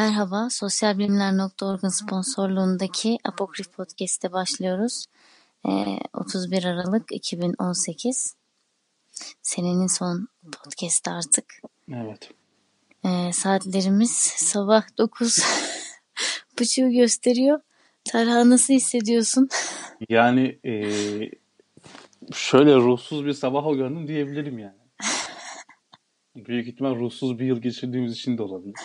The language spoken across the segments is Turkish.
Merhaba, sosyalbilimler.org'un sponsorluğundaki Apokrif Podcast'e başlıyoruz. Ee, 31 Aralık 2018. Senenin son podcast'ı artık. Evet. Ee, saatlerimiz sabah 9 buçuğu gösteriyor. Tarha nasıl hissediyorsun? Yani eee, şöyle ruhsuz bir sabah uyandım diyebilirim yani. Büyük ihtimal ruhsuz bir yıl geçirdiğimiz için de olabilir.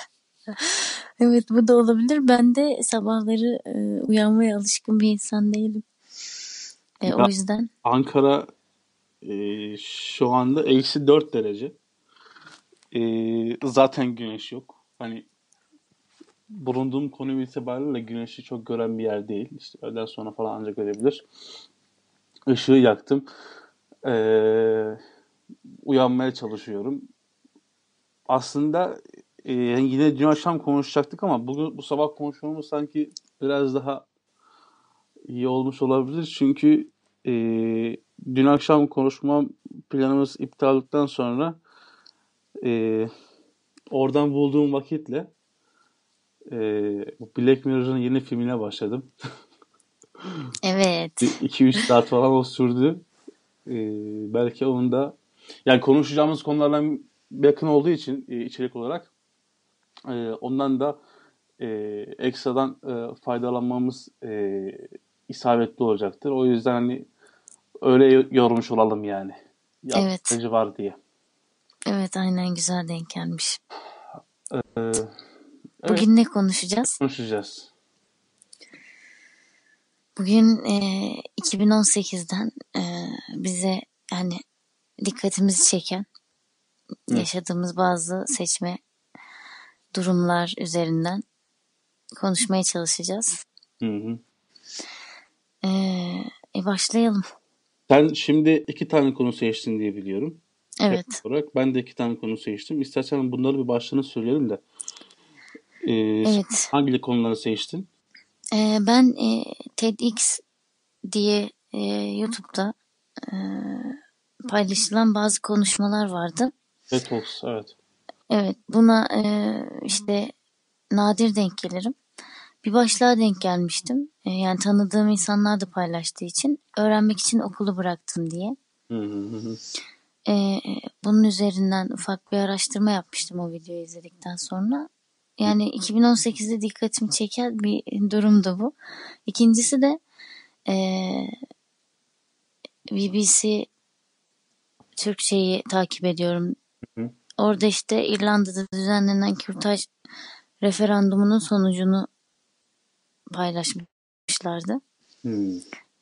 Evet bu da olabilir. Ben de sabahları e, uyanmaya alışkın bir insan değilim. E, o yüzden Ankara eee, şu anda eksi 4 derece. Eee, zaten güneş yok. Hani bulunduğum konum itibariyle güneşi çok gören bir yer değil. İşte öğleden sonra falan ancak görebilir. Işığı yaktım. Eee, uyanmaya çalışıyorum. Aslında e, yine dün akşam konuşacaktık ama bugün bu sabah konuşmamız sanki biraz daha iyi olmuş olabilir. Çünkü e, dün akşam konuşmam planımız iptal olduktan sonra e, oradan bulduğum vakitle e, Black Mirror'ın yeni filmine başladım. evet 2-3 saat falan o sürdü. E, belki onun da yani konuşacağımız konulardan yakın olduğu için e, içerik olarak e, ondan da e, ekstradan e, faydalanmamız e, isabetli olacaktır. O yüzden hani öyle yormuş olalım yani. evet Yaptırıcı var diye. evet aynen güzel denk gelmiş. E, evet Bugün ne konuşacağız? konuşacağız. Bugün e, 2018'den e, bize yani dikkatimizi çeken Hı. yaşadığımız bazı seçme durumlar üzerinden konuşmaya çalışacağız. Hı hı. E, e, başlayalım. Sen şimdi iki tane konu seçtin diye biliyorum. Evet. olarak ben de iki tane konu seçtim. İstersen bunları bir başlığını söyleyelim de. E, sen Evet. hangi konuları seçtin? E, ben e, TEDx diye e, YouTube'da e, paylaşılan bazı konuşmalar vardı. Detox, evet. Evet, buna e, işte nadir denk gelirim. Bir başlığa denk gelmiştim. E, yani tanıdığım insanlar da paylaştığı için öğrenmek için okulu bıraktım diye. Hı hı hı hı. E, bunun üzerinden ufak bir araştırma yapmıştım o videoyu izledikten sonra. Yani 2018'de dikkatimi çeken bir durumdu bu. İkincisi de e, BBC Türkçeyi takip ediyorum. Orada işte İrlanda'da düzenlenen kürtaj referandumunun sonucunu paylaşmışlardı. Hı.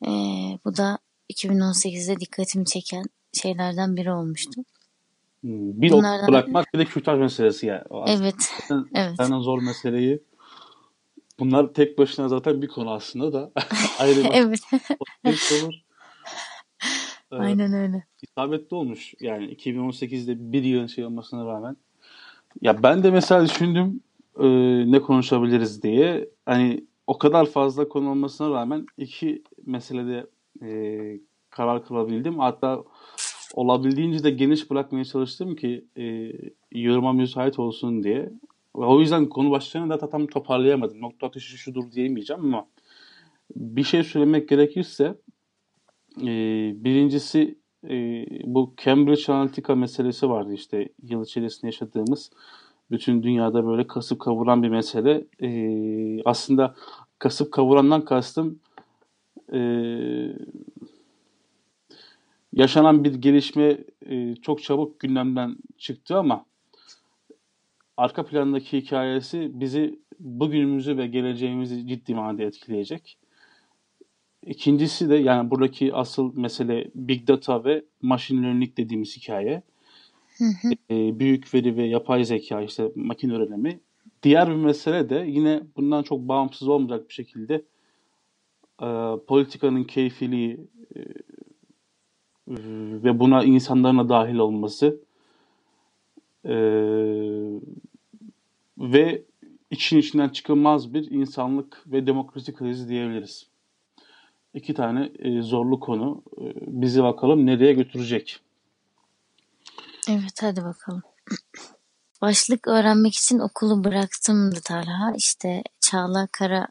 Ee, bu da 2018'de dikkatimi çeken şeylerden biri olmuştu. Hmm, Bir Bunlardan bırakmak bir de kürtaj meselesi yani. Aslında evet, zaten evet, zaten zor meseleyi. Bunlar tek başına zaten bir konu aslında da ayrı bir evet, olur. Ee, aynen öyle. isabetli olmuş. Yani 2018'de bir yılın şey olmasına rağmen. Ya ben de mesela düşündüm e, ne konuşabiliriz diye. Hani o kadar fazla konu olmasına rağmen iki meselede e, karar kılabildim. Hatta olabildiğince de geniş bırakmaya çalıştım ki e, yoruma müsait olsun diye. Ve O yüzden konu başlığını da tam toparlayamadım. Nokta atışı şudur diyemeyeceğim ama bir şey söylemek gerekirse e, birincisi e, bu Cambridge Analytica meselesi vardı işte yıl içerisinde yaşadığımız bütün dünyada böyle kasıp kavuran bir mesele. E, aslında kasıp kavurandan kastım e, yaşanan bir gelişme e, çok çabuk gündemden çıktı ama arka plandaki hikayesi bizi bugünümüzü ve geleceğimizi ciddi manada etkileyecek. İkincisi de yani buradaki asıl mesele Big Data ve Machine Learning dediğimiz hikaye. Hı hı, E, büyük veri ve yapay zeka işte makine öğrenimi. Diğer bir mesele de yine bundan çok bağımsız olmayacak bir şekilde e, politikanın keyfiliği e, ve buna insanların da dahil olması e, ve için içinden çıkılmaz bir insanlık ve demokrasi krizi diyebiliriz. İki tane e, zorlu konu e, bizi bakalım nereye götürecek. evet hadi bakalım. başlık öğrenmek için okulu bıraktım Talha. İşte Çağla Kara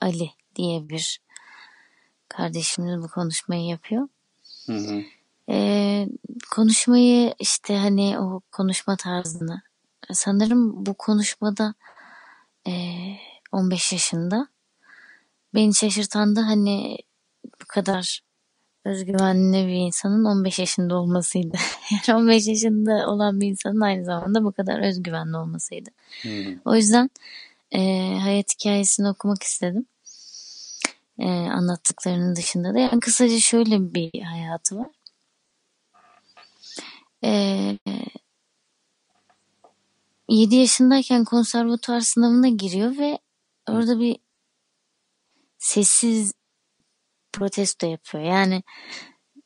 Ali diye bir kardeşimiz bu konuşmayı yapıyor. Hı hı. Ee, konuşmayı işte hani o konuşma tarzını sanırım bu konuşmada e, 15 yaşında beni şaşırtan da hani bu kadar özgüvenli bir insanın 15 yaşında olmasıydı. Yani 15 yaşında olan bir insanın aynı zamanda bu kadar özgüvenli olmasıydı. Hmm. O yüzden e, hayat hikayesini okumak istedim. E, anlattıklarının dışında da. Yani kısaca şöyle bir hayatı var. E, 7 yaşındayken konservatuar sınavına giriyor ve orada bir sessiz protesto yapıyor. Yani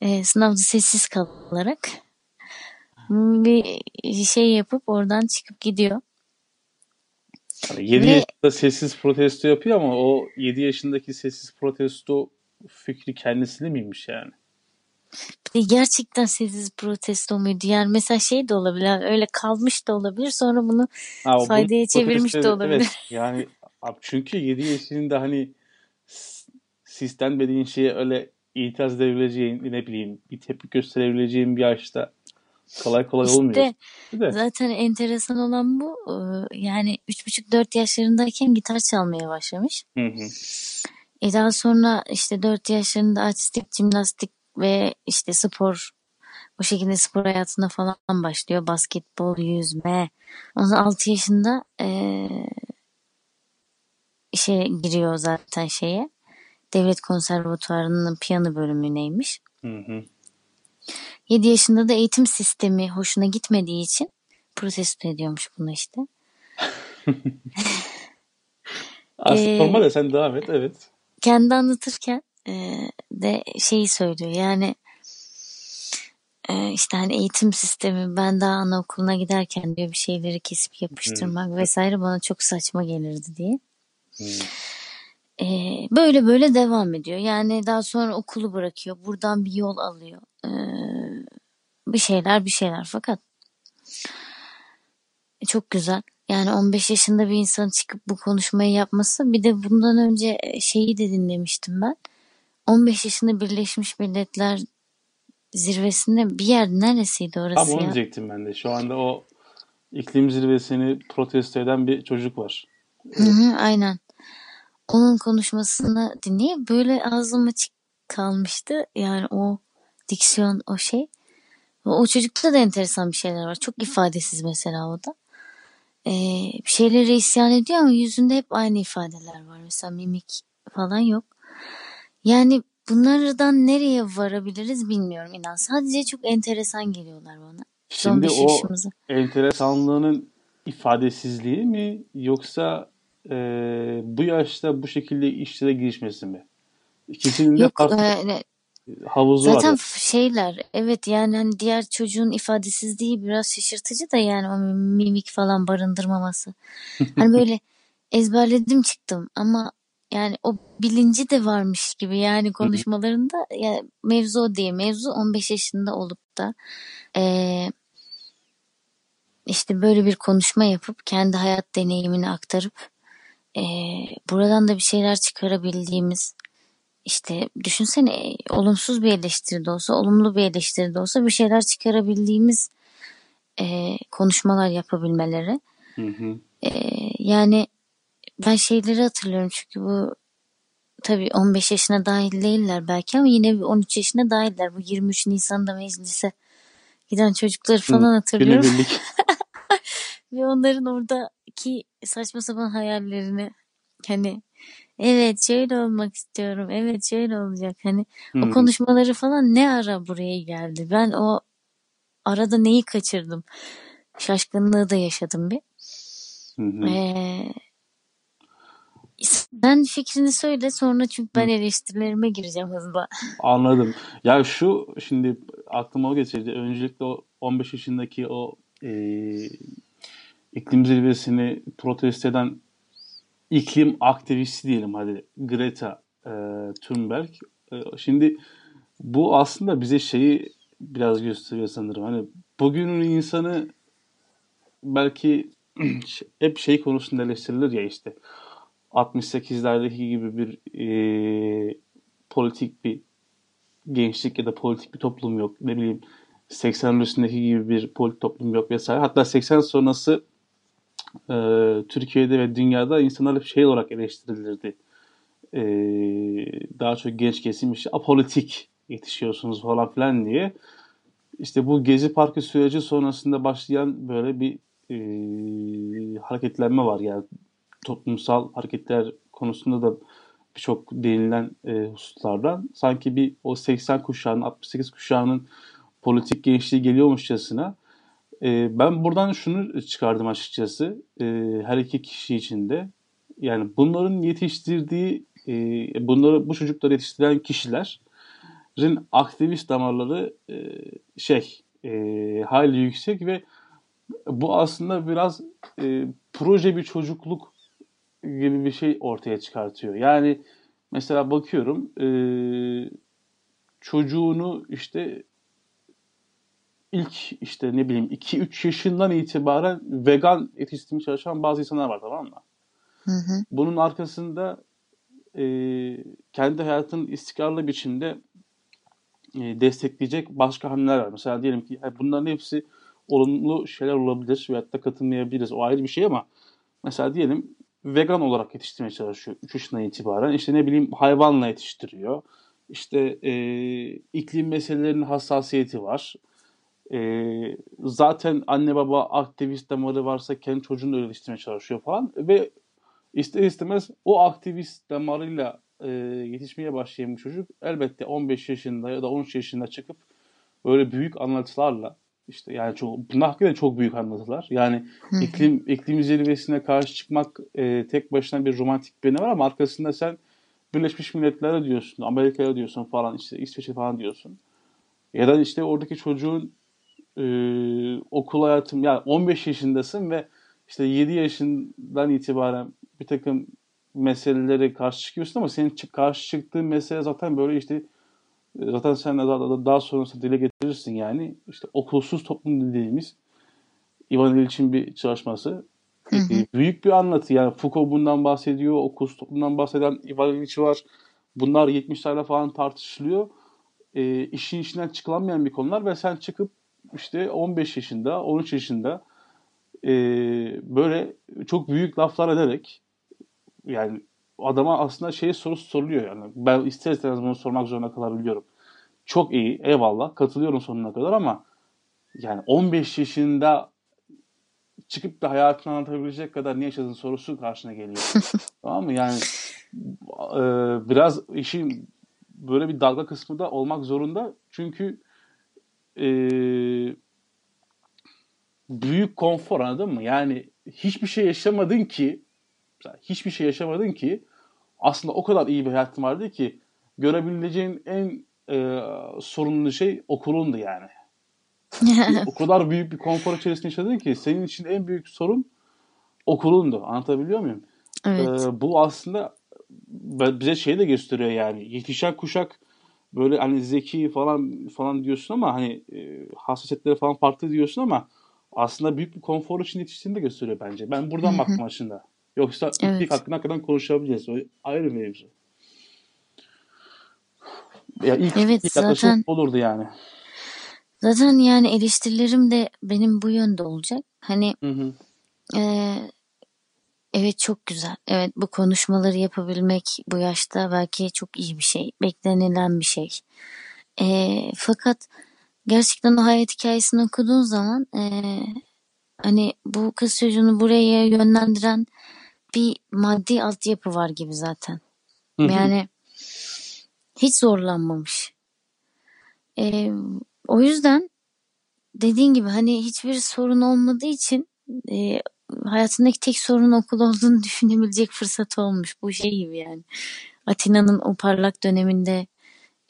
e, sınavda sessiz kalarak bir şey yapıp oradan çıkıp gidiyor. Yani 7 Ve- yaşında sessiz protesto yapıyor ama o 7 yaşındaki sessiz protesto fikri kendisine miymiş yani? De gerçekten sessiz protesto muydu? Yani mesela şey de olabilir. öyle kalmış da olabilir. Sonra bunu Faydaya bunu çevirmiş de olabilir. Evet, yani çünkü 7 yaşında hani sistem dediğin şeye öyle itiraz edebileceğin ne bileyim bir tepki gösterebileceğin bir yaşta kolay kolay olmuyor. işte zaten enteresan olan bu. Ee, Yani 3,5-4 yaşlarındayken gitar çalmaya başlamış. hı hı. E daha sonra işte 4 yaşlarında artistik, jimnastik ve işte spor bu şekilde spor hayatına falan başlıyor. Basketbol, yüzme. Ondan sonra 6 yaşında eee işe giriyor zaten şeye. Devlet Konservatuvarı'nın piyano bölümüneymiş. Hı hı. 7 yaşında da eğitim sistemi hoşuna gitmediği için protesto ediyormuş bunu işte. Aslında Ee, normal de sen devam et evet. kendi anlatırken e, de şeyi söylüyor yani e, işte hani eğitim sistemi ben daha anaokuluna giderken diyor bir şeyleri kesip yapıştırmak vesaire bana çok saçma gelirdi diye. Hı. E, böyle böyle devam ediyor. Yani daha sonra okulu bırakıyor. Buradan bir yol alıyor. E, bir şeyler bir şeyler fakat e, çok güzel. Yani 15 yaşında bir insan çıkıp bu konuşmayı yapması bir de bundan önce şeyi de dinlemiştim ben. 15 yaşında Birleşmiş Milletler zirvesinde bir yer neresiydi orası Tam onu ya? diyecektim ben de. Şu anda o iklim zirvesini protesto eden bir çocuk var. Hı hı, aynen. Onun konuşmasını dinleyip böyle ağzım açık kalmıştı. Yani o diksiyon o şey. O çocukta da enteresan bir şeyler var. Çok ifadesiz mesela o da. Ee, bir şeylere isyan ediyor ama yüzünde hep aynı ifadeler var. Mesela mimik falan yok. Yani bunlardan nereye varabiliriz bilmiyorum inan. Sadece çok enteresan geliyorlar bana. Şimdi 15 o yaşımıza. enteresanlığının ifadesizliği mi yoksa e, bu yaşta bu şekilde işlere girişmesi mi? İkisinin de Yok farklı e, havuzu var. Zaten ya. f- şeyler evet yani hani diğer çocuğun ifadesizliği biraz şaşırtıcı da yani o mimik falan barındırmaması. Hani böyle ezberledim çıktım ama yani o bilinci de varmış gibi yani konuşmalarında ya mevzu değil. Mevzu 15 yaşında olup da eee, işte böyle bir konuşma yapıp kendi hayat deneyimini aktarıp eee, buradan da bir şeyler çıkarabildiğimiz işte düşünsene e, olumsuz bir eleştiri de olsa, olumlu bir eleştiri de olsa bir şeyler çıkarabildiğimiz e, konuşmalar yapabilmeleri. Hı hı. E, yani ben şeyleri hatırlıyorum çünkü bu tabii 15 yaşına dahil değiller belki ama yine bir 13 yaşına dahiller. Bu 23 Nisan'da meclise giden çocukları falan hatırlıyorum. Ve onların oradaki saçma sapan hayallerini hani evet şöyle olmak istiyorum. Evet şöyle olacak. Hani o Hı. konuşmaları falan ne ara buraya geldi? Ben o arada neyi kaçırdım? Şaşkınlığı da yaşadım bir. Hı. Ee, sen fikrini söyle sonra çünkü ben eleştirilerime gireceğim hızla. Anladım. Ya şu şimdi aklıma o getirdi. Öncelikle o 15 yaşındaki o e, iklim zirvesini protesto eden iklim aktivisti diyelim hadi Greta e, Thunberg. E, şimdi bu aslında bize şeyi biraz gösteriyor sanırım. Hani bugünün insanı belki hep şey konusunda eleştirilir ya işte 68'lerdeki gibi bir e, politik bir gençlik ya da politik bir toplum yok. Ne bileyim 80 üstündeki gibi bir politik toplum yok vesaire. Hatta 80 sonrası e, Türkiye'de ve dünyada insanlar hep şey olarak eleştirilirdi. E, daha çok genç kesim işte apolitik yetişiyorsunuz falan filan diye. İşte bu Gezi Parkı süreci sonrasında başlayan böyle bir e, hareketlenme var. Yani toplumsal hareketler konusunda da birçok değinilen e, hususlardan sanki bir o 80 kuşağının 68 kuşağının politik gençliği geliyormuşçasına e, ben buradan şunu çıkardım açıkçası e, her iki kişi için de yani bunların yetiştirdiği e, bunları bu çocukları yetiştiren kişilerin aktivist damarları e, şey e, yüksek ve bu aslında biraz proje bir çocukluk gibi bir şey ortaya çıkartıyor. Yani mesela bakıyorum e, çocuğunu işte ilk işte ne bileyim 2-3 yaşından itibaren vegan yetiştirmeye çalışan bazı insanlar var tamam mı? Hı hı. Bunun arkasında e, kendi hayatının istikrarlı biçimde e, destekleyecek başka hamleler var. Mesela diyelim ki bunların hepsi olumlu şeyler olabilir veyahut da katılmayabiliriz. O ayrı bir şey ama mesela diyelim vegan olarak yetiştirmeye çalışıyor 3 yaşından itibaren. İşte ne bileyim hayvanla yetiştiriyor. İşte e, iklim meselelerinin hassasiyeti var. E, zaten anne baba aktivist damarı varsa kendi çocuğunu yetiştirmeye çalışıyor falan. Ve ister istemez o aktivist damarıyla e, yetişmeye başlayan bir çocuk elbette 15 yaşında ya da 13 yaşında çıkıp böyle büyük anlatılarla işte yani çok bunlar hakikaten çok büyük anlatılar. Yani iklim iklim zirvesine karşı çıkmak e, tek başına bir romantik bir ne var ama arkasında sen Birleşmiş Milletler'e diyorsun, Amerika'ya diyorsun falan işte İsveç'e falan diyorsun. Ya da işte oradaki çocuğun e, okul hayatım yani 15 yaşındasın ve işte 7 yaşından itibaren bir takım meselelere karşı çıkıyorsun ama senin karşı çıktığın mesele zaten böyle işte zaten sen daha, daha sonrasında dile getirirsin yani. işte okulsuz toplum dediğimiz Ivan İliç'in bir çalışması. Hı hı. Ee, büyük bir anlatı yani Foucault bundan bahsediyor, okulsuz toplumdan bahseden Ivan İliç var. Bunlar 70'lerle falan tartışılıyor. E, işin içinden çıkılamayan bir konular ve sen çıkıp işte 15 yaşında, 13 yaşında e, böyle çok büyük laflar ederek yani adama aslında şey sorusu soruluyor yani. Ben ister istemez bunu sormak zorunda kalabiliyorum. Çok iyi, eyvallah. Katılıyorum sonuna kadar ama yani 15 yaşında çıkıp da hayatını anlatabilecek kadar ne yaşadığın sorusu karşına geliyor. tamam mı? Yani e, biraz işin böyle bir dalga kısmı da olmak zorunda. Çünkü e, büyük konfor anladın mı? Yani hiçbir şey yaşamadın ki hiçbir şey yaşamadın ki aslında o kadar iyi bir hayatım vardı ki görebileceğin en e, sorunlu şey okulundu yani. o kadar büyük bir konfor içerisinde yaşadın ki senin için en büyük sorun okulundu. Anlatabiliyor muyum? Evet. Ee, bu aslında bize şey de gösteriyor yani. Yetişen kuşak böyle hani zeki falan falan diyorsun ama hani e, hassasiyetleri falan farklı diyorsun ama aslında büyük bir konfor için yetiştiğini de gösteriyor bence. Ben buradan baktım aslında. Yoksa evet. ilk hakkında hakikaten konuşabiliriz. O ayrı mevzu. Ya ilk, evet, ilk zaten, olurdu yani. Zaten yani eleştirilerim de benim bu yönde olacak. Hani hı hı. E, evet çok güzel. Evet bu konuşmaları yapabilmek bu yaşta belki çok iyi bir şey. Beklenilen bir şey. E, fakat gerçekten o hayat hikayesini okuduğun zaman e, hani bu kız çocuğunu buraya yönlendiren bir maddi altyapı var gibi zaten. Hı hı. Yani hiç zorlanmamış. Ee, o yüzden dediğin gibi hani hiçbir sorun olmadığı için e, hayatındaki tek sorun okul olduğunu düşünebilecek fırsat olmuş. Bu şey gibi yani. Atina'nın o parlak döneminde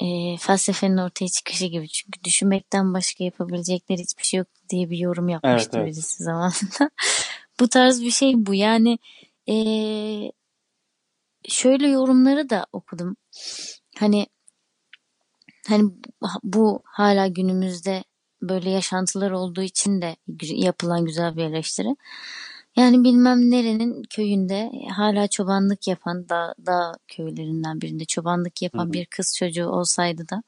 e, felsefenin ortaya çıkışı gibi. Çünkü düşünmekten başka yapabilecekleri hiçbir şey yok diye bir yorum yapmıştı evet, evet. birisi zamanında. bu tarz bir şey bu. Yani e, şöyle yorumları da okudum. Hani hani bu hala günümüzde böyle yaşantılar olduğu için de yapılan güzel bir eleştiri. Yani bilmem nerenin köyünde hala çobanlık yapan da dağ köylerinden birinde çobanlık yapan hı hı. bir kız çocuğu olsaydı da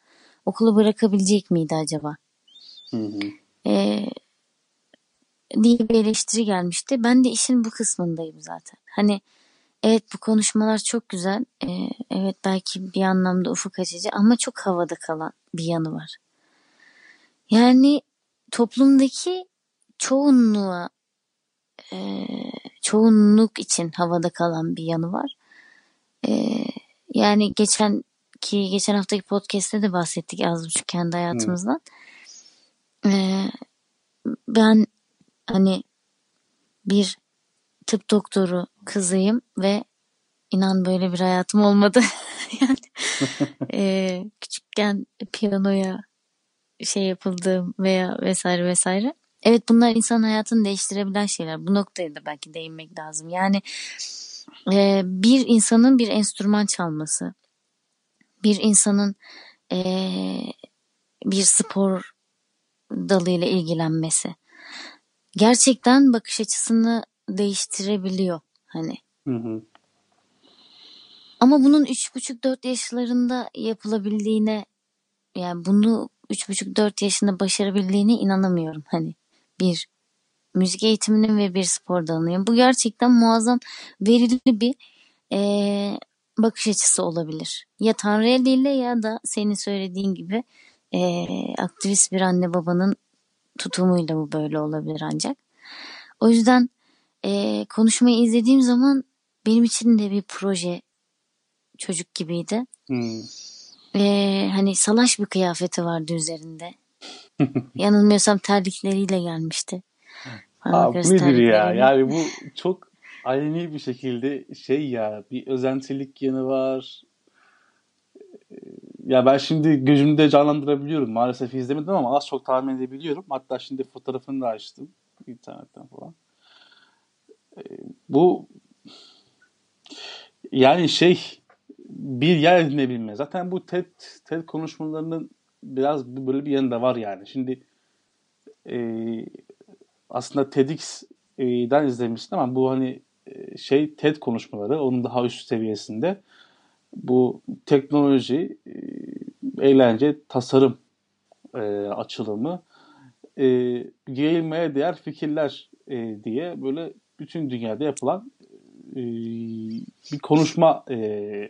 okulu bırakabilecek miydi acaba? Ee, diye bir eleştiri gelmişti. Ben de işin bu kısmındayım zaten. Hani evet bu konuşmalar çok güzel. Ee, evet belki bir anlamda ufuk açıcı ama çok havada kalan bir yanı var. Yani toplumdaki çoğunluğa e, çoğunluk için havada kalan bir yanı var. E, yani geçen ki geçen haftaki podcast'te de bahsettik az buçuk kendi hayatımızdan. E, ben hani bir tıp doktoru kızıyım ve inan böyle bir hayatım olmadı. yani e, küçükken piyanoya şey yapıldığım veya vesaire vesaire. Evet bunlar insan hayatını değiştirebilen şeyler. Bu noktaya da belki değinmek lazım. Yani e, bir insanın bir enstrüman çalması, bir insanın e, bir spor dalıyla ilgilenmesi gerçekten bakış açısını değiştirebiliyor hani. Hı hı. Ama bunun üç buçuk dört yaşlarında yapılabildiğine yani bunu üç buçuk dört yaşında başarabildiğine inanamıyorum hani bir müzik eğitiminin ve bir spor dalının. Bu gerçekten muazzam verili bir e, bakış açısı olabilir. Ya Tanrı eliyle ya da senin söylediğin gibi e, aktivist bir anne babanın tutumuyla bu böyle olabilir ancak. O yüzden e, konuşmayı izlediğim zaman benim için de bir proje çocuk gibiydi. Hmm. E, hani salaş bir kıyafeti vardı üzerinde. Yanılmıyorsam terlikleriyle gelmişti. Abi nedir ya? Yani bu çok aleni bir şekilde şey ya bir özentilik yanı var. Ya ben şimdi gözümde canlandırabiliyorum. Maalesef izlemedim ama az çok tahmin edebiliyorum. Hatta şimdi fotoğrafını da açtım internetten falan. Bu yani şey bir yer edinebilme. Zaten bu TED, TED konuşmalarının biraz böyle bir yanında var yani. Şimdi e, aslında TEDx'den izlemiştim ama bu hani e, şey TED konuşmaları onun daha üst seviyesinde bu teknoloji, e, eğlence, tasarım e, açılımı e, yayılmaya değer fikirler e, diye böyle bütün dünyada yapılan e, bir konuşma e,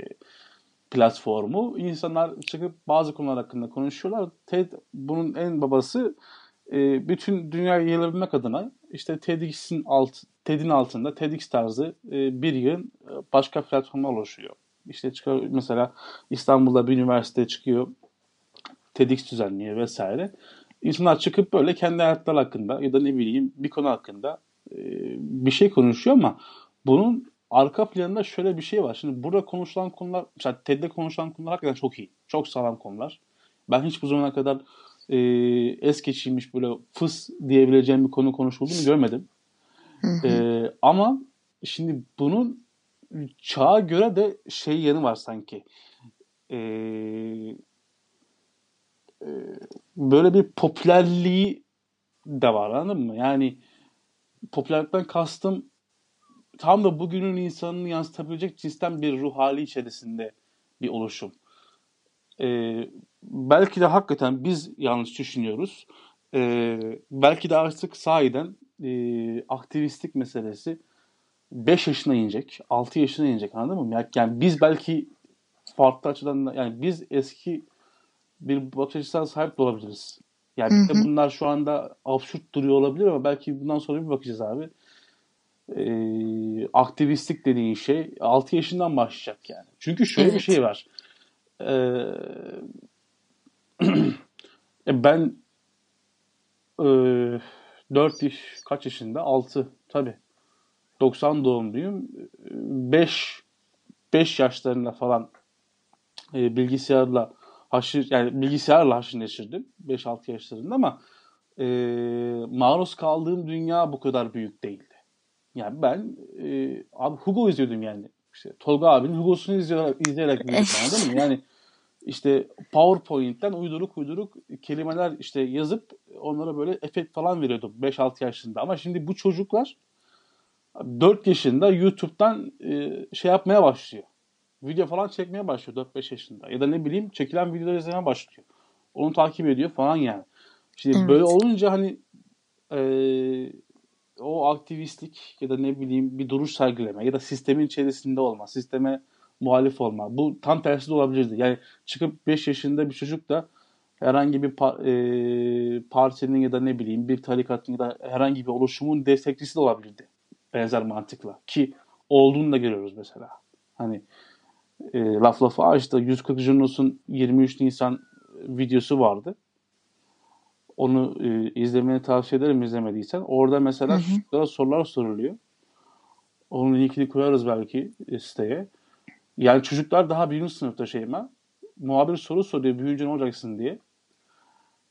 platformu. İnsanlar çıkıp bazı konular hakkında konuşuyorlar. TED bunun en babası e, bütün dünya yayılabilmek adına işte TEDx'in alt, TED'in altında TEDx tarzı e, bir yığın e, başka platformlar oluşuyor. İşte çıkıyor mesela İstanbul'da bir üniversite çıkıyor TEDx düzenliyor vesaire. İnsanlar çıkıp böyle kendi hayatları hakkında ya da ne bileyim bir konu hakkında e, bir şey konuşuyor ama bunun arka planında şöyle bir şey var. Şimdi burada konuşulan konular, mesela TED'de konuşulan konular hakikaten çok iyi. Çok sağlam konular. Ben hiç bu zamana kadar e, es geçilmiş böyle fıs diyebileceğim bir konu konuşulduğunu görmedim. E, ama şimdi bunun çağa göre de şey yanı var sanki. E, e, böyle bir popülerliği de var anladın mı? Yani popülerlikten kastım tam da bugünün insanını yansıtabilecek cinsten bir ruh hali içerisinde bir oluşum. Ee, belki de hakikaten biz yanlış düşünüyoruz. Ee, belki de artık sahiden e, aktivistlik meselesi 5 yaşına inecek, 6 yaşına inecek anladın mı? Yani biz belki farklı açıdan yani biz eski bir bakış açısına sahip de olabiliriz. Yani hı hı. bunlar şu anda absürt duruyor olabilir ama belki bundan sonra bir bakacağız abi e, aktivistlik dediğin şey 6 yaşından başlayacak yani. Çünkü şöyle evet. bir şey var. E, ben e, 4 yaş, kaç yaşında? 6 tabi. 90 doğumluyum. 5 5 yaşlarında falan e, bilgisayarla haşır yani bilgisayarla haşır neşirdim 5-6 yaşlarında ama e, maruz kaldığım dünya bu kadar büyük değil. Yani ben e, abi Hugo izliyordum yani. İşte Tolga abinin Hugo'sunu izleyerek, izleyerek anladın mı? Yani işte PowerPoint'ten uyduruk uyduruk kelimeler işte yazıp onlara böyle efekt falan veriyordu 5-6 yaşında. Ama şimdi bu çocuklar 4 yaşında YouTube'dan e, şey yapmaya başlıyor. Video falan çekmeye başlıyor 4-5 yaşında. Ya da ne bileyim çekilen videoları izlemeye başlıyor. Onu takip ediyor falan yani. Şimdi Evet. böyle olunca hani e, o aktivistlik ya da ne bileyim bir duruş sergileme ya da sistemin içerisinde olma, sisteme muhalif olma. Bu tam tersi de olabilirdi. Yani çıkıp 5 yaşında bir çocuk da herhangi bir pa- e, partinin ya da ne bileyim bir tarikatın ya da herhangi bir oluşumun destekçisi de olabilirdi. Benzer mantıkla. Ki olduğunu da görüyoruz mesela. Hani e, laf lafı açtı. 140 Junos'un 23 Nisan videosu vardı. Onu e, izlemeni tavsiye ederim izlemediysen. Orada mesela Hı hı. sorular soruluyor. Onun linkini koyarız belki e, siteye. Yani çocuklar daha birinci sınıfta Şeyma. Muhabir soru soruyor büyüyünce ne olacaksın diye.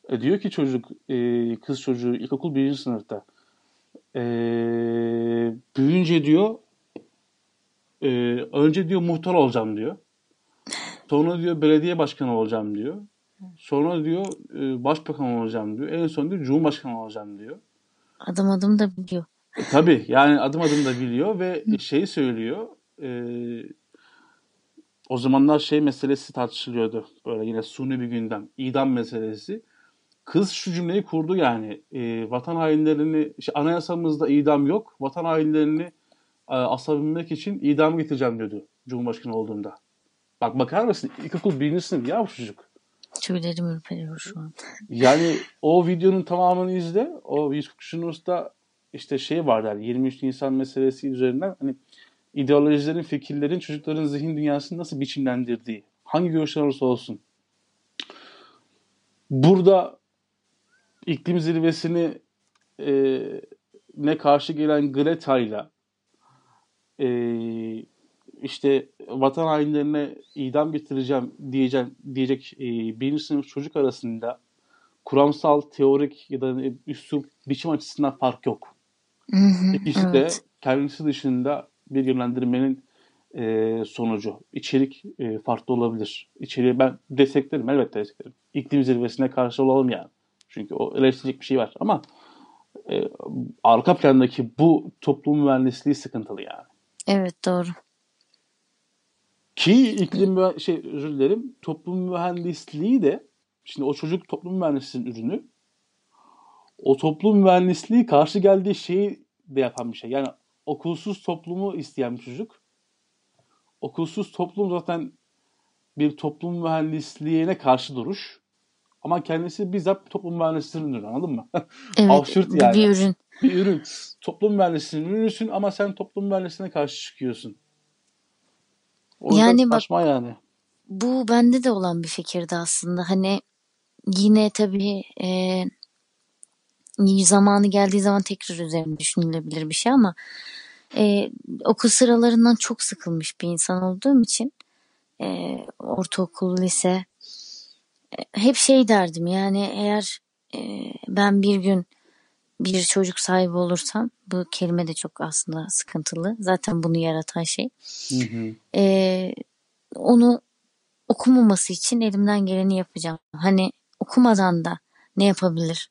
E, diyor ki çocuk, e, kız çocuğu ilkokul birinci sınıfta. E, büyüyünce diyor e, önce diyor muhtar olacağım diyor. Sonra diyor belediye başkanı olacağım diyor. Sonra diyor e, başbakan olacağım diyor. En son diyor cumhurbaşkanı olacağım diyor. Adım adım da biliyor. E, tabii yani adım adım da biliyor ve şey söylüyor. E, o zamanlar şey meselesi tartışılıyordu. Böyle yine suni bir gündem. İdam meselesi. Kız şu cümleyi kurdu yani. E, vatan hainlerini, işte anayasamızda idam yok. Vatan hainlerini e, asabilmek için idam getireceğim diyordu Cumhurbaşkanı olduğunda. Bak bakar mısın? İlkokul birinci sınıf ya bu çocuk. Tüylerim ürperiyor şu an. Yani o videonun tamamını izle. O 143 Yunus'ta işte şey var der 23 Nisan meselesi üzerinden hani ideolojilerin, fikirlerin çocukların zihin dünyasını nasıl biçimlendirdiği, hangi görüşler olursa olsun. Burada iklim zirvesini e, ne karşı gelen Greta'yla e, işte vatan hainlerine idam getireceğim diyeceğim, diyecek e, birinci sınıf çocuk arasında kuramsal, teorik ya da üslup, biçim açısından fark yok. Hı hı, İkisi evet. de kendisi dışında bir yönlendirmenin e, sonucu. İçerik e, farklı olabilir. İçeriği ben desteklerim, elbette desteklerim. İklim zirvesine karşı olalım yani. Çünkü o eleştirecek bir şey var. Ama e, arka plandaki bu toplum mühendisliği sıkıntılı yani. Evet doğru. Ki iklim şey özür dilerim toplum mühendisliği de şimdi o çocuk toplum mühendisliğinin ürünü o toplum mühendisliği karşı geldiği şeyi de yapan bir şey. Yani okulsuz toplumu isteyen bir çocuk. Okulsuz toplum zaten bir toplum mühendisliğine karşı duruş. Ama kendisi bizzat toplum mühendisliğinin ürünü anladın mı? Evet yani. bir ürün. bir ürün. Toplum mühendisliğinin ürünüsün ama sen toplum mühendisliğine karşı çıkıyorsun. O Yani bak- yani. Bu bende de olan bir fikirdi aslında. Hani yine tabii e, zamanı geldiği zaman tekrar üzerine düşünülebilir bir şey ama e, okul sıralarından çok sıkılmış bir insan olduğum için e, ortaokul, lise e, hep şey derdim yani eğer e, ben bir gün bir çocuk sahibi olursam bu kelime de çok aslında sıkıntılı. Zaten bunu yaratan şey. Hı hı. e, onu okumaması için elimden geleni yapacağım. Hani okumadan da ne yapabilir?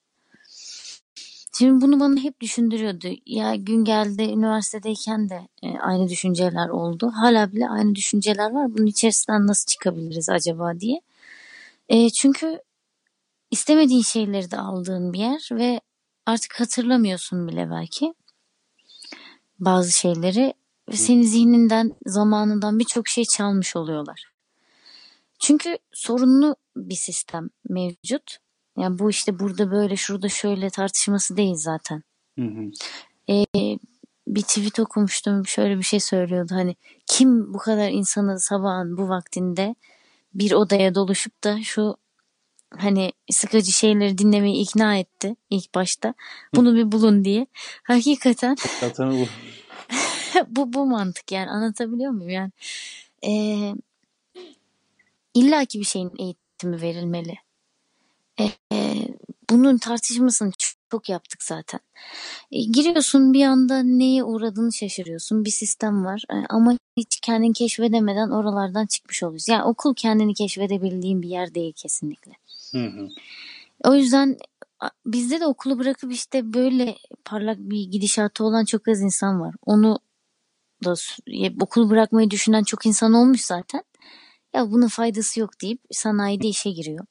Şimdi bunu bana hep düşündürüyordu. Ya gün geldi üniversitedeyken de e, aynı düşünceler oldu. Hala bile aynı düşünceler var. Bunun içerisinden nasıl çıkabiliriz acaba diye. E, çünkü istemediğin şeyleri de aldığın bir yer ve artık hatırlamıyorsun bile belki bazı şeyleri ve senin zihninden, zamanından birçok şey çalmış oluyorlar. Çünkü sorunlu bir sistem mevcut. Yani bu işte burada böyle, şurada şöyle tartışması değil zaten. Hı hı. Bir tweet okumuştum, şöyle bir şey söylüyordu. Hani kim bu kadar insanı sabahın bu vaktinde bir odaya doluşup da şu hani sıkıcı şeyleri dinlemeyi ikna etti ilk başta. Bunu bir bulun diye. Hakikaten bu. bu bu mantık yani anlatabiliyor muyum yani e, illa ki bir şeyin eğitimi verilmeli E, e, bunun tartışmasını çok, çok yaptık zaten E, giriyorsun bir anda neye uğradığını şaşırıyorsun bir sistem var E, ama hiç kendini keşfedemeden oralardan çıkmış oluyorsun yani okul kendini keşfedebildiğin bir yer değil kesinlikle Hı hı. o yüzden bizde de okulu bırakıp işte böyle parlak bir gidişatı olan çok az insan var. Onu da okul bırakmayı düşünen çok insan olmuş zaten. Ya bunun faydası yok deyip sanayide işe giriyor.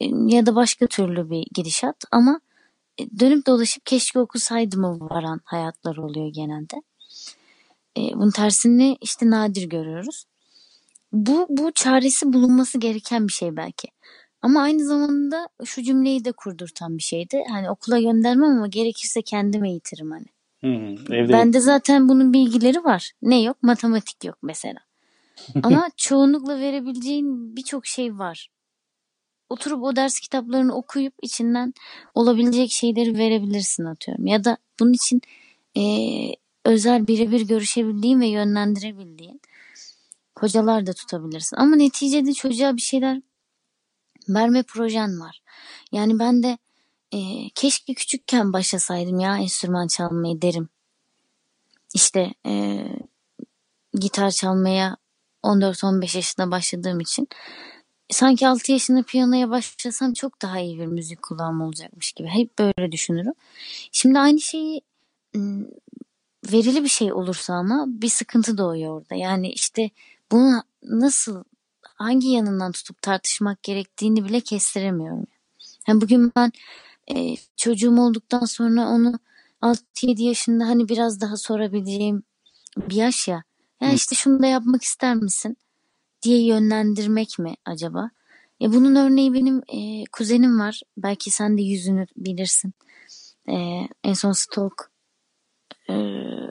E, ya da başka türlü bir gidişat ama e, dönüp dolaşıp keşke okusaydım mı varan hayatlar oluyor genelde. E, bunun tersini işte nadir görüyoruz. Bu, bu çaresi bulunması gereken bir şey belki. Ama aynı zamanda şu cümleyi de kurdurtan bir şeydi. Hani okula göndermem ama gerekirse kendim eğitirim hani. Hı evde Bende zaten bunun bilgileri var. Ne yok? Matematik yok mesela. Ama çoğunlukla verebileceğin birçok şey var. Oturup o ders kitaplarını okuyup içinden olabilecek şeyleri verebilirsin atıyorum. Ya da bunun için e, özel birebir görüşebildiğin ve yönlendirebildiğin hocalar da tutabilirsin. Ama neticede çocuğa bir şeyler verme projen var. Yani ben de e, keşke küçükken başlasaydım ya enstrüman çalmayı derim. İşte e, gitar çalmaya 14-15 yaşında başladığım için sanki 6 yaşında piyanoya başlasam çok daha iyi bir müzik kulağım olacakmış gibi. Hep böyle düşünürüm. Şimdi aynı şeyi verili bir şey olursa ama bir sıkıntı doğuyor orada. Yani işte bunu nasıl hangi yanından tutup tartışmak gerektiğini bile kestiremiyorum. Yani bugün ben e, çocuğum olduktan sonra onu 6-7 yaşında hani biraz daha sorabileceğim bir yaş ya. Ya işte şunu da yapmak ister misin diye yönlendirmek mi acaba? Ya bunun örneği benim e, kuzenim var. Belki sen de yüzünü bilirsin. E, en son Stalk e,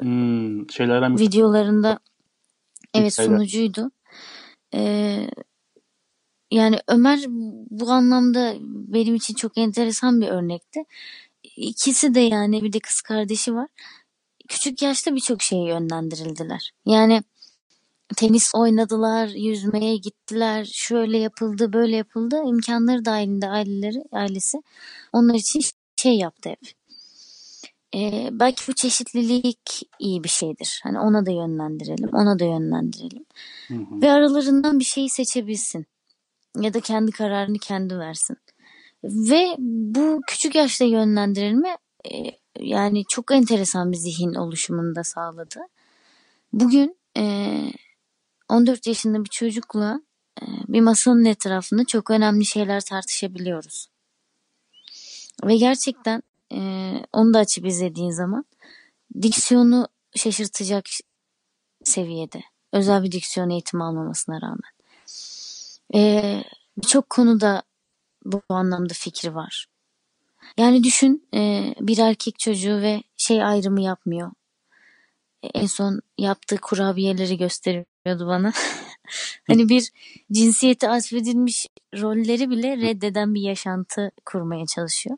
hmm, şeylerden videolarında evet sunucuydu. E, yani Ömer bu anlamda benim için çok enteresan bir örnekti. İkisi de yani bir de kız kardeşi var. Küçük yaşta birçok şeye yönlendirildiler. Yani tenis oynadılar, yüzmeye gittiler, şöyle yapıldı, böyle yapıldı. İmkanları dahilinde aileleri, ailesi onlar için şey yaptı hep. Ee, belki bu çeşitlilik iyi bir şeydir. Hani ona da yönlendirelim, ona da yönlendirelim. Hı hı. Ve aralarından bir şeyi seçebilsin. Ya da kendi kararını kendi versin. Ve bu küçük yaşta yönlendirilme e, yani çok enteresan bir zihin oluşumunu da sağladı. Bugün e, 14 yaşında bir çocukla e, bir masanın etrafında çok önemli şeyler tartışabiliyoruz. Ve gerçekten e, onu da açıp izlediğin zaman diksiyonu şaşırtacak seviyede. Özel bir diksiyon eğitimi almamasına rağmen. E, Birçok konuda bu anlamda fikri var. Yani düşün e, bir erkek çocuğu ve şey ayrımı yapmıyor. E, en son yaptığı kurabiyeleri gösteriyordu bana. hani bir cinsiyeti atfedilmiş rolleri bile reddeden bir yaşantı kurmaya çalışıyor.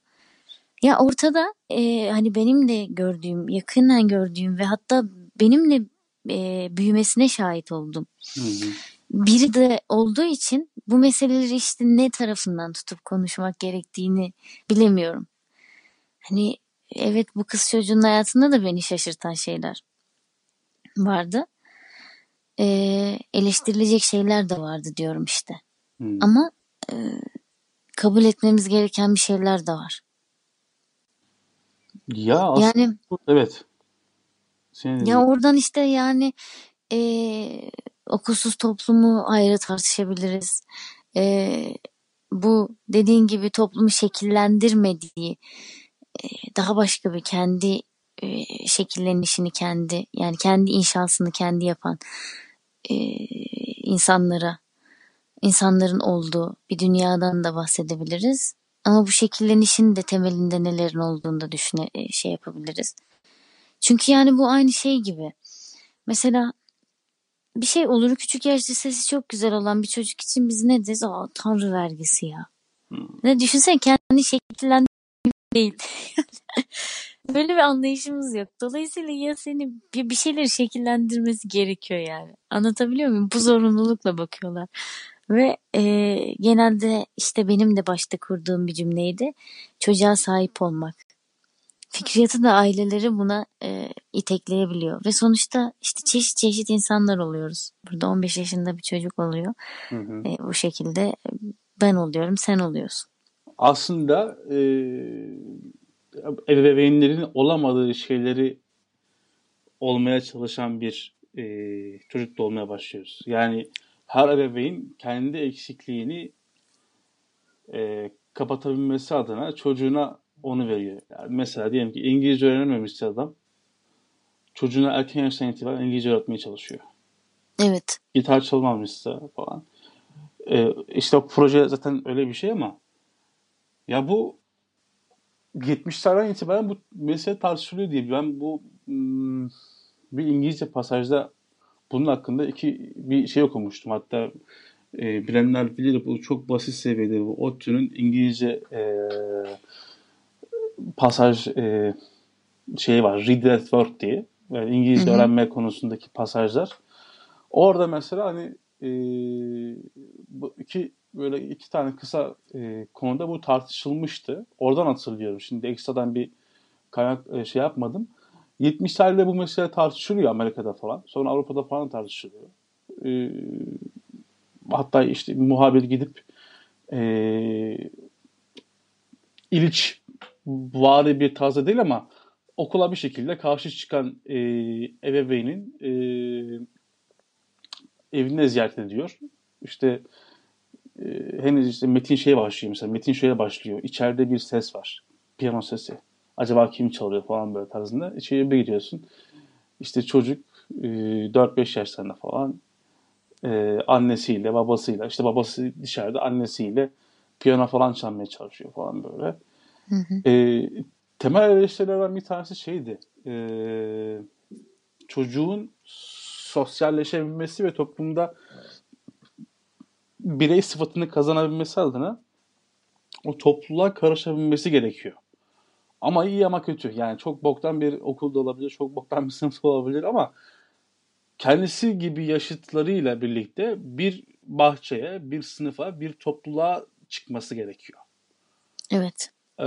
Ya ortada e, hani benim de gördüğüm, yakından gördüğüm ve hatta benimle e, büyümesine şahit oldum. Hı hı biri de olduğu için bu meseleleri işte ne tarafından tutup konuşmak gerektiğini bilemiyorum. Hani evet bu kız çocuğun hayatında da beni şaşırtan şeyler vardı. Ee, eleştirilecek şeyler de vardı diyorum işte. Hmm. Ama e, kabul etmemiz gereken bir şeyler de var. Ya aslında, yani evet. Senin ya oradan işte yani e, okulsuz toplumu ayrı tartışabiliriz. Ee, bu dediğin gibi toplumu şekillendirmediği e, daha başka bir kendi e, şekillenişini kendi yani kendi inşasını kendi yapan e, insanlara insanların olduğu bir dünyadan da bahsedebiliriz. Ama bu şekillenişin de temelinde nelerin olduğunu da düşüne e, şey yapabiliriz. Çünkü yani bu aynı şey gibi. Mesela bir şey olur küçük yaşta sesi çok güzel olan bir çocuk için biz ne deriz? Aa tanrı vergisi ya. Hmm. Ne düşünsen kendi şekillendirme değil. Böyle bir anlayışımız yok. Dolayısıyla ya seni bir, bir şeyleri şekillendirmesi gerekiyor yani. Anlatabiliyor muyum? Bu zorunlulukla bakıyorlar. Ve e, genelde işte benim de başta kurduğum bir cümleydi. Çocuğa sahip olmak fikriyatı da aileleri buna e, itekleyebiliyor. Ve sonuçta işte çeşit çeşit insanlar oluyoruz. Burada 15 yaşında bir çocuk oluyor. Hı hı. E, bu şekilde ben oluyorum, sen oluyorsun. aslında e, ebeveynlerin olamadığı şeyleri olmaya çalışan bir e, çocuk da olmaya başlıyoruz. Yani her ebeveyn kendi eksikliğini e, kapatabilmesi adına çocuğuna onu veriyor. Yani mesela diyelim ki İngilizce öğrenememişse adam çocuğuna erken yaştan itibaren İngilizce öğretmeye çalışıyor. Evet. Gitar çalmamışsa falan. E, işte o proje zaten öyle bir şey ama ya bu 70'lerden itibaren bu mesele tartışılıyor diye. Ben bu hmm, bir İngilizce pasajda bunun hakkında iki bir şey okumuştum. Hatta e, bilenler bilir bu çok basit seviyede bu ODTÜ'nün İngilizce e, pasaj e, şeyi var. Read that word diye. Yani İngilizce hı hı. öğrenme konusundaki pasajlar. Orada mesela hani e, bu iki böyle iki tane kısa e, konuda bu tartışılmıştı. Oradan hatırlıyorum. Şimdi ekstradan bir kaynak e, şey yapmadım. 70'lerde bu mesele tartışılıyor Amerika'da falan. Sonra Avrupa'da falan tartışılıyor. E, hatta işte muhabir gidip e, İliç vari bir tarzda değil ama okula bir şekilde karşı çıkan e, ebeveynin e, evine ziyaret ediyor. İşte e, henüz işte metin şey başlıyor mesela. Metin şöyle başlıyor. İçeride bir ses var. Piyano sesi. Acaba kim çalıyor falan böyle tarzında. İçeri bir gidiyorsun. İşte çocuk e, 4-5 yaşlarında falan e, annesiyle babasıyla işte babası dışarıda annesiyle piyano falan çalmaya çalışıyor falan böyle. Hı hı. E, temel eleştirilerden bir tanesi şeydi. E, çocuğun sosyalleşebilmesi ve toplumda birey sıfatını kazanabilmesi adına o topluluğa karışabilmesi gerekiyor. Ama iyi ama kötü. Yani çok boktan bir okulda olabilir, çok boktan bir sınıfta olabilir ama kendisi gibi yaşıtlarıyla birlikte bir bahçeye, bir sınıfa, bir topluluğa çıkması gerekiyor. Evet. Ee,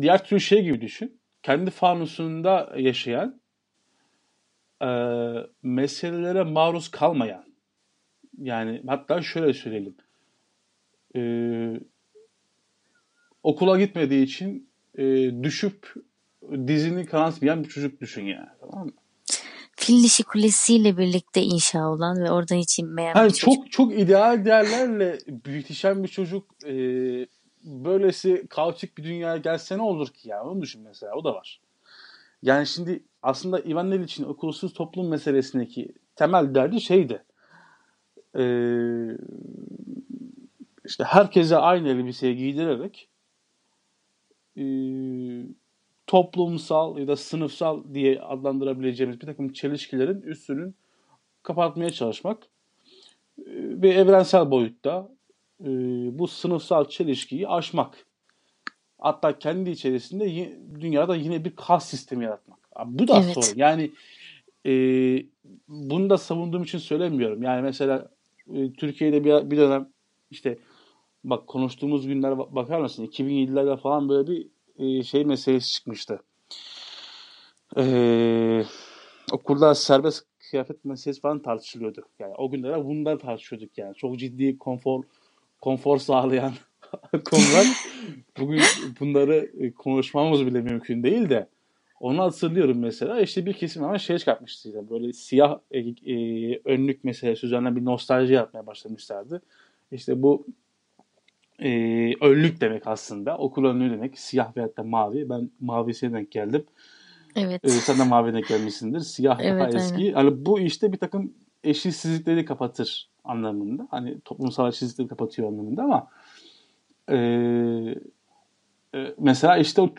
diğer türlü şey gibi düşün. Kendi fanusunda yaşayan, e, meselelere maruz kalmayan, yani hatta şöyle söyleyelim. Ee, okula gitmediği için e, düşüp dizini kanatmayan bir çocuk düşün yani. Tamam mı? Fil dişi kulesiyle birlikte inşa olan ve oradan hiç inmeyen yani bir çok, çocuk. Çok ideal değerlerle büyütüşen bir çocuk e, böylesi kaotik bir dünyaya gelse ne olur ki ya? Onu düşün mesela. O da var. Yani şimdi aslında Ivan Illich'in okulsuz toplum meselesindeki temel derdi şeydi e, işte herkese aynı elbiseyi giydirerek e, toplumsal ya da sınıfsal diye adlandırabileceğimiz bir takım çelişkilerin üstünün kapatmaya çalışmak e, ve evrensel boyutta e, bu sınıfsal çelişkiyi aşmak. Hatta kendi içerisinde dünyada yine bir kas sistemi yaratmak. Bu da evet. sorun. Yani e, bunu da savunduğum için söylemiyorum. Yani mesela e, Türkiye'de bir, bir dönem işte bak konuştuğumuz günler bakar mısın? 2007'lerde falan böyle bir e, şey meselesi çıkmıştı. Ee, okulda serbest kıyafet meselesi falan tartışılıyordu. Yani o günlere bundan tartışıyorduk yani. Çok ciddi konfor konfor sağlayan konular. Bugün bunları e, konuşmamız bile mümkün değil de onu hatırlıyorum mesela. İşte bir kesim ama şey çıkartmıştı. Böyle siyah e, e, önlük meselesi üzerine bir nostalji yapmaya başlamışlardı. İşte bu e, önlük demek aslında. Okul önlüğü demek. Siyah veyahut da mavi. Ben mavisine denk geldim. Evet. E, sen de mavi denk gelmişsindir. Siyah evet, daha eski. Aynen. Yani bu işte bir takım eşitsizlikleri kapatır anlamında. Hani toplumsal eşitsizlikleri kapatıyor anlamında ama e, e, mesela işte o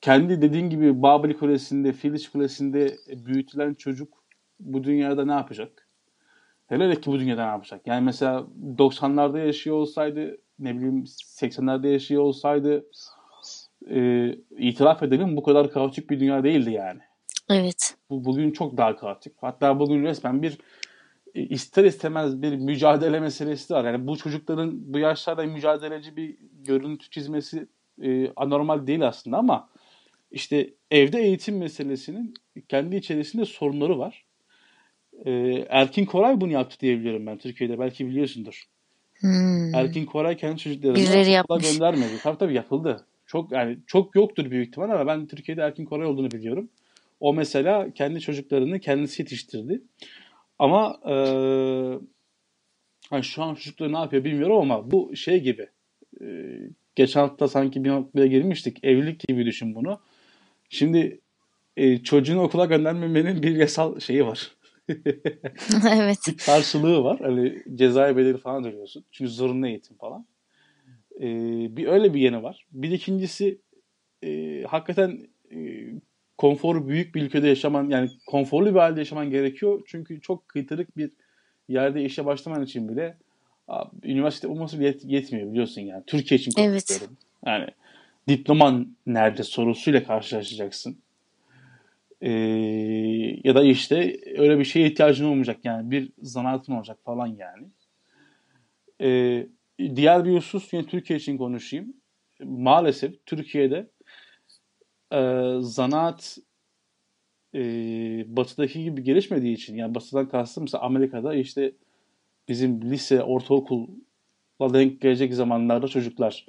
kendi dediğin gibi Babil Kulesi'nde, Filiz Kulesi'nde büyütülen çocuk bu dünyada ne yapacak? Hele ki bu dünyada ne yapacak? Yani mesela 90'larda yaşıyor olsaydı, ne bileyim 80'lerde yaşıyor olsaydı e, itiraf edelim bu kadar kaotik bir dünya değildi yani. Evet. Bu, bugün çok daha kaotik. Hatta bugün resmen bir e, ister istemez bir mücadele meselesi var. Yani bu çocukların bu yaşlarda mücadeleci bir görüntü çizmesi e, anormal değil aslında ama işte evde eğitim meselesinin kendi içerisinde sorunları var. Ee, Erkin Koray bunu yaptı diyebiliyorum ben Türkiye'de. Belki biliyorsundur. Hmm. Erkin Koray kendi çocuklarını okula göndermedi. Tabii tabii yapıldı. Çok yani çok yoktur büyük ihtimal ama ben Türkiye'de Erkin Koray olduğunu biliyorum. O mesela kendi çocuklarını kendisi yetiştirdi. Ama eee hani şu an çocukları ne yapıyor bilmiyorum ama bu şey gibi. Eee, geçen hafta sanki bir noktaya girmiştik. Evlilik gibi düşün bunu. Şimdi e, çocuğunu okula göndermemenin bir yasal şeyi var. evet. bir karşılığı var. Hani cezai bedeli falan ödüyorsun. Çünkü zorunlu eğitim falan. Ee, bir öyle bir yanı var. Bir ikincisi e, hakikaten e, konforu büyük bir ülkede yaşaman yani konforlu bir halde yaşaman gerekiyor. Çünkü çok kıytırık bir yerde işe başlaman için bile abi, üniversite olması yet- yetmiyor biliyorsun yani. Türkiye için Evet. konuşuyorum. Yani diploman nerede sorusuyla karşılaşacaksın. Ee, ya da işte öyle bir şeye ihtiyacın olmayacak yani bir zanaatın olacak falan yani. Ee, diğer bir husus yine Türkiye için konuşayım. Maalesef Türkiye'de e, zanaat e, batıdaki gibi gelişmediği için yani batıdan kastım mesela Amerika'da işte bizim lise, ortaokulla denk gelecek zamanlarda çocuklar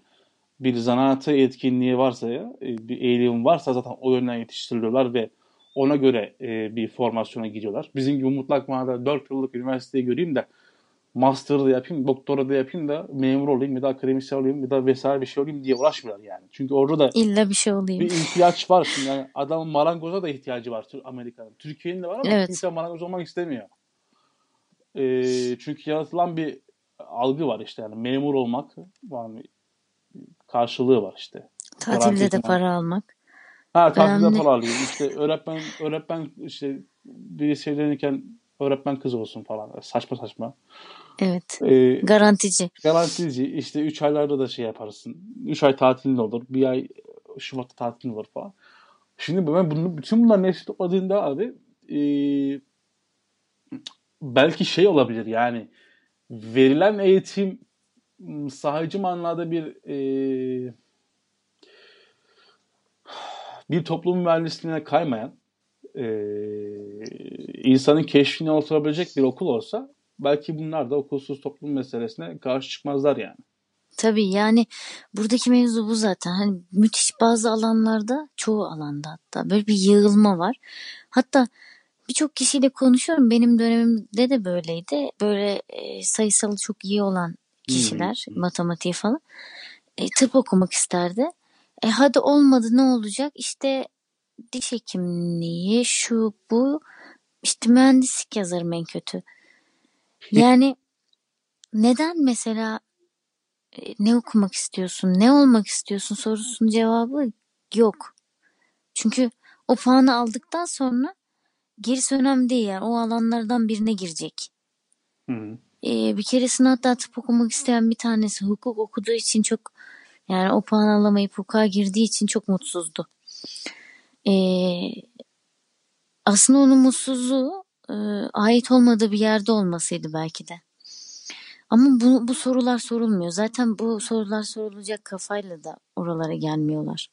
bir zanaatı etkinliği varsa ya e, bir eğilim varsa zaten o yönden yetiştiriliyorlar ve ona göre e, bir formasyona gidiyorlar. Bizim gibi mutlak manada 4 yıllık üniversiteyi göreyim de master da yapayım, doktora da yapayım da memur olayım ya da akademisyen olayım ya da vesaire bir şey olayım diye uğraşmıyorlar yani. Çünkü orada da İlla bir şey olayım. bir ihtiyaç var. Şimdi yani adamın marangoza da ihtiyacı var Amerika'nın. Türkiye'nin de var ama Evet. kimse marangoz olmak istemiyor. Ee, çünkü yaratılan bir algı var işte yani memur olmak yani karşılığı var işte. Tatilde de para almak. Ha tatilde Önemli. para alayım. İşte öğretmen öğretmen işte birisi evlenirken öğretmen kız olsun falan. Saçma saçma. Evet. Ee, Garantici. garantici işte 3 aylarda da şey yaparsın. 3 ay tatilin olur. Bir ay Şubat'ta tatilin olur falan. Şimdi ben bunu, bütün bunların hepsi topladığında abi e, belki şey olabilir yani verilen eğitim m, sahici manada bir e, bir toplum mühendisliğine kaymayan e, insanın keşfine oturabilecek bir okul olsa belki bunlar da okulsuz toplum meselesine karşı çıkmazlar yani. Tabii yani buradaki mevzu bu zaten. Hani müthiş bazı alanlarda, çoğu alanda hatta böyle bir yığılma var. Hatta birçok kişiyle konuşuyorum. Benim dönemimde de böyleydi. Böyle e, sayısalı çok iyi olan kişiler, matematiği falan e, tıp okumak isterdi. E hadi olmadı ne olacak? İşte diş hekimliği, şu bu, işte mühendislik yazarım en kötü. Yani neden mesela e, ne okumak istiyorsun, ne olmak istiyorsun sorusunun cevabı yok. Çünkü o puanı aldıktan sonra gerisi önemli değil yani. O alanlardan birine girecek. Hı hı. Ee, bir keresinde hatta tıp okumak isteyen bir tanesi hukuk okuduğu için çok yani o puan alamayıp hukuka girdiği için çok mutsuzdu. Ee, aslında onun mutsuzluğu e, ait olmadığı bir yerde olmasıydı belki de. Ama bu, bu sorular sorulmuyor. Zaten bu sorular sorulacak kafayla da oralara gelmiyorlar.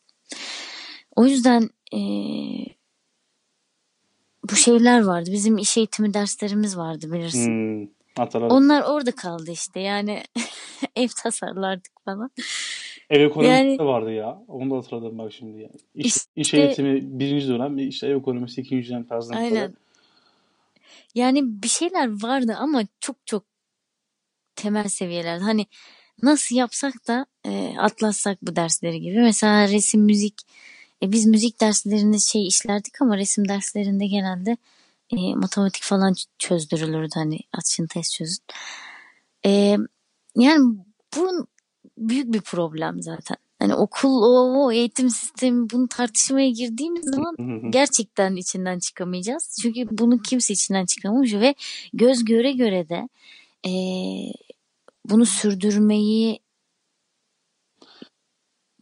O yüzden e, bu şeyler vardı. Bizim iş eğitimi derslerimiz vardı bilirsin. Hmm, hatırladım. Onlar orada kaldı işte. Yani ev tasarlardık falan. Ev ekonomisi Yani- de vardı ya. Onu da hatırladım bak şimdi. Ya. İş, iş İşte- eğitimi birinci dönem, işte ev ekonomisi ikinci dönem tarzında. Aynen. Yani bir şeyler vardı ama çok çok temel seviyelerde. Hani nasıl yapsak da e, atlatsak bu dersleri gibi. Mesela resim, müzik. E, biz müzik derslerinde şey işlerdik ama resim derslerinde genelde e, matematik falan çözdürülürdü. Hani açın test çözün. E, yani bu büyük bir problem zaten. Hani okul, o, o eğitim sistemi bunu tartışmaya girdiğimiz zaman gerçekten içinden çıkamayacağız. Çünkü bunu kimse içinden çıkamamış ve göz göre göre de eee, bunu sürdürmeyi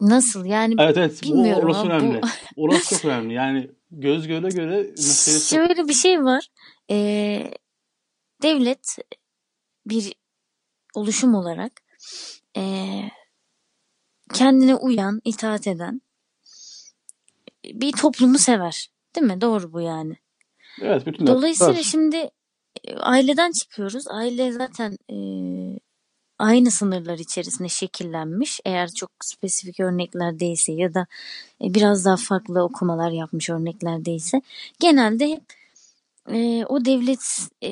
nasıl yani Evet evet. Bu, Bilmiyorum orası ama önemli. bu- Orası çok önemli. Yani göz göre göre meselesi çok. şöyle bir şey var. Eee, devlet bir oluşum olarak eee, kendine uyan, itaat eden bir toplumu sever. Değil mi? Doğru bu yani. Evet bütün Dolayısıyla dersler- şimdi e, aileden çıkıyoruz. Aile zaten e, aynı sınırlar içerisinde şekillenmiş. Eğer çok spesifik örnekler değilse ya da e, biraz daha farklı okumalar yapmış örnekler değilse genelde hep e, o devlet e,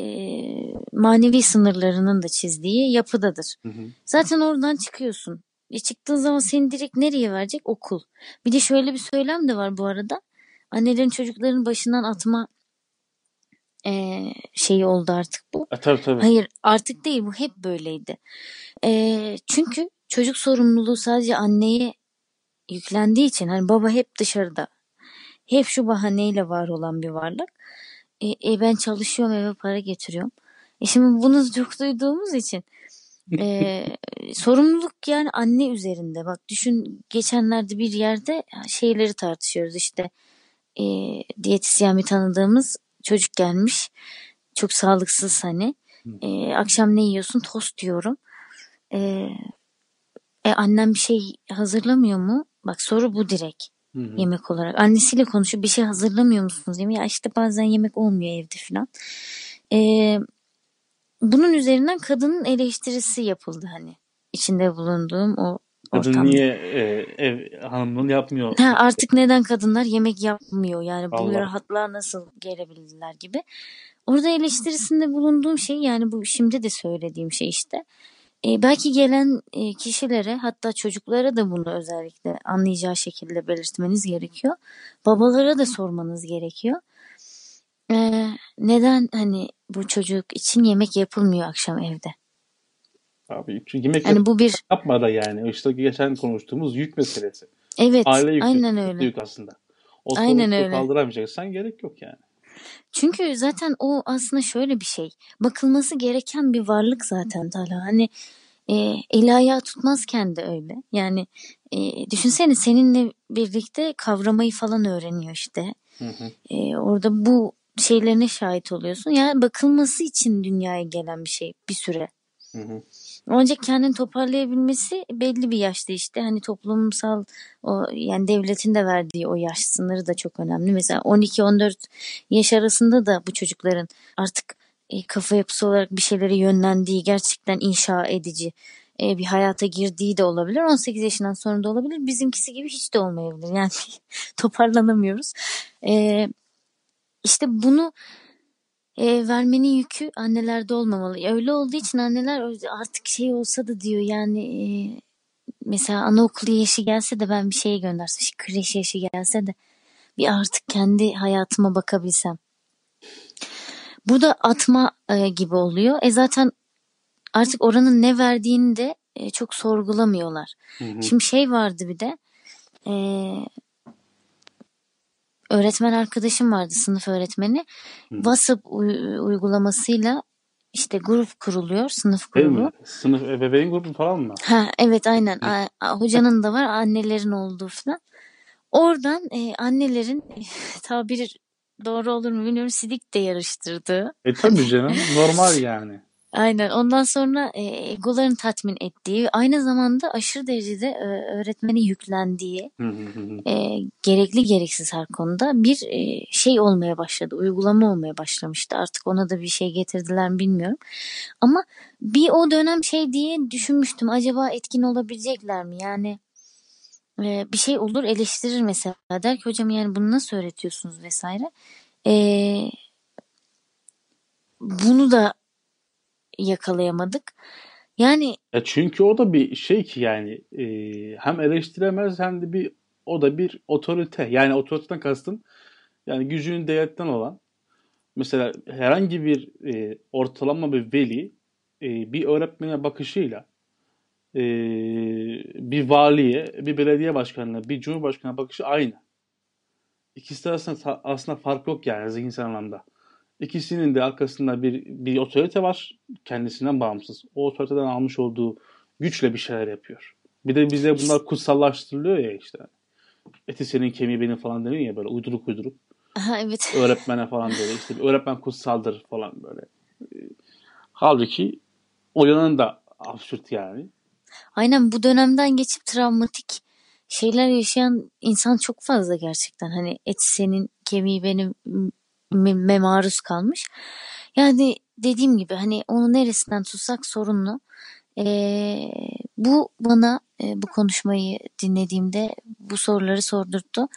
manevi sınırlarının da çizdiği yapıdadır. Hı hı. Zaten oradan çıkıyorsun. E çıktığın zaman seni direkt nereye verecek? Okul. Bir de şöyle bir söylem de var bu arada. Annelerin çocukların başından atma e, şeyi oldu artık bu. E, tabii tabii. Hayır artık değil bu hep böyleydi. E, çünkü çocuk sorumluluğu sadece anneye yüklendiği için hani baba hep dışarıda. Hep şu bahaneyle var olan bir varlık. E, e, ben çalışıyorum eve para getiriyorum. E şimdi bunu çok duyduğumuz için e, sorumluluk yani anne üzerinde. Bak düşün geçenlerde bir yerde şeyleri tartışıyoruz işte e, diyetisyen bir tanıdığımız çocuk gelmiş. Çok sağlıksız hani. E, akşam ne yiyorsun? Tost diyorum. E, e, annem bir şey hazırlamıyor mu? Bak soru bu direkt. Hı hı. Yemek olarak. Annesiyle konuşuyor. Bir şey hazırlamıyor musunuz? Yemek? Ya işte bazen yemek olmuyor evde falan. E, bunun üzerinden kadının eleştirisi yapıldı hani. içinde bulunduğum o Kadın ortamda. niye e, ev hanımlığını yapmıyor? Ha, artık neden kadınlar yemek yapmıyor yani bu Allah. rahatlığa nasıl gelebildiler gibi. Orada eleştirisinde bulunduğum şey yani bu şimdi de söylediğim şey işte. E, belki gelen e, kişilere hatta çocuklara da bunu özellikle anlayacağı şekilde belirtmeniz gerekiyor. Babalara da sormanız gerekiyor. E, neden hani bu çocuk için yemek yapılmıyor akşam evde? Abi, çünkü yemek Hani bu bir yapma da yani. İşte geçen konuştuğumuz yük meselesi. evet Aile yükü. aynen öyle. Yük aslında. O Aynen öyle. kaldıramayacaksan gerek yok yani. Çünkü zaten o aslında şöyle bir şey. Bakılması gereken bir varlık zaten Talha. Hani e, eli ayağı tutmazken de öyle. Yani e, düşünsene seninle birlikte kavramayı falan öğreniyor işte. Hı hı. E, orada bu şeylerine şahit oluyorsun. Yani bakılması için dünyaya gelen bir şey bir süre. Hı hı. Ancak kendini toparlayabilmesi belli bir yaşta işte hani toplumsal o yani devletin de verdiği o yaş sınırı da çok önemli. Mesela 12-14 yaş arasında da bu çocukların artık e, kafa yapısı olarak bir şeylere yönlendiği gerçekten inşa edici e, bir hayata girdiği de olabilir. 18 yaşından sonra da olabilir. Bizimkisi gibi hiç de olmayabilir. Yani toparlanamıyoruz. E, işte bunu e, vermenin yükü annelerde olmamalı. Öyle olduğu için anneler artık şey olsa da diyor yani e, mesela anaokulu yaşı gelse de ben bir şeye göndersem, işte kreş yaşı gelse de bir artık kendi hayatıma bakabilsem. Bu da atma e, gibi oluyor. E zaten artık oranın ne verdiğini de e, çok sorgulamıyorlar. Hı hı. Şimdi şey vardı bir de e, öğretmen arkadaşım vardı sınıf öğretmeni. Hı. WhatsApp uy- uygulamasıyla işte grup kuruluyor sınıf Değil grubu. mi? Sınıf ebeveyn grubu falan mı? Ha evet aynen A- hocanın da var annelerin olduğu falan. Oradan e, annelerin tabiri doğru olur mu bilmiyorum sidik de yarıştırdığı. E tabii canım. Normal yani. Aynen ondan sonra e, egolarını tatmin ettiği aynı zamanda aşırı derecede e, öğretmeni yüklendiği e, gerekli gereksiz her konuda bir e, şey olmaya başladı. Uygulama olmaya başlamıştı. Artık ona da bir şey getirdiler mi bilmiyorum. Ama bir o dönem şey diye düşünmüştüm. Acaba etkin olabilecekler mi? Yani e, bir şey olur eleştirir mesela. Der ki hocam yani bunu nasıl öğretiyorsunuz vesaire. E, bunu da yakalayamadık. Yani Ya çünkü o da bir şey ki yani e, hem eleştiremez hem de bir o da bir otorite. Yani otoriteden kastım yani gücünün devletten olan mesela herhangi bir e, ortalama bir veli e, bir öğretmene bakışıyla e, bir valiye, bir belediye başkanına, bir cumhurbaşkanına bakışı aynı. İkisi arasında aslında fark yok yani zihinsel anlamda. İkisinin de arkasında bir, bir otorite var. Kendisinden bağımsız. O otoriteden almış olduğu güçle bir şeyler yapıyor. Bir de bize bunlar kutsallaştırılıyor ya işte. Eti senin kemiği benim falan deniyor ya böyle uyduruk uyduruk. aha, evet Öğretmene falan böyle işte bir öğretmen kutsaldır falan böyle. Halbuki o yanın da absürt yani. Aynen bu dönemden geçip travmatik şeyler yaşayan insan çok fazla gerçekten. Hani et senin kemiği benim me- maruz kalmış. Yani dediğim gibi hani onu neresinden tutsak sorunlu. E, bu bana e, bu konuşmayı dinlediğimde bu soruları sordurttu.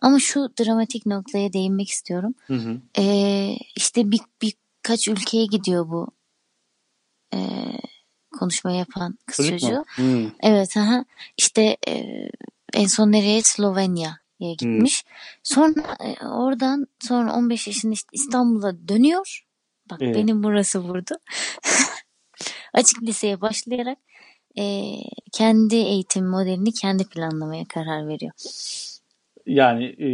Ama şu dramatik noktaya değinmek istiyorum. Hı hı. E, işte bir, birkaç ülkeye gidiyor bu e, konuşma yapan kız Çocuk çocuğu. mu? Hı. Evet, aha. işte e, en son nereye? Slovenya'ya gitmiş. Sonra e, oradan sonra 15 yaşında işte İstanbul'a dönüyor. Bak Evet. benim burası vurdu. Açık liseye başlayarak e, kendi eğitim modelini kendi planlamaya karar veriyor. Yani e,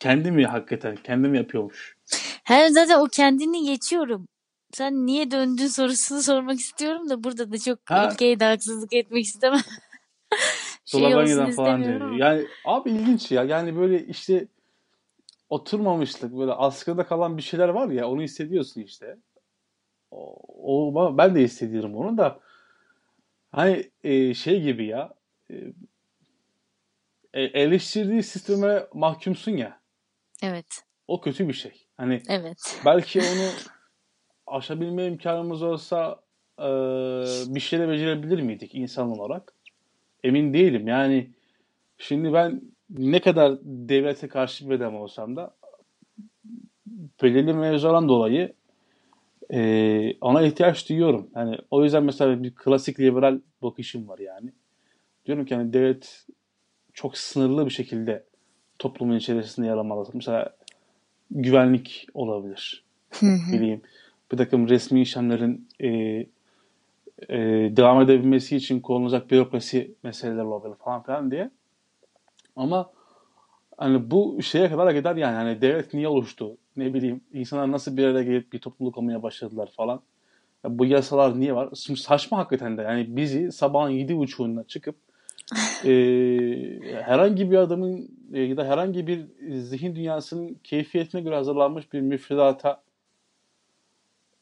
kendi mi hakikaten? Kendi mi yapıyormuş? Her zaten o kendini geçiyorum. Sen niye döndün sorusunu sormak istiyorum da burada da çok Ha. ülkeye de haksızlık etmek istemem. şey falan ama. Yani abi ilginç ya. Yani böyle işte oturmamışlık böyle askıda kalan bir şeyler var ya onu hissediyorsun işte. O, o- ben de hissediyorum onu da. Hani e, şey gibi ya. E, e, eleştirdiği sisteme mahkumsun ya. Evet, O kötü bir şey. Hani evet. belki onu aşabilme imkanımız olsa e, bir şeyler becerebilir miydik insan olarak? Emin değilim. Yani şimdi ben ne kadar devlete karşı bir adam olsam da belirli mevzulardan dolayı e, ona ihtiyaç duyuyorum. Yani o yüzden mesela bir klasik liberal bakışım var yani. Diyorum ki hani devlet çok sınırlı bir şekilde toplumun içerisinde yer almalı. Mesela güvenlik olabilir bileyim bir takım resmi işlemlerin e, e, devam edebilmesi için kullanılacak bürokrasi meseleler olabilir falan filan diye. Ama hani bu şeye kadar gider yani hani devlet niye oluştu? Ne bileyim insanlar nasıl bir araya gelip bir topluluk olmaya başladılar falan. Ya bu yasalar niye var? Şimdi saçma hakikaten de. Yani bizi sabahın yedi buçuğunda çıkıp e, herhangi bir adamın e, ya da herhangi bir zihin dünyasının keyfiyetine göre hazırlanmış bir müfredata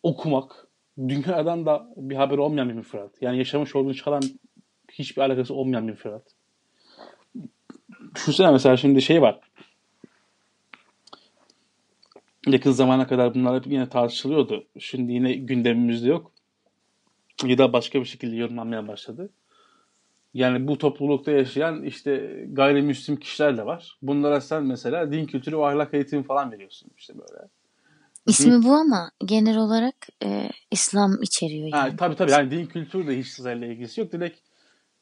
okumak dünyadan da bir haber olmayan bir müfredat. Yani yaşamış olduğu çıkaran hiçbir alakası olmayan bir müfredat. Düşünsene mesela şimdi şey var. Yakın zamana kadar bunlar hep yine tartışılıyordu. Şimdi yine gündemimizde yok. Ya da başka bir şekilde yorumlanmaya başladı. Yani bu toplulukta yaşayan işte gayrimüslim kişiler de var. Bunlara sen mesela din kültürü ve ahlak eğitimi falan veriyorsun işte böyle. İsmi bu ama genel olarak e, İslam içeriyor Ha, yani. tabii tabii yani din kültürü de hiç sizlerle ilgisi yok. Direkt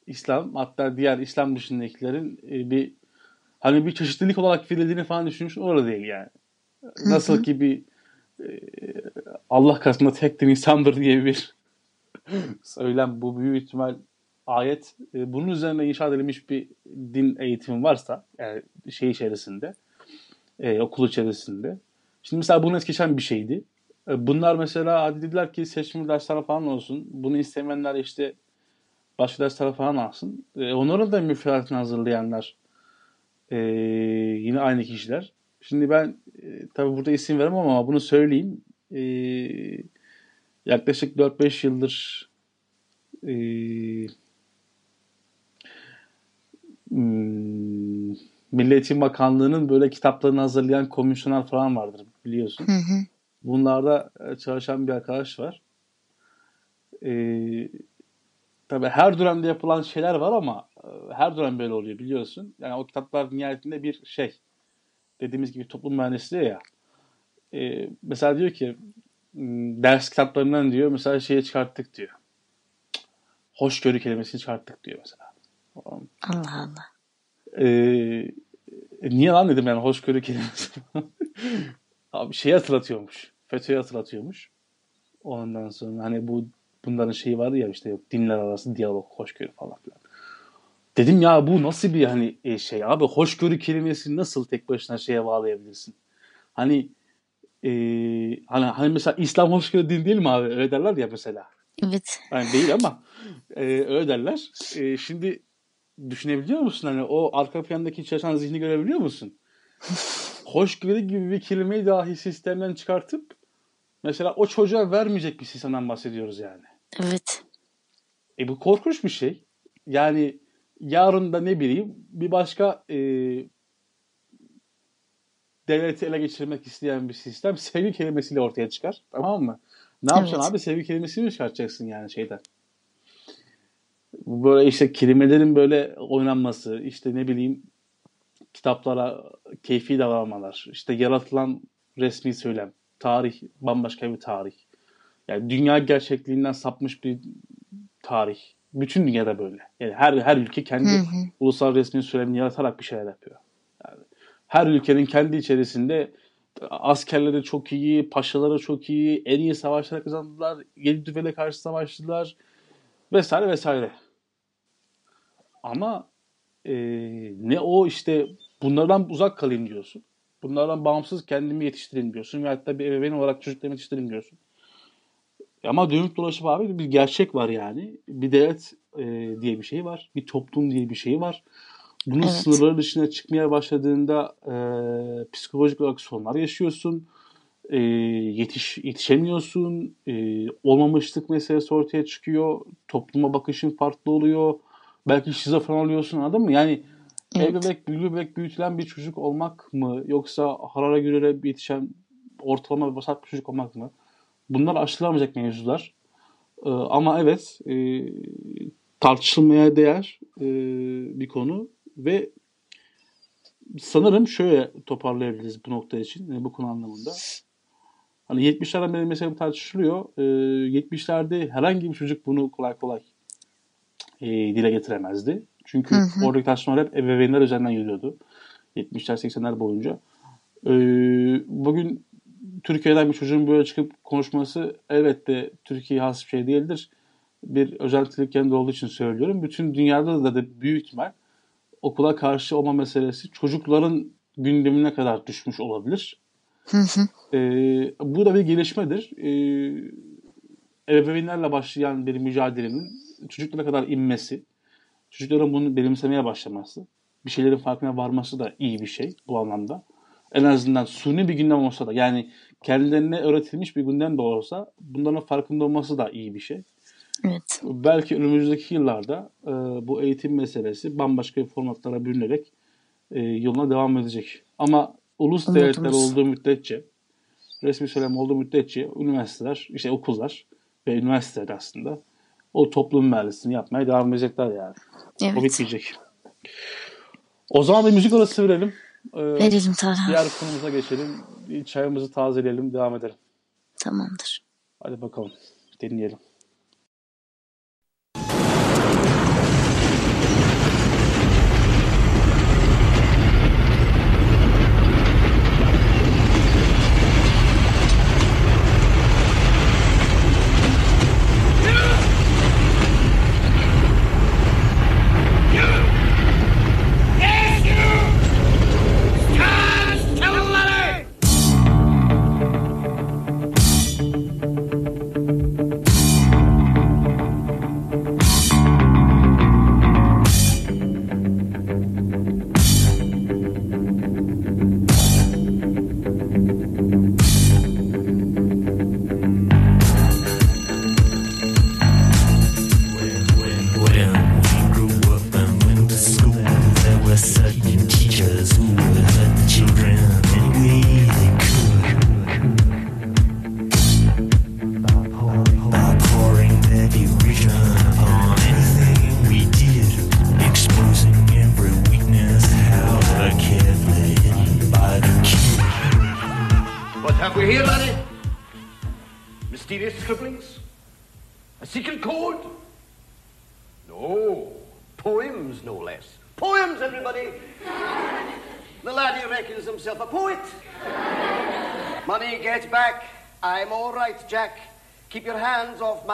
İslam hatta diğer İslam dışındakilerin e, bir hani bir çeşitlilik olarak verildiğini falan düşünmüş orada değil yani. Nasıl ki bir e, Allah katında tek din insandır diye bir söylem bu büyük ihtimal ayet e, bunun üzerine inşa edilmiş bir din eğitimi varsa yani şey içerisinde e, okul içerisinde. Şimdi mesela es geçen bir şeydi. E, Bunlar mesela hadi dediler ki seçmeli dersler falan olsun. Bunu istemeyenler işte başka dersler falan alsın. E, onların da müfredatını hazırlayanlar e, yine aynı kişiler. Şimdi ben e, tabi burada isim veremem ama bunu söyleyeyim. E, yaklaşık 4-5 yıldır e, hmm, Milli Eğitim Bakanlığı'nın böyle kitaplarını hazırlayan komisyoner falan vardır biliyorsun. Hı hı. Bunlarda e, çalışan bir arkadaş var. Ee, tabii her dönemde yapılan şeyler var ama e, her dönem böyle oluyor biliyorsun. Yani o kitaplar nihayetinde bir şey. Dediğimiz gibi toplum mühendisliği ya. Ee, mesela diyor ki m, ders kitaplarından diyor mesela şeye çıkarttık diyor. Hoşgörü kelimesini çıkarttık diyor mesela. Allah Allah. Ee, e, niye lan dedim yani hoşgörü kelimesi. Abi şeyi hatırlatıyormuş. FETÖ'yü hatırlatıyormuş. Ondan sonra hani bu bunların şeyi vardı ya işte yok dinler arası diyalog, hoşgörü falan filan. Dedim ya bu nasıl bir hani e, şey abi hoşgörü kelimesini nasıl tek başına şeye bağlayabilirsin? Hani e, hani, hani mesela İslam hoşgörü din değil mi abi? Öyle derler ya mesela. Evet. Yani değil ama e, öyle derler. E, şimdi düşünebiliyor musun? Hani o arka plandaki çalışan zihni görebiliyor musun? Hoşgörü gibi bir kelimeyi dahi sistemden çıkartıp mesela o çocuğa vermeyecek bir sistemden bahsediyoruz yani. Evet. E bu korkunç bir şey. Yani yarın da ne bileyim bir başka e, devleti ele geçirmek isteyen bir sistem sevgi kelimesiyle ortaya çıkar. Tamam mı? Ne yapacaksın Evet. abi? Sevgi kelimesini mi çıkartacaksın yani şeyden? Böyle işte kelimelerin böyle oynanması, işte ne bileyim kitaplara keyfi davranmalar, işte yaratılan resmi söylem, tarih, bambaşka bir tarih. Yani dünya gerçekliğinden sapmış bir tarih. Bütün dünyada böyle. Yani her her ülke kendi Hı hı. ulusal resmi söylemini yaratarak bir şeyler yapıyor. Yani her ülkenin kendi içerisinde askerleri çok iyi, paşaları çok iyi, en iyi savaşlar kazandılar, yedi düvele karşı savaştılar vesaire vesaire. Ama e, ne o işte bunlardan uzak kalayım diyorsun. Bunlardan bağımsız kendimi yetiştireyim diyorsun. Ve hatta bir ebeveyn olarak çocuklarımı yetiştireyim diyorsun. Ama dönüp dolaşıp abi bir gerçek var yani. Bir devlet e, diye bir şey var. Bir toplum diye bir şey var. Bunun Evet. sınırları dışına çıkmaya başladığında e, psikolojik olarak sorunlar yaşıyorsun. E, yetiş yetişemiyorsun. E, olmamışlık meselesi ortaya çıkıyor. Topluma bakışın farklı oluyor. Belki şizofren oluyorsun anladın mı? Yani Evet. el bebek, gül bebek büyütülen bir çocuk olmak mı? Yoksa harara gürere yetişen ortalama bir basak bir çocuk olmak mı? Bunlar aşılamayacak mevzular. Ee, ama evet e, tartışılmaya değer e, bir konu ve sanırım şöyle toparlayabiliriz bu nokta için yani bu konu anlamında. Hani 70'lerden beri mesela tartışılıyor. Ee, 70'lerde herhangi bir çocuk bunu kolay kolay e, dile getiremezdi. Çünkü Hı hı. oradaki tartışmalar hep ebeveynler üzerinden yürüyordu. 70'ler 80'ler boyunca. Ee, bugün Türkiye'den bir çocuğun böyle çıkıp konuşması elbette Türkiye'ye has bir şey değildir. Bir özentilik yanında olduğu için söylüyorum. Bütün dünyada da, da büyük ihtimal okula karşı olma meselesi çocukların gündemine kadar düşmüş olabilir. Hı hı. Ee, bu da bir gelişmedir. Ee, ebeveynlerle başlayan bir mücadelenin çocuklara kadar inmesi, çocukların bunu benimsemeye başlaması, bir şeylerin farkına varması da iyi bir şey bu anlamda. En azından suni bir gündem olsa da yani kendilerine öğretilmiş bir gündem de olsa bunların farkında olması da iyi bir şey. Evet. Belki önümüzdeki yıllarda e, bu eğitim meselesi bambaşka formatlara bürünerek e, yoluna devam edecek. Ama ulus devletler olduğu müddetçe, resmi söylem olduğu müddetçe üniversiteler, işte okullar ve üniversiteler aslında o toplum mühendisliğini yapmaya devam edecekler yani. O Evet. bitmeyecek. O zaman bir müzik arası verelim. Ee, Verelim Tarhan. diğer konumuza geçelim. Bir çayımızı tazeleyelim, devam edelim. Tamamdır. Hadi bakalım, dinleyelim.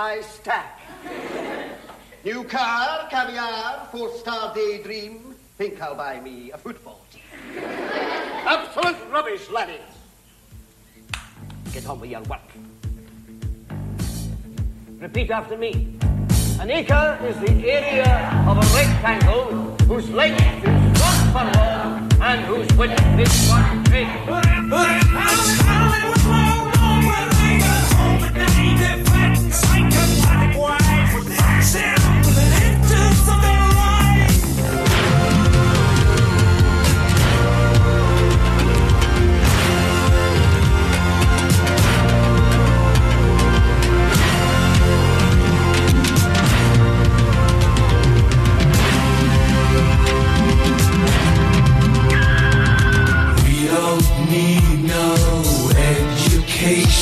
My stack. New car, caviar, four-star daydream. Think I'll buy me a football team. Absolute rubbish, laddie. Get on with your work. Repeat after me. An acre is the area of a rectangle whose length is one furlong and whose width is one cubit.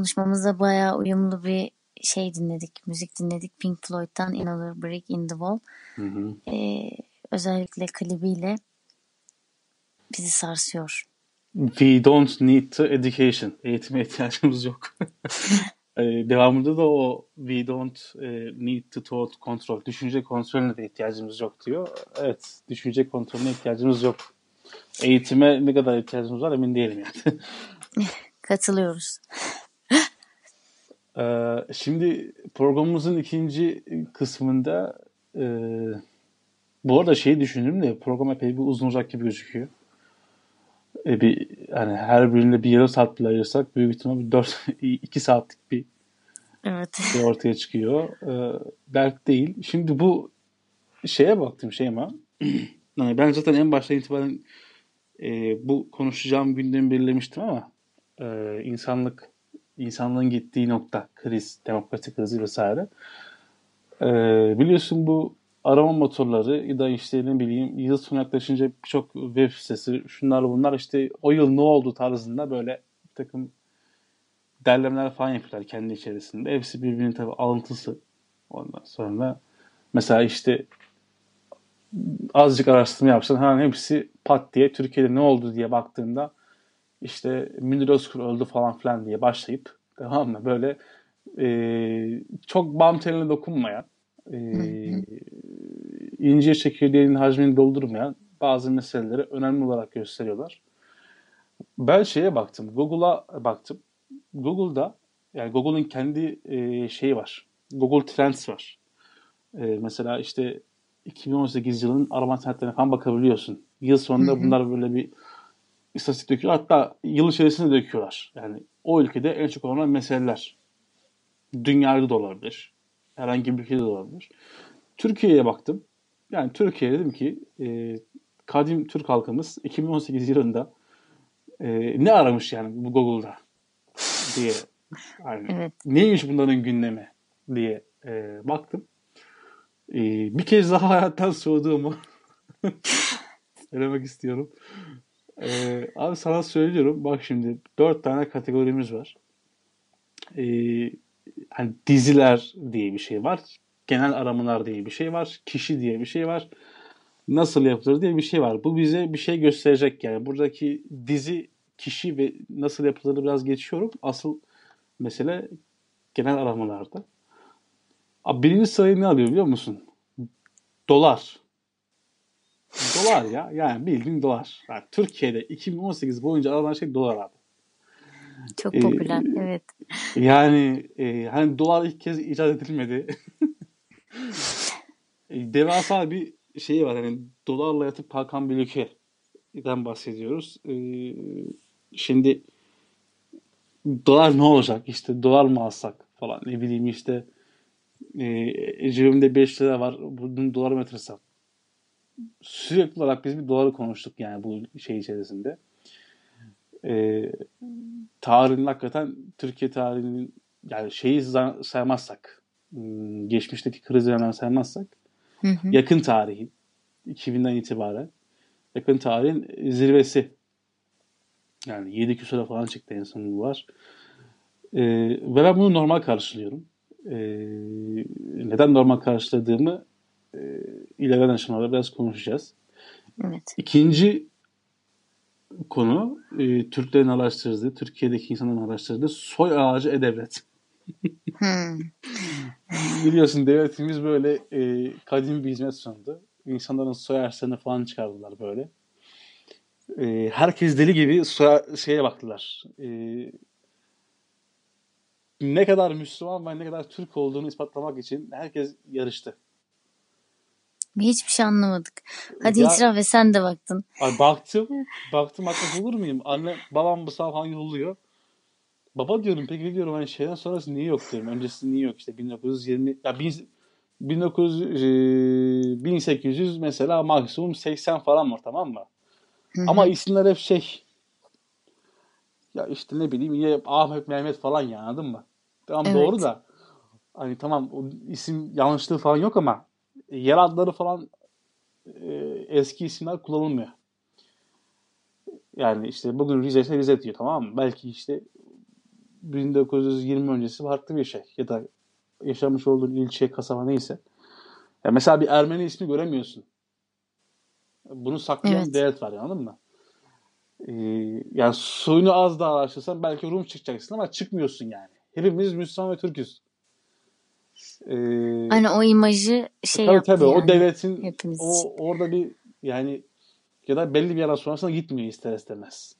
Konuşmamızda bayağı uyumlu bir şey dinledik. Müzik dinledik. Pink Floyd'dan Another Brick in the Wall. Ee, özellikle klibiyle bizi sarsıyor. We don't need to education. Eğitime ihtiyacımız yok. Ee, devamında da o we don't e, need to thought control. Düşünce kontrolüne de ihtiyacımız yok diyor. Evet, düşünce kontrolüne ihtiyacımız yok. Eğitime ne kadar ihtiyacımız var emin değilim yani. Katılıyoruz. Ee, şimdi programımızın ikinci kısmında e, bu arada şeyi düşündüm de program epey bir uzun olacak gibi gözüküyor. E, bir hani her birinde bir yarım saat bile ayırsak büyük ihtimal bir 4 2 saatlik bir Evet. şey ortaya çıkıyor. Ee, dert değil. Şimdi bu şeye baktım Şeyma. yani ben zaten en başta itibaren e, bu konuşacağım gündemi belirlemiştim ama e, insanlık insanlığın gittiği nokta kriz, demokrasi krizi vesaire. E, biliyorsun bu arama motorları ya da işte ne bileyim yıl sonu yaklaşınca birçok web sitesi şunlar bunlar işte o yıl ne oldu tarzında böyle bir takım derlemeler falan yapıyorlar kendi içerisinde. Hepsi birbirinin tabii alıntısı ondan sonra. Mesela işte azıcık araştırma yapsan hemen hepsi pat diye Türkiye'de ne oldu diye baktığında işte Münir Özkul öldü falan filan diye başlayıp tamam mı böyle e, çok bam teline dokunmayan e, incir çekirdeğinin hacmini doldurmayan bazı meseleleri önemli olarak gösteriyorlar. Ben şeye baktım, Google'a baktım. Google'da yani Google'ın kendi e, şeyi var. Google Trends var. E, mesela işte 2018 yılının arama internetlerine falan bakabiliyorsun. Yıl sonunda Hı hı. bunlar böyle bir istatistik döküyor. Hatta yıl içerisinde döküyorlar. Yani o ülkede en çok olan meseleler. Dünyada da olabilir. Herhangi bir ülkede de olabilir. Türkiye'ye baktım. Yani Türkiye dedim ki e, kadim Türk halkımız 2018 yılında e, ne aramış yani bu Google'da diye. Yani Evet. neymiş bunların gündemi diye e, baktım. E, bir kez daha hayattan soğuduğumu söylemek istiyorum. E, abi sana söylüyorum. Bak şimdi dört tane kategorimiz var. E, hani diziler diye bir şey var. Genel aramalar diye bir şey var. Kişi diye bir şey var. Nasıl yapılır diye bir şey var. Bu bize bir şey gösterecek yani. Buradaki dizi, kişi ve nasıl yapıldığını biraz geçiyorum. Asıl mesele genel aramalarda. Abi birinci sırayı ne alıyor biliyor musun? Dolar. Dolar ya. Yani bildiğin dolar. Yani Türkiye'de 2018 boyunca aranan şey dolar abi. Çok Ee, popüler. Evet. Yani e, hani dolar ilk kez icat edilmedi. E, Devasa bir şey var. Yani dolarla yatıp kalkan bir ülkeden bahsediyoruz. E, şimdi dolar ne olacak? İşte dolar mı alsak falan ne bileyim işte e, cebimde 5 lira var. Bunu dolara mı yatırsam? Sürekli olarak biz bir doları konuştuk yani bu şey içerisinde. E, tarihin hakikaten Türkiye tarihinin yani şeyi saymazsak hmm, geçmişteki krizi hemen saymazsak Hı hı. yakın tarihin 2000'den itibaren yakın tarihin zirvesi yani 7 küsura falan çıktı en son bu var. Ee, ve ben bunu normal karşılıyorum. Ee, neden normal karşıladığımı e, ilerleyen aşamalarda biraz konuşacağız. Evet. İkinci konu e, Türklerin araştırdığı, Türkiye'deki insanların araştırdığı soy ağacı e-devlet. Hmm. Biliyorsun devletimiz böyle e, kadim bir hizmet sundu. İnsanların soy ağaçlarını falan çıkardılar böyle. E, herkes deli gibi soya, şeye baktılar. E, ne kadar Müslüman ve ne kadar Türk olduğunu ispatlamak için herkes yarıştı. Hiçbir şey anlamadık. Hadi Ya- itiraf et sen de baktın. Ay baktım, baktım bakmaz olur muyum? Anne, babam bu sabah hangi yolluyor? Baba diyorum peki diyorum hani şeyden sonrası niye yok diyorum. Öncesi niye yok işte 1920 ya bin- 1900 e, 1800 mesela maksimum 80 falan var tamam mı? Hı hı. Ama isimler hep şey ya işte ne bileyim yine Ahmet Mehmet falan ya anladın mı? Tamam Evet. doğru da hani tamam o isim yanlışlığı falan yok ama yer adları falan e, eski isimler kullanılmıyor. Yani işte bugün Rize ise Rize diyor tamam mı? Belki işte 1920 öncesi farklı bir şey ya da yaşamış olduğun ilçe, kasaba neyse. Ya mesela bir Ermeni ismi göremiyorsun. Bunu saklayan Evet. devlet var ya, anladın mı? Ee, yani suyunu az daha araştırsan belki Rum çıkacaksın ama çıkmıyorsun yani. Hepimiz Müslüman ve Türk'üz. Ee, Hani o imajı şey tabii yaptı tabii yani. o devletin hepimiz o için. orada bir yani ya da belli bir yerden sonrasında gitmiyor ister istemez.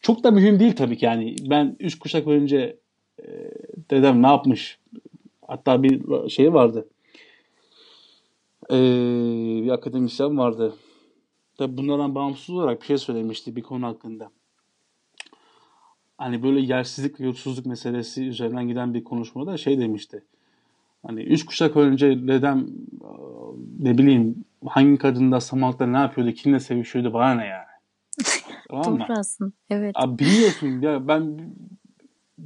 Çok da mühim değil tabii ki yani. Ben üç kuşak önce e, dedem ne yapmış? Hatta bir şey vardı. E, bir akademisyen vardı. Tabii bunlardan bağımsız olarak bir şey söylemişti bir konu hakkında. Hani böyle yersizlik ve yurtsuzluk meselesi üzerinden giden bir konuşmada şey demişti. Hani üç kuşak önce dedem e, ne bileyim hangi kadında samakta ne yapıyordu, kimle sevişiyordu bana ne yani. Tamam mı? Evet. Abi biliyorsun ya ben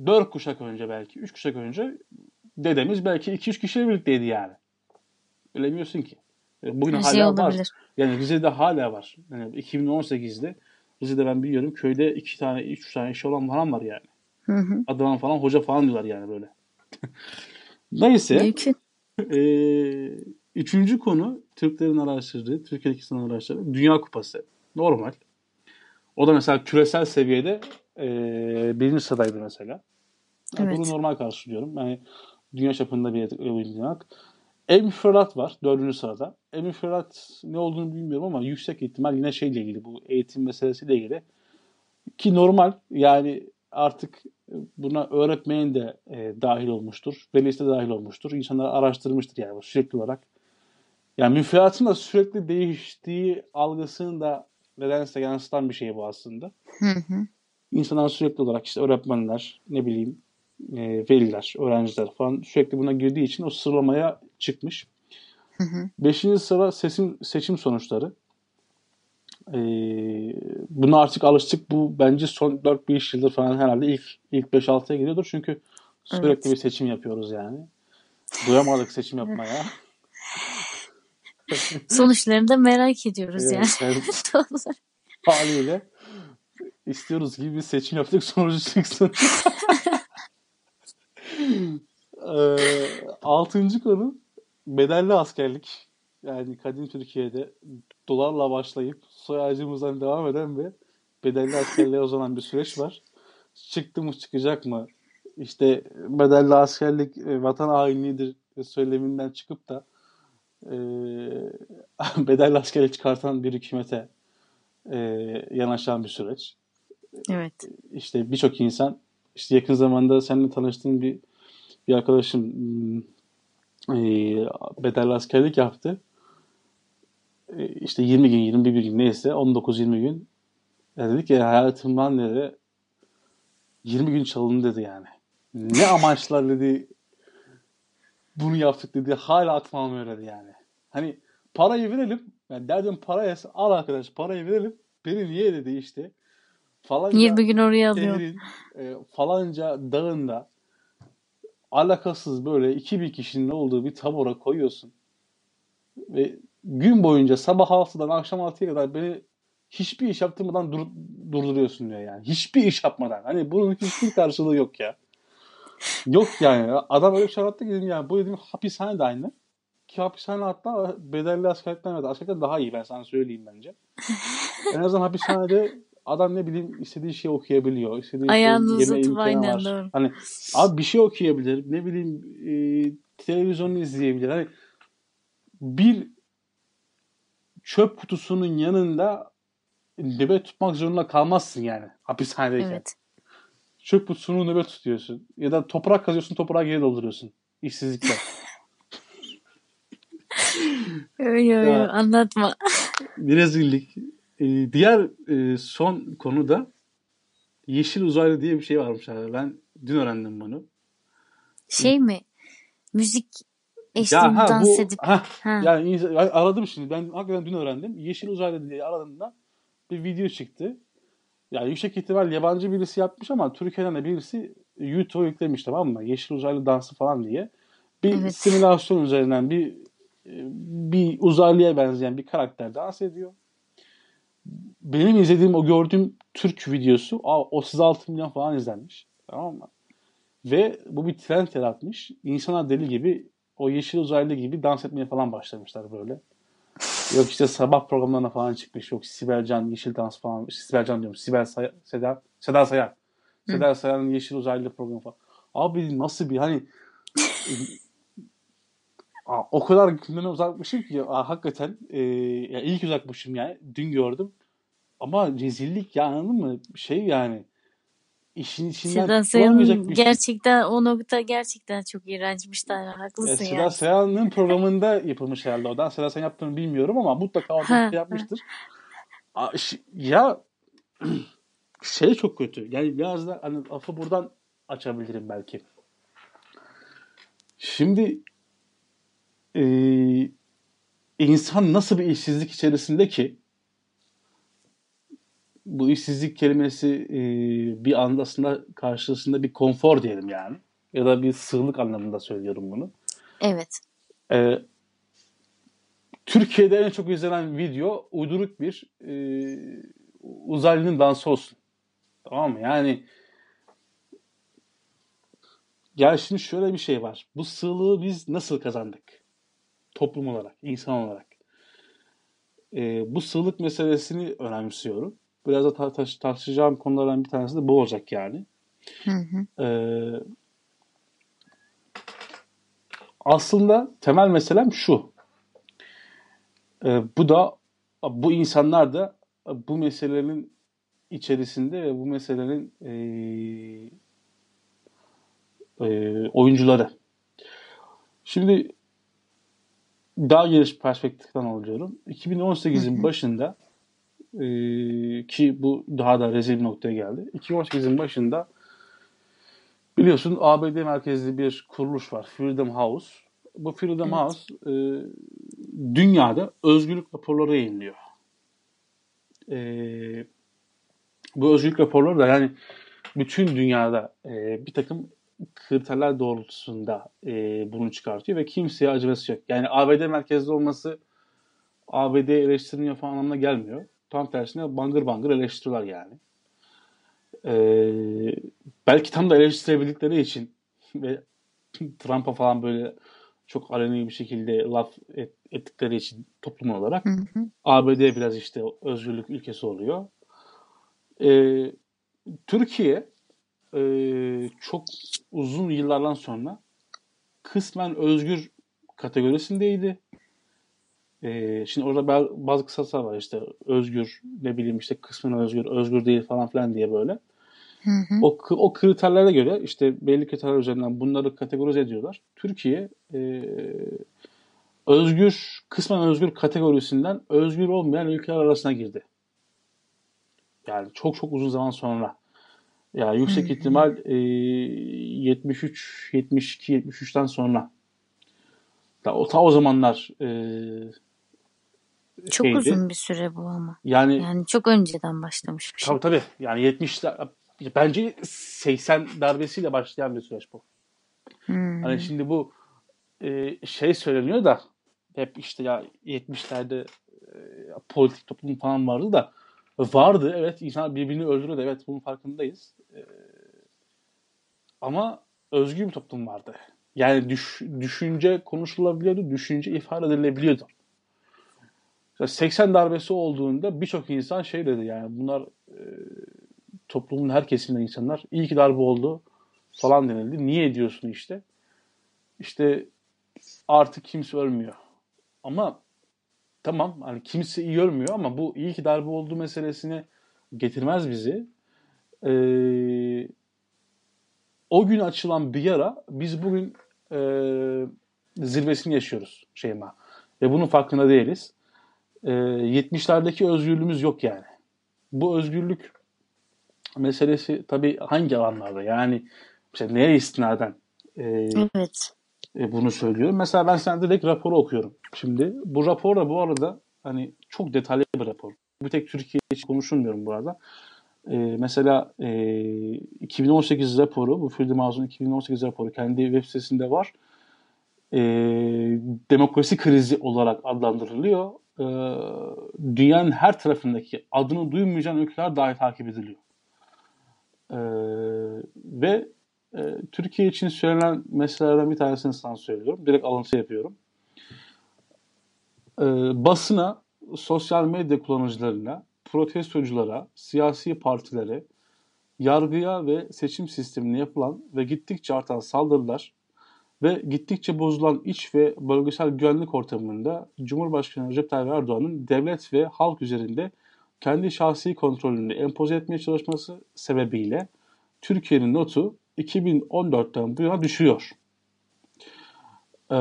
dört kuşak önce belki, üç kuşak önce dedemiz belki iki üç kişiyle birlikteydi yani. Bilemiyorsun ki. E, Bugün Her hala şey var. olabilir. Yani Rize'de hala var. Yani 2018'de Rize'de ben biliyorum köyde iki tane, üç tane iş olan falan var yani. Hı hı. Adılan falan hoca falan diyorlar yani böyle. Neyse. Mümkün. Ee, üçüncü konu Türklerin araştırdığı, Türkiye'deki insanların araştırdığı Dünya Kupası. Normal. O da mesela küresel seviyede e, birinci sıradaydı mesela. Yani Evet. Bunu normal karşılıyorum. Yani dünya çapında bir oyuncamak. Emmy Fırat var dördüncü sırada. Emmy Fırat ne olduğunu bilmiyorum ama yüksek ihtimal yine şeyle ilgili bu eğitim meselesiyle ilgili. Ki normal yani artık buna öğretmeyen de e, dahil olmuştur. Velisi de dahil olmuştur. İnsanlar araştırmıştır yani bu sürekli olarak. Yani müfredatın da sürekli değiştiği algısını da nedense yansıtan bir şey bu aslında. Hı hı. İnsanlar sürekli olarak işte öğretmenler, ne bileyim e, veliler, öğrenciler falan sürekli buna girdiği için o sıralamaya çıkmış. Hı hı. Beşinci sıra seçim, seçim sonuçları. E, buna artık alıştık. Bu bence son 4-5 yıldır falan herhalde ilk ilk 5-6'ya giriyordur. Çünkü sürekli Evet. bir seçim yapıyoruz yani. Doyamadık seçim yapmaya. Sonuçlarını da merak ediyoruz Evet, yani. Doğru. haliyle istiyoruz ki bir seçim yaptık sonucu çıksın. Ee, altıncı konu bedelli askerlik. Yani kadim Türkiye'de dolarla başlayıp soy ağacımızdan devam eden ve bedelli askerliğe uzanan bir süreç var. Çıktı mı çıkacak mı? İşte bedelli askerlik e, vatan hainliğidir söyleminden çıkıp da e, bedelli askerlik çıkartan bir hükümete e, yanaşan bir süreç. Evet. İşte birçok insan işte yakın zamanda seninle tanıştığım bir bir arkadaşım hmm, e, bedelli askerlik yaptı. E, işte 20 gün 21 gün neyse 19-20 gün ya dedi ki hayatımdan dedi 20 gün çalındı dedi yani. Ne amaçlar dedi bunu yaptık dedi. Hala aklım almıyor dedi yani. Hani parayı verelim. Yani derdim paraya al arkadaş parayı verelim. Beni niye dedi işte. Falanca 20 gün oraya alıyor. şehrin e, falanca dağında alakasız böyle 2000 kişinin olduğu bir tabora koyuyorsun. Ve gün boyunca sabah 6'dan akşam 6'ya kadar beni hiçbir iş yaptırmadan dur- durduruyorsun diyor yani. Hiçbir iş yapmadan. Hani bunun hiçbir karşılığı yok ya. Yok yani. Adam öyle bir şey ki dedim yani bu dedim hapishane de aynı. Ki hapishane hatta bedelli askerlikten evet. Askerlikten daha iyi ben sana söyleyeyim bence. en azından hapishanede adam ne bileyim istediği şeyi okuyabiliyor. istediği Ayağını şeyi yeme uzatıp aynen var. doğru. Hani abi bir şey okuyabilir. Ne bileyim e, televizyonu izleyebilir. Hani bir çöp kutusunun yanında nöbet tutmak zorunda kalmazsın yani hapishanedeyken. Evet. Çöp kutusunu nöbet tutuyorsun. Ya da toprak kazıyorsun toprağı geri dolduruyorsun. İşsizlikle. Öyle öyle anlatma. bir rezillik. Ee, diğer e, son konu da yeşil uzaylı diye bir şey varmış abi. Ben dün öğrendim bunu. Şey mi? Müzik Ya eşliğinde ha dans bu edip. ha Ha. yani aradım şimdi. Ben hakikaten dün öğrendim. Yeşil uzaylı diye aradığımda bir video çıktı. Yani yüksek ihtimal yabancı birisi yapmış ama Türkiye'den de birisi YouTube'a yüklemiş tamam mı? Yeşil uzaylı dansı falan diye. Bir Evet. simülasyon üzerinden bir bir uzaylıya benzeyen bir karakter dans ediyor. Benim izlediğim o gördüğüm Türk videosu aa, 36 milyon falan izlenmiş. Tamam mı? Ve bu bir trend yaratmış. İnsanlar deli gibi o yeşil uzaylı gibi dans etmeye falan başlamışlar böyle. Yok işte sabah programlarına falan çıkmış. Yok Sibel Can yeşil dans falan. Sibel Can diyorum. Sibel Say Seda, Seda Sayan. Seda Sayan'ın yeşil uzaylı programı falan. Abi nasıl bir hani Aa, o kadar gündeme uzakmışım ki aa, hakikaten e, ya ilk uzakmışım yani. Dün gördüm. Ama rezillik ya anladın mı? Şey yani işin içinden Seda Sayan'ın şey. gerçekten o nokta gerçekten çok iğrençmiş. Daha Ya haklısın Seda yani. Sayan'ın programında yapılmış herhalde o. Seda Sayan yaptığını bilmiyorum ama mutlaka orada şey yapmıştır. Ya şey çok kötü. Yani biraz da hani lafı buradan açabilirim belki. Şimdi e, insan nasıl bir işsizlik içerisinde ki bu işsizlik kelimesi e, bir anda aslında karşısında bir konfor diyelim yani. Ya da bir sığlık anlamında söylüyorum bunu. Evet. Ee, Türkiye'de en çok izlenen video uyduruk bir e, uzaylının dansı olsun. Tamam mı? Yani Ya şimdi şöyle bir şey var. Bu sığlığı biz nasıl kazandık? Toplum olarak, insan olarak. Ee, bu sığlık meselesini önemsiyorum. Biraz da tar- tar- tartışacağım konulardan bir tanesi de bu olacak yani. Hı hı. Ee, aslında temel meselem şu. Ee, bu da bu insanlar da bu meselenin içerisinde ve bu meselenin eee, eee, oyuncuları. Şimdi daha geniş perspektiften alıyorum. 2018'in başında eee, ki bu daha da rezil bir noktaya geldi. 2018'in başında biliyorsun ABD merkezli bir kuruluş var. Freedom House. Bu Freedom Evet. House eee, dünyada özgürlük raporları yayınlıyor. Eee bu özgürlük raporları da yani bütün dünyada e, bir takım kriterler doğrultusunda e, bunu çıkartıyor ve kimseye acıması yok. Yani ABD merkezli olması ABD eleştirmiyor falan anlamına gelmiyor. Tam tersine bangır bangır eleştiriyorlar yani. E, belki tam da eleştirebildikleri için ve Trump'a falan böyle çok aleni bir şekilde laf et, ettikleri için toplum olarak Hı hı. ABD biraz işte özgürlük ülkesi oluyor. Ee, Türkiye e, çok uzun yıllardan sonra kısmen özgür kategorisindeydi. Ee, şimdi orada ba- bazı kısasalar var işte özgür ne bileyim işte kısmen özgür, özgür değil falan filan diye böyle. Hı hı. O, o kriterlere göre işte belli kriterler üzerinden bunları kategorize ediyorlar. Türkiye e, özgür, kısmen özgür kategorisinden özgür olmayan ülkeler arasına girdi. Yani çok çok uzun zaman sonra. Yani yüksek ihtimal e, 73, 72, 73'ten sonra. Ta o, ta o zamanlar e, Çok şeydi. uzun bir süre bu ama. Yani Yani çok önceden başlamış bir şey. tabii tabii yani 70'ler bence 80 darbesiyle başlayan bir süreç bu. Hmm. Hani şimdi bu e, şey söyleniyor da hep işte ya 70'lerde e, politik toplum falan vardı da vardı evet insan birbirini öldürüyordu evet bunun farkındayız. E, ama özgür bir toplum vardı. Yani düş, düşünce konuşulabiliyordu, düşünce ifade edilebiliyordu. Mesela 80 darbesi olduğunda birçok insan şey dedi yani bunlar e, toplumun her kesiminde insanlar iyi ki darbe oldu falan denildi. Niye ediyorsun işte? İşte artık kimse ölmüyor. Ama tamam hani kimse iyi ölmüyor ama bu iyi ki darbe olduğu meselesine getirmez bizi. Ee, o gün açılan bir yara biz bugün e, zirvesini yaşıyoruz Şeyma. Ve bunun farkında değiliz. Ee, 70'lerdeki özgürlüğümüz yok yani. Bu özgürlük meselesi tabii hangi alanlarda yani işte neye istinaden e, Evet. E, bunu söylüyorum. Mesela ben sana direkt raporu okuyorum. Şimdi bu rapor da bu arada hani çok detaylı bir rapor. Bir tek Türkiye için konuşulmuyorum bu arada. E, mesela e, 2018 raporu, bu Freedom House'un 2018 raporu kendi web sitesinde var. E, demokrasi krizi olarak adlandırılıyor. E, dünyanın her tarafındaki adını duymayacağın ülkeler dahi takip ediliyor. E, ve e, Türkiye için söylenen meselelerden bir tanesini sana söylüyorum. Direkt alıntı yapıyorum. E, basına, sosyal medya kullanıcılarına, protestoculara, siyasi partilere, yargıya ve seçim sistemine yapılan ve gittikçe artan saldırılar ve gittikçe bozulan iç ve bölgesel güvenlik ortamında Cumhurbaşkanı Recep Tayyip Erdoğan'ın devlet ve halk üzerinde kendi şahsi kontrolünü empoze etmeye çalışması sebebiyle Türkiye'nin notu 2014'ten bu yana düşüyor. Ee,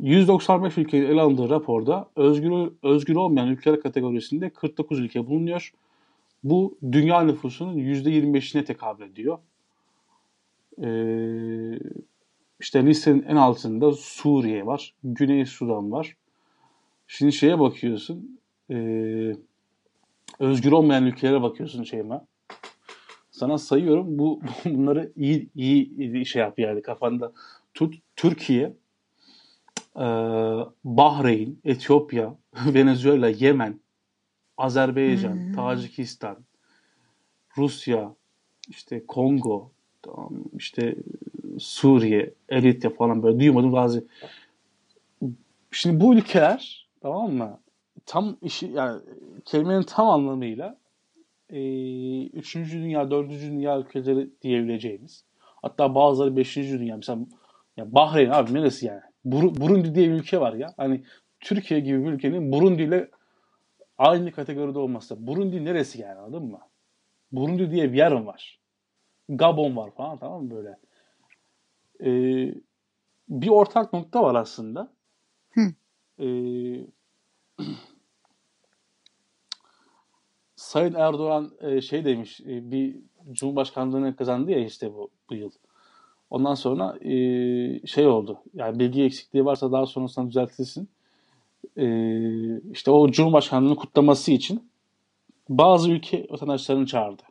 195 ülkenin ele alındığı raporda özgür, özgür olmayan ülkeler kategorisinde 49 ülke bulunuyor. Bu dünya nüfusunun %25'ine tekabül ediyor. Ee, işte listenin en altında Suriye var, Güney Sudan var. Şimdi şeye bakıyorsun, ee, özgür olmayan ülkelere bakıyorsun Şeyma. Sana sayıyorum. Bu bunları iyi iyi şey yap yani kafanda tut. Türkiye, e, Bahreyn, Etiyopya, Venezuela, Yemen, Azerbaycan, Tacikistan, Rusya, işte Kongo, tamam, işte Suriye, Eritre falan böyle duymadım bazı. Şimdi bu ülkeler tamam mı? Tam işi yani kelimenin tam anlamıyla e, üçüncü dünya, dördüncü dünya ülkeleri diyebileceğimiz. Hatta bazıları beşinci dünya. Mesela ya Bahreyn abi neresi yani? Bur- Burundi diye bir ülke var ya. Hani Türkiye gibi bir ülkenin Burundi ile aynı kategoride olması. Burundi neresi yani anladın mı? Burundi diye bir yer var? Gabon var falan tamam mı böyle? Ee, bir ortak nokta var aslında. Hı. Ee, Sayın Erdoğan e, şey demiş e, bir Cumhurbaşkanlığını kazandı ya işte bu, bu yıl. Ondan sonra e, şey oldu. Yani bilgi eksikliği varsa daha sonrasında düzeltilsin. E, işte o Cumhurbaşkanlığını kutlaması için bazı ülke vatandaşlarını çağırdı.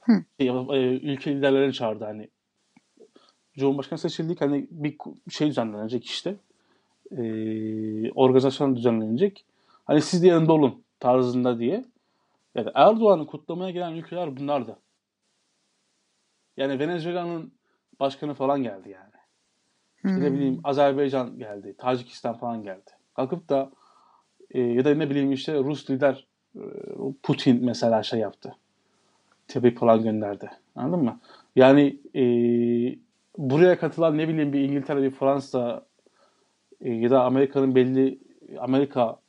Hı. Şey, e, ülke liderlerini çağırdı hani. Cumhurbaşkanı seçildik hani bir şey düzenlenecek işte. E, organizasyon düzenlenecek. Hani siz de yanında olun tarzında diye. Yani Erdoğan'ı kutlamaya gelen ülkeler bunlardı. Yani Venezuela'nın başkanı falan geldi yani. İşte ne Hmm. bileyim Azerbaycan geldi, Tacikistan falan geldi. Kalkıp da e, ya da ne bileyim işte Rus lider e, Putin mesela şey yaptı. Tebrik falan gönderdi. Anladın mı? Yani e, buraya katılan ne bileyim bir İngiltere, bir Fransa e, ya da Amerika'nın belli Amerika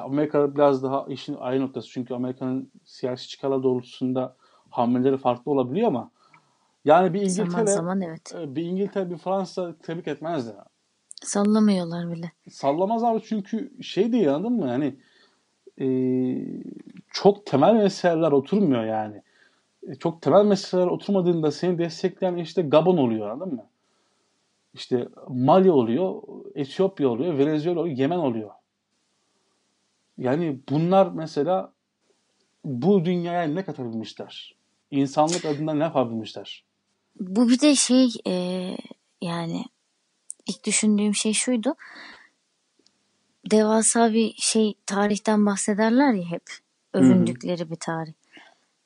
Amerika biraz daha işin ayrı noktası. Çünkü Amerika'nın siyasi çıkarlar doğrultusunda hamleleri farklı olabiliyor ama yani bir İngiltere Zaman zaman evet. e, bir İngiltere bir Fransa tebrik etmezdi. Sallamıyorlar bile. Sallamaz abi çünkü şey değil anladın mı? Yani e, çok temel meseleler oturmuyor yani. E, çok temel meseleler oturmadığında seni destekleyen işte Gabon oluyor anladın mı? İşte Mali oluyor, Etiyopya oluyor, Venezuela oluyor, Yemen oluyor. Yani bunlar mesela bu dünyaya ne katabilmişler? İnsanlık adına ne yapabilmişler? Bu bir de şey e, yani ilk düşündüğüm şey şuydu. Devasa bir şey tarihten bahsederler ya hep. Övündükleri bir tarih.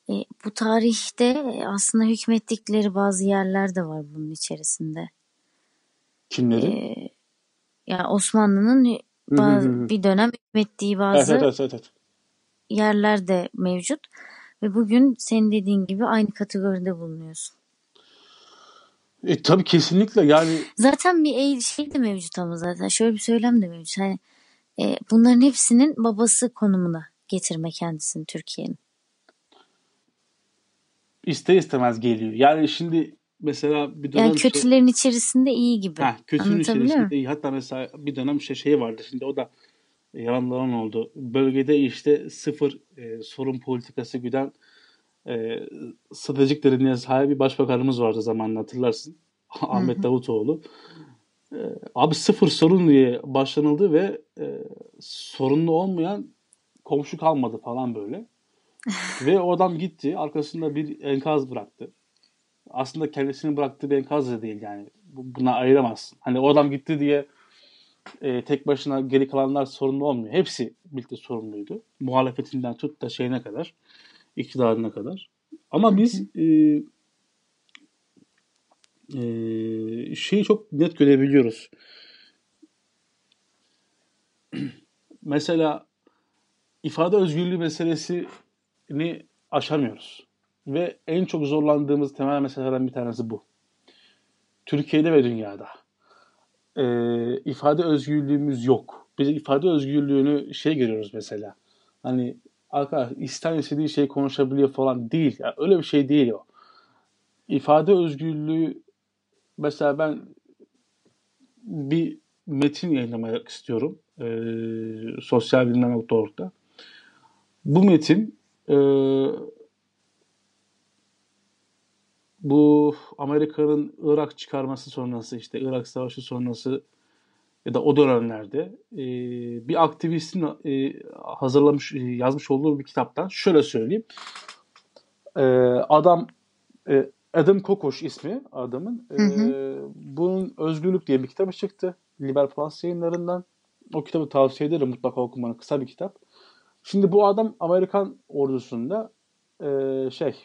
E, bu tarihte aslında hükmettikleri bazı yerler de var bunun içerisinde. Kimleri? E, yani Osmanlı'nın bazı, bir dönem hükmettiği bazı evet, evet, evet, evet. yerler de mevcut. Ve bugün senin dediğin gibi aynı kategoride bulunuyorsun. E, tabii kesinlikle yani Zaten bir şey de mevcut ama zaten şöyle bir söylem de mevcut. Hani e, bunların hepsinin babası konumuna getirme kendisini Türkiye'nin. ister istemez geliyor. Yani şimdi mesela bir dönem Yani şey, kötülerin içerisinde iyi gibi. Heh, kötünün içerisinde değil. Hatta mesela bir dönem şey, şey vardı şimdi o da yalanlanan oldu. Bölgede işte sıfır e, sorun politikası güden e, stratejik derinliğe sahip bir başbakanımız vardı zamanında hatırlarsın. Ahmet Davutoğlu. E, abi sıfır sorun diye başlanıldı ve e, sorunlu olmayan komşu kalmadı falan böyle. ve o adam gitti arkasında bir enkaz bıraktı. Aslında kendisini bıraktığı bir enkaz da değil yani. Bu- Buna ayıramazsın. Hani o adam gitti diye e, tek başına geri kalanlar sorumlu olmuyor. Hepsi birlikte sorumluydu. Muhalefetinden tut da şeyine kadar, iktidarına kadar. Ama biz e, e, şeyi çok net görebiliyoruz. Mesela ifade özgürlüğü meselesini aşamıyoruz. Ve en çok zorlandığımız temel meselelerden bir tanesi bu. Türkiye'de ve dünyada. Ee, ifade özgürlüğümüz yok. Biz ifade özgürlüğünü şey görüyoruz mesela. Hani arkadaş ister istediği şey konuşabiliyor falan değil. Ya öyle bir şey değil o. İfade özgürlüğü mesela ben bir metin yayınlamak istiyorum. Ee, sosyal bilimler.org'da. Bu metin e, bu Amerika'nın Irak çıkarması sonrası işte Irak Savaşı sonrası ya da o dönemlerde e, bir aktivistin e, hazırlamış e, yazmış olduğu bir kitaptan şöyle söyleyeyim. E, adam e, Adam Kokoş ismi adamın. E, Hı hı. bunun Özgürlük diye bir kitabı çıktı. Liber Plus yayınlarından. O kitabı tavsiye ederim mutlaka okumanı. Kısa bir kitap. Şimdi bu adam Amerikan ordusunda e, şey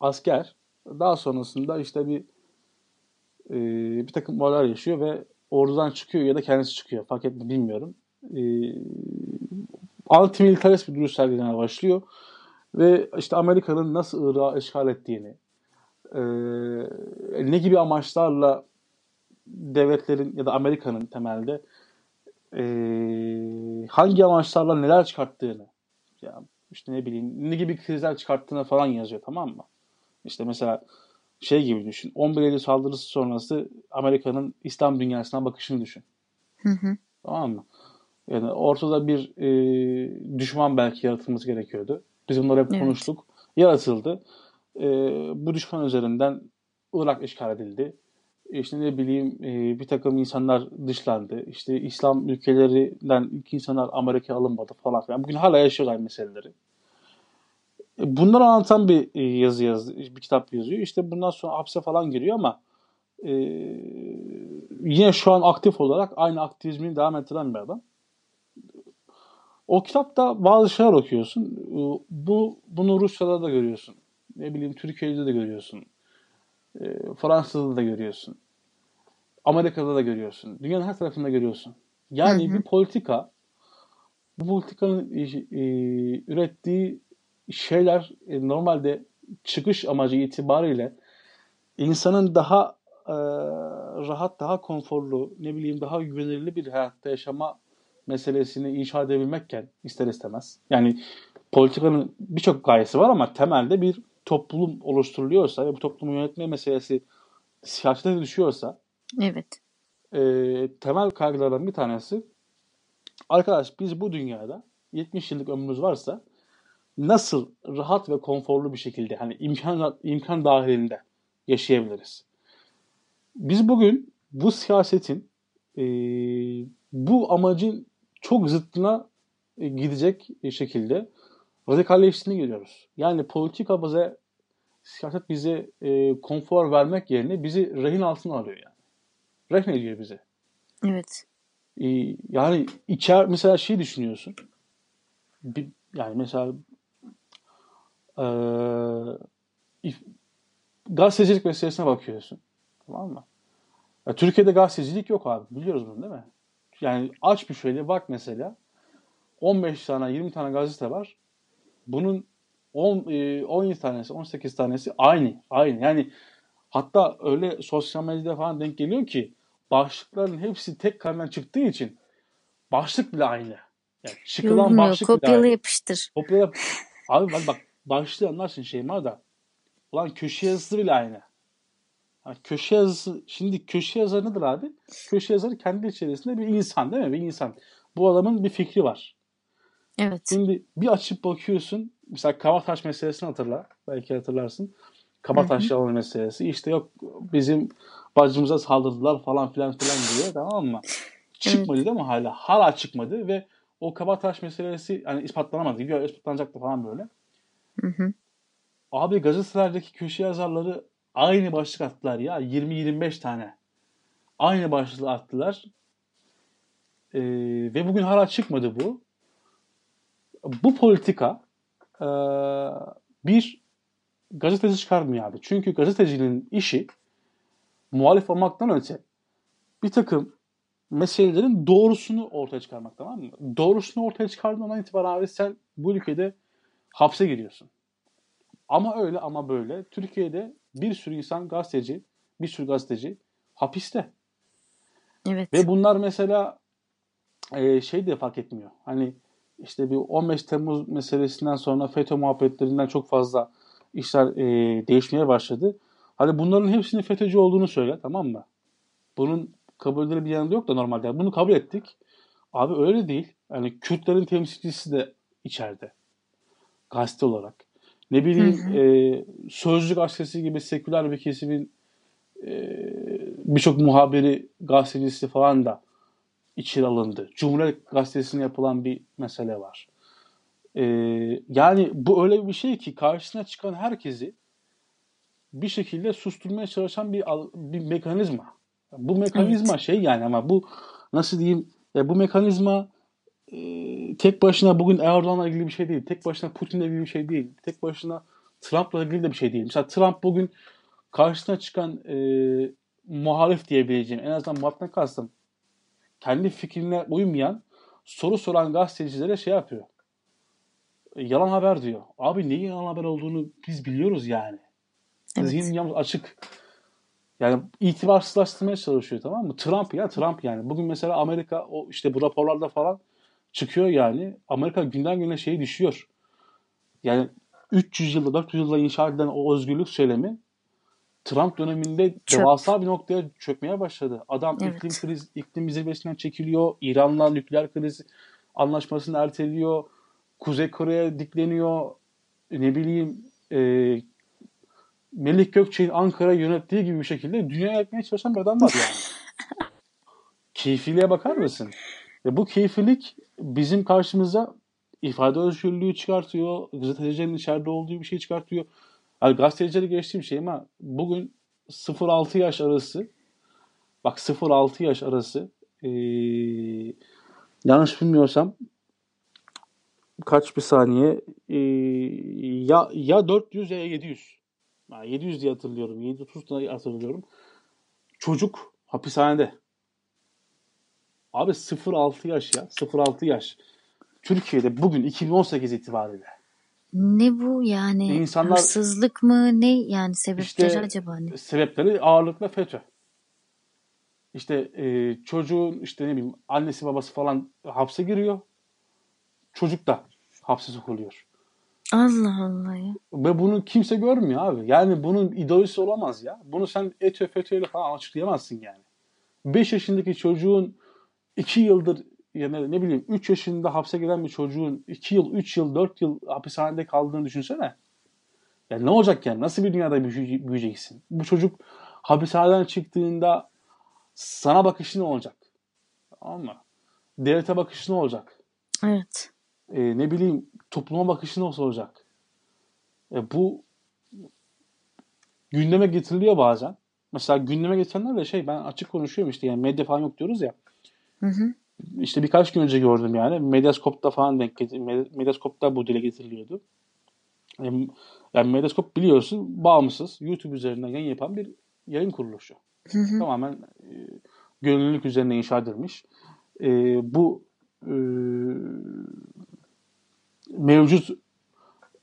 asker. Daha sonrasında işte bir e, bir takım olaylar yaşıyor ve ordudan çıkıyor ya da kendisi çıkıyor. Fark etme bilmiyorum. E, antimilitarist bir duruş sergilemeye başlıyor. Ve işte Amerika'nın nasıl Irak'ı işgal ettiğini, e, ne gibi amaçlarla devletlerin ya da Amerika'nın temelde e, hangi amaçlarla neler çıkarttığını, ya işte ne bileyim ne gibi krizler çıkarttığını falan yazıyor tamam mı? İşte mesela şey gibi düşün. 11 Eylül saldırısı sonrası Amerika'nın İslam dünyasına bakışını düşün. Hı hı. Tamam mı? Yani ortada bir e, düşman belki yaratılması gerekiyordu. Biz bunları hep Evet. konuştuk. Yaratıldı. E, bu düşman üzerinden Irak işgal edildi. İşte ne bileyim e, bir takım insanlar dışlandı. İşte İslam ülkelerinden ilk insanlar Amerika'ya alınmadı falan filan. Bugün hala yaşıyorlar meseleleri. Bunları anlatan bir e, yazı yazdı, bir kitap yazıyor. İşte bundan sonra hapse falan giriyor ama e, yine şu an aktif olarak aynı aktivizmini devam ettiren bir adam. O kitapta bazı şeyler okuyorsun. E, Bu bunu Rusya'da da görüyorsun. Ne bileyim Türkiye'de de görüyorsun. E, Fransa'da da görüyorsun. Amerika'da da görüyorsun. Dünyanın her tarafında görüyorsun. Yani Hı hı. bir politika bu politikanın e, ürettiği şeyler e, normalde çıkış amacı itibariyle insanın daha e, rahat, daha konforlu, ne bileyim daha güvenilir bir hayatta yaşama meselesini inşa edebilmekken ister istemez. Yani politikanın birçok gayesi var ama temelde bir toplum oluşturuluyorsa ve bu toplumu yönetme meselesi siyasete düşüyorsa Evet. e, temel kaygılardan bir tanesi arkadaş biz bu dünyada 70 yıllık ömrümüz varsa nasıl rahat ve konforlu bir şekilde hani imkan imkan dahilinde yaşayabiliriz? Biz bugün bu siyasetin e, bu amacın çok zıttına e, gidecek şekilde radikalleştiğini görüyoruz. Yani politika bize siyaset bize e, konfor vermek yerine bizi rehin altına alıyor yani. Rehin ediyor bizi. Evet. E, yani içer mesela şey düşünüyorsun. Bir, yani mesela e, gazetecilik meselesine bakıyorsun. Tamam mı? Ya, Türkiye'de gazetecilik yok abi. Biliyoruz bunu değil mi? Yani aç bir şöyle bak mesela. 15 tane 20 tane gazete var. Bunun 10, e, 17 tanesi 18 tanesi aynı. Aynı. Yani hatta öyle sosyal medyada falan denk geliyor ki başlıkların hepsi tek kalemden çıktığı için başlık bile aynı. Yani çıkılan Yorulmuyor. başlık bile Kopyala aynı. yapıştır. Kopyala... Abi bak, bak başlığı anlarsın Şeyma da. Ulan köşe yazısı bile aynı. Ha, köşe yazısı, şimdi köşe yazarı nedir abi? Köşe yazarı kendi içerisinde bir insan değil mi? Bir insan. Bu adamın bir fikri var. Evet. Şimdi bir açıp bakıyorsun. Mesela Kabataş meselesini hatırla. Belki hatırlarsın. Kabataş yalan meselesi. İşte yok bizim bacımıza saldırdılar falan filan filan diye tamam mı? Çıkmadı değil mi hala? Hala çıkmadı ve o Kabataş meselesi hani ispatlanamadı. Gidiyor ispatlanacaktı falan böyle. Hı hı. Abi gazetelerdeki köşe yazarları aynı başlık attılar ya. 20-25 tane. Aynı başlığı attılar. Ee, ve bugün hala çıkmadı bu. Bu politika e, bir gazeteci çıkarmıyor abi. Çünkü gazetecinin işi muhalif olmaktan öte bir takım meselelerin doğrusunu ortaya çıkarmak tamam mı? Doğrusunu ortaya çıkardığından itibaren abi sen bu ülkede hapse giriyorsun. Ama öyle ama böyle. Türkiye'de bir sürü insan gazeteci, bir sürü gazeteci hapiste. Evet. Ve bunlar mesela e, şey de fark etmiyor. Hani işte bir 15 Temmuz meselesinden sonra FETÖ muhabbetlerinden çok fazla işler e, değişmeye başladı. Hadi bunların hepsinin FETÖ'cü olduğunu söyle tamam mı? Bunun kabul edilir bir yanında yok da normalde. Bunu kabul ettik. Abi öyle değil. Yani Kürtlerin temsilcisi de içeride. Gazete olarak. Ne bileyim Hı hı. e, Sözcü gazetesi gibi seküler bir kesimin e, birçok muhabiri, gazetecisi falan da içeri alındı. Cumhuriyet Gazetesi'ne yapılan bir mesele var. E, yani bu öyle bir şey ki karşısına çıkan herkesi bir şekilde susturmaya çalışan bir bir mekanizma. Bu mekanizma şey yani ama bu nasıl diyeyim e, bu mekanizma tek başına bugün Erdoğan'la ilgili bir şey değil. Tek başına Putin'le ilgili bir şey değil. Tek başına Trump'la ilgili de bir şey değil. Mesela Trump bugün karşısına çıkan e, muhalif diyebileceğim en azından muhaliften kastım kendi fikrine uymayan soru soran gazetecilere şey yapıyor. E, Yalan haber diyor. Abi neyin yalan haber olduğunu biz biliyoruz yani. Evet. Zihin açık. Yani itibarsızlaştırmaya çalışıyor tamam mı? Trump ya Trump yani. Bugün mesela Amerika o işte bu raporlarda falan çıkıyor yani. Amerika günden güne şeyi düşüyor. Yani 300 yılda 400 yılda inşa edilen o özgürlük söylemi Trump döneminde Çöp. devasa bir noktaya çökmeye başladı. Adam Evet. iklim kriz, iklim zirvesinden çekiliyor. İran'la nükleer kriz anlaşmasını erteliyor. Kuzey Kore'ye dikleniyor. Ne bileyim e, Melih Gökçe'nin Ankara'yı yönettiği gibi bir şekilde dünya etmeye çalışan bir adam var yani. Keyfiliğe bakar mısın? Ve bu keyfilik bizim karşımıza ifade özgürlüğü çıkartıyor. Gazetecilerin içeride olduğu bir şey çıkartıyor. Yani gazetecileri geçtiğim şey ama bugün 0-6 yaş arası bak 0-6 yaş arası ee, yanlış bilmiyorsam kaç bir saniye ee, ya ya 400 ya 700 yani 700 diye hatırlıyorum 730 diye hatırlıyorum çocuk hapishanede abi 0-6 yaş ya 0-6 yaş Türkiye'de bugün 2018 itibariyle Ne bu yani? İnsanlar- Hırsızlık mı? Ne yani sebepleri İşte- acaba ne? sebepleri ağırlıkla FETÖ. İşte e, çocuğun işte ne bileyim annesi babası falan hapse giriyor. Çocuk da hapse sokuluyor. Allah Allah ya. Ve bunu kimse görmüyor abi. Yani bunun ideolojisi olamaz ya. Bunu sen ETÖ FETÖ'yle falan açıklayamazsın yani. 5 yaşındaki çocuğun 2 yıldır yani ne bileyim 3 yaşında hapse giren bir çocuğun 2 yıl, 3 yıl, 4 yıl hapishanede kaldığını düşünsene. Yani ne olacak yani? Nasıl bir dünyada büyüye- büyüyeceksin? Bu çocuk hapishaneden çıktığında sana bakışı ne olacak? Tamam mı? Devlete bakışı ne olacak? Evet. Ee, ne bileyim topluma bakışı nasıl olacak? E, bu gündeme getiriliyor bazen. Mesela gündeme getirenler de şey ben açık konuşuyorum işte yani medya falan yok diyoruz ya. Hı hı. İşte birkaç gün önce gördüm yani. Medyaskop'ta falan denk getir Med- Medyaskop'ta bu dile getiriliyordu. Yani, yani biliyorsun bağımsız YouTube üzerinden yayın yapan bir yayın kuruluşu. Hı hı. Tamamen e, gönüllülük üzerine inşa edilmiş. E, bu e, mevcut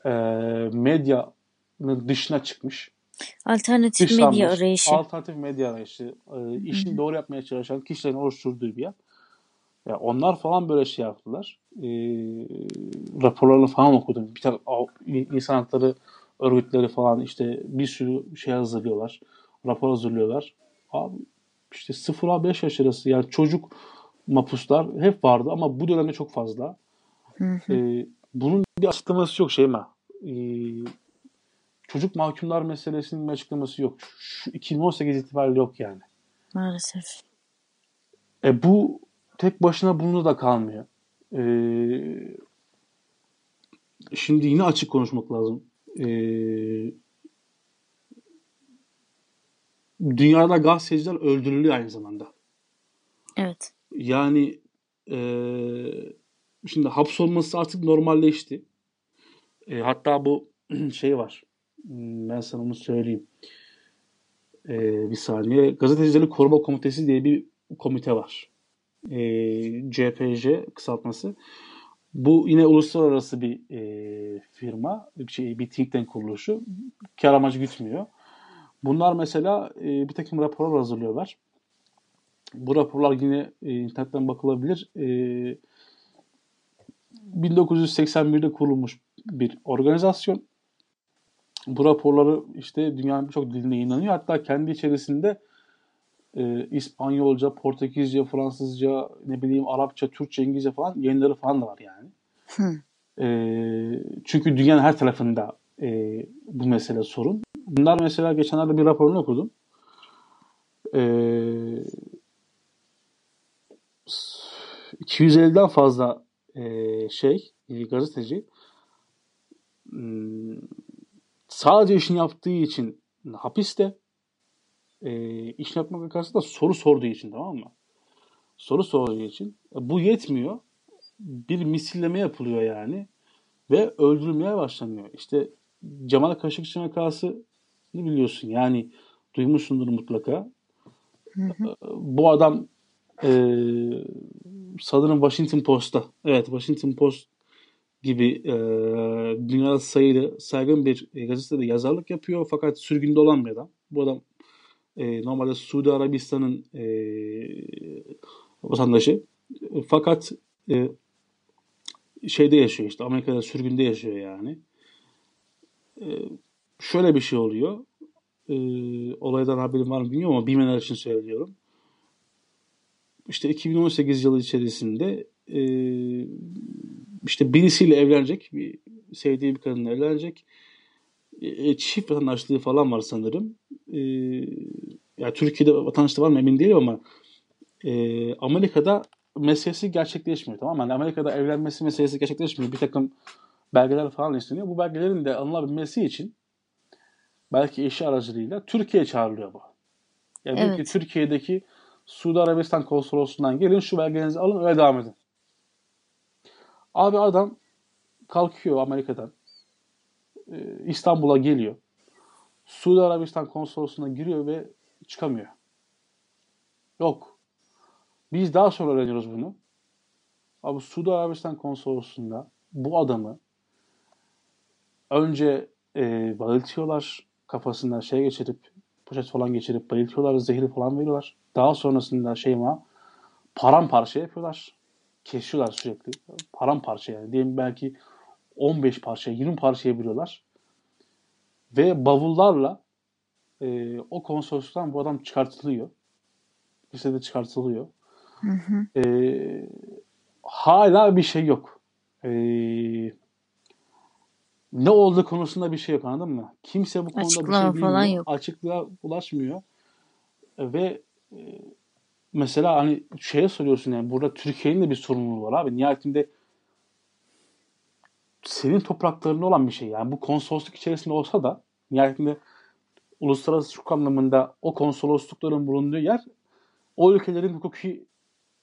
e, medyanın dışına çıkmış. Alternatif Dışlanmış, medya arayışı. Alternatif medya arayışı. E, işini doğru yapmaya çalışan kişilerin oluşturduğu bir yer. Ya onlar falan böyle şey yaptılar. E, raporlarını falan okudum. Bir tane insan hakları örgütleri falan işte bir sürü şey hazırlıyorlar. Rapor hazırlıyorlar. Abi işte 0-5 yaş arası yani çocuk mapuslar hep vardı ama bu dönemde çok fazla. Hı hı. E, bunun bir açıklaması yok Şeyma. E, çocuk mahkumlar meselesinin bir açıklaması yok. Şu 2018 itibariyle yok yani. Maalesef. E bu tek başına bununla da kalmıyor. E, şimdi yine açık konuşmak lazım. E, dünyada gazeteciler öldürülüyor aynı zamanda. Evet. Yani e, şimdi hapsolması artık normalleşti. E, hatta bu şey var. Hmm, Ben sana onu söyleyeyim. E, bir saniye. Gazetecileri Koruma Komitesi diye bir komite var. E, CPJ kısaltması. Bu yine uluslararası bir e, firma, bir, şey, bir think tank kuruluşu. Kar amacı gütmüyor. Bunlar mesela e, bir takım raporlar hazırlıyorlar. Bu raporlar yine e, internetten bakılabilir. E, 1981'de kurulmuş bir organizasyon. Bu raporları işte dünyanın birçok dilinde yayınlanıyor. Hatta kendi içerisinde e, İspanyolca, Portekizce, Fransızca, ne bileyim Arapça, Türkçe, İngilizce falan yayınları falan da var yani. Hı. E, çünkü dünyanın her tarafında e, bu mesele sorun. Bunlar mesela geçenlerde bir raporunu okudum. E, 250'den fazla e, şey e, gazeteci hmm, sadece işini yaptığı için hapiste e, iş yapmak karşısında soru sorduğu için tamam mı? Soru sorduğu için. E, bu yetmiyor. Bir misilleme yapılıyor yani. Ve öldürülmeye başlanıyor. İşte Cemal Kaşıkçı vakası biliyorsun yani duymuşsundur mutlaka. bu adam e, sanırım Washington Post'ta evet Washington Post gibi e, dünyada sayılı saygın bir gazetede yazarlık yapıyor fakat sürgünde olan bir adam. Bu adam e, normalde Suudi Arabistan'ın e, vatandaşı. Fakat e, şeyde yaşıyor işte Amerika'da sürgünde yaşıyor yani. E, şöyle bir şey oluyor. E, olaydan haberim var mı bilmiyorum ama bilmeyenler için söylüyorum. İşte 2018 yılı içerisinde e, işte birisiyle evlenecek. Bir sevdiği bir kadınla evlenecek. E, çift vatandaşlığı falan var sanırım. E, yani Türkiye'de vatandaşlığı var mı emin değilim ama e, Amerika'da meselesi gerçekleşmiyor tamam mı? Yani Amerika'da evlenmesi meselesi gerçekleşmiyor. Bir takım belgeler falan isteniyor. Bu belgelerin de alınabilmesi için belki eşi aracılığıyla Türkiye'ye çağrılıyor bu. Yani diyor Evet. ki Türkiye'deki Suudi Arabistan konsolosluğundan gelin şu belgenizi alın öyle devam edin. Abi adam kalkıyor Amerika'dan. e, İstanbul'a geliyor. Suudi Arabistan konsolosluğuna giriyor ve çıkamıyor. Yok. Biz daha sonra öğreniyoruz bunu. Abi Suudi Arabistan konsolosluğunda bu adamı önce e, bayıltıyorlar. Kafasından şey geçirip poşet falan geçirip bayıltıyorlar. Zehri falan veriyorlar. Daha sonrasında şeyma paramparça yapıyorlar. Kesiyorlar sürekli. Paramparça yani. Diyelim belki 15 parça, 20 parçaya bölüyorlar. Ve bavullarla e, o konsolosluktan bu adam çıkartılıyor. Lisede çıkartılıyor. E, hala bir şey yok. E, ne olduğu konusunda bir şey yok anladın mı? Kimse bu konuda Açıklama bir şey falan bilmiyor. yok. Açıklığa ulaşmıyor. Ve e, mesela hani şeye soruyorsun yani burada Türkiye'nin de bir sorumluluğu var abi. Nihayetinde senin topraklarında olan bir şey. Yani bu konsolosluk içerisinde olsa da nihayetinde uluslararası hukuk anlamında o konsoloslukların bulunduğu yer o ülkelerin hukuki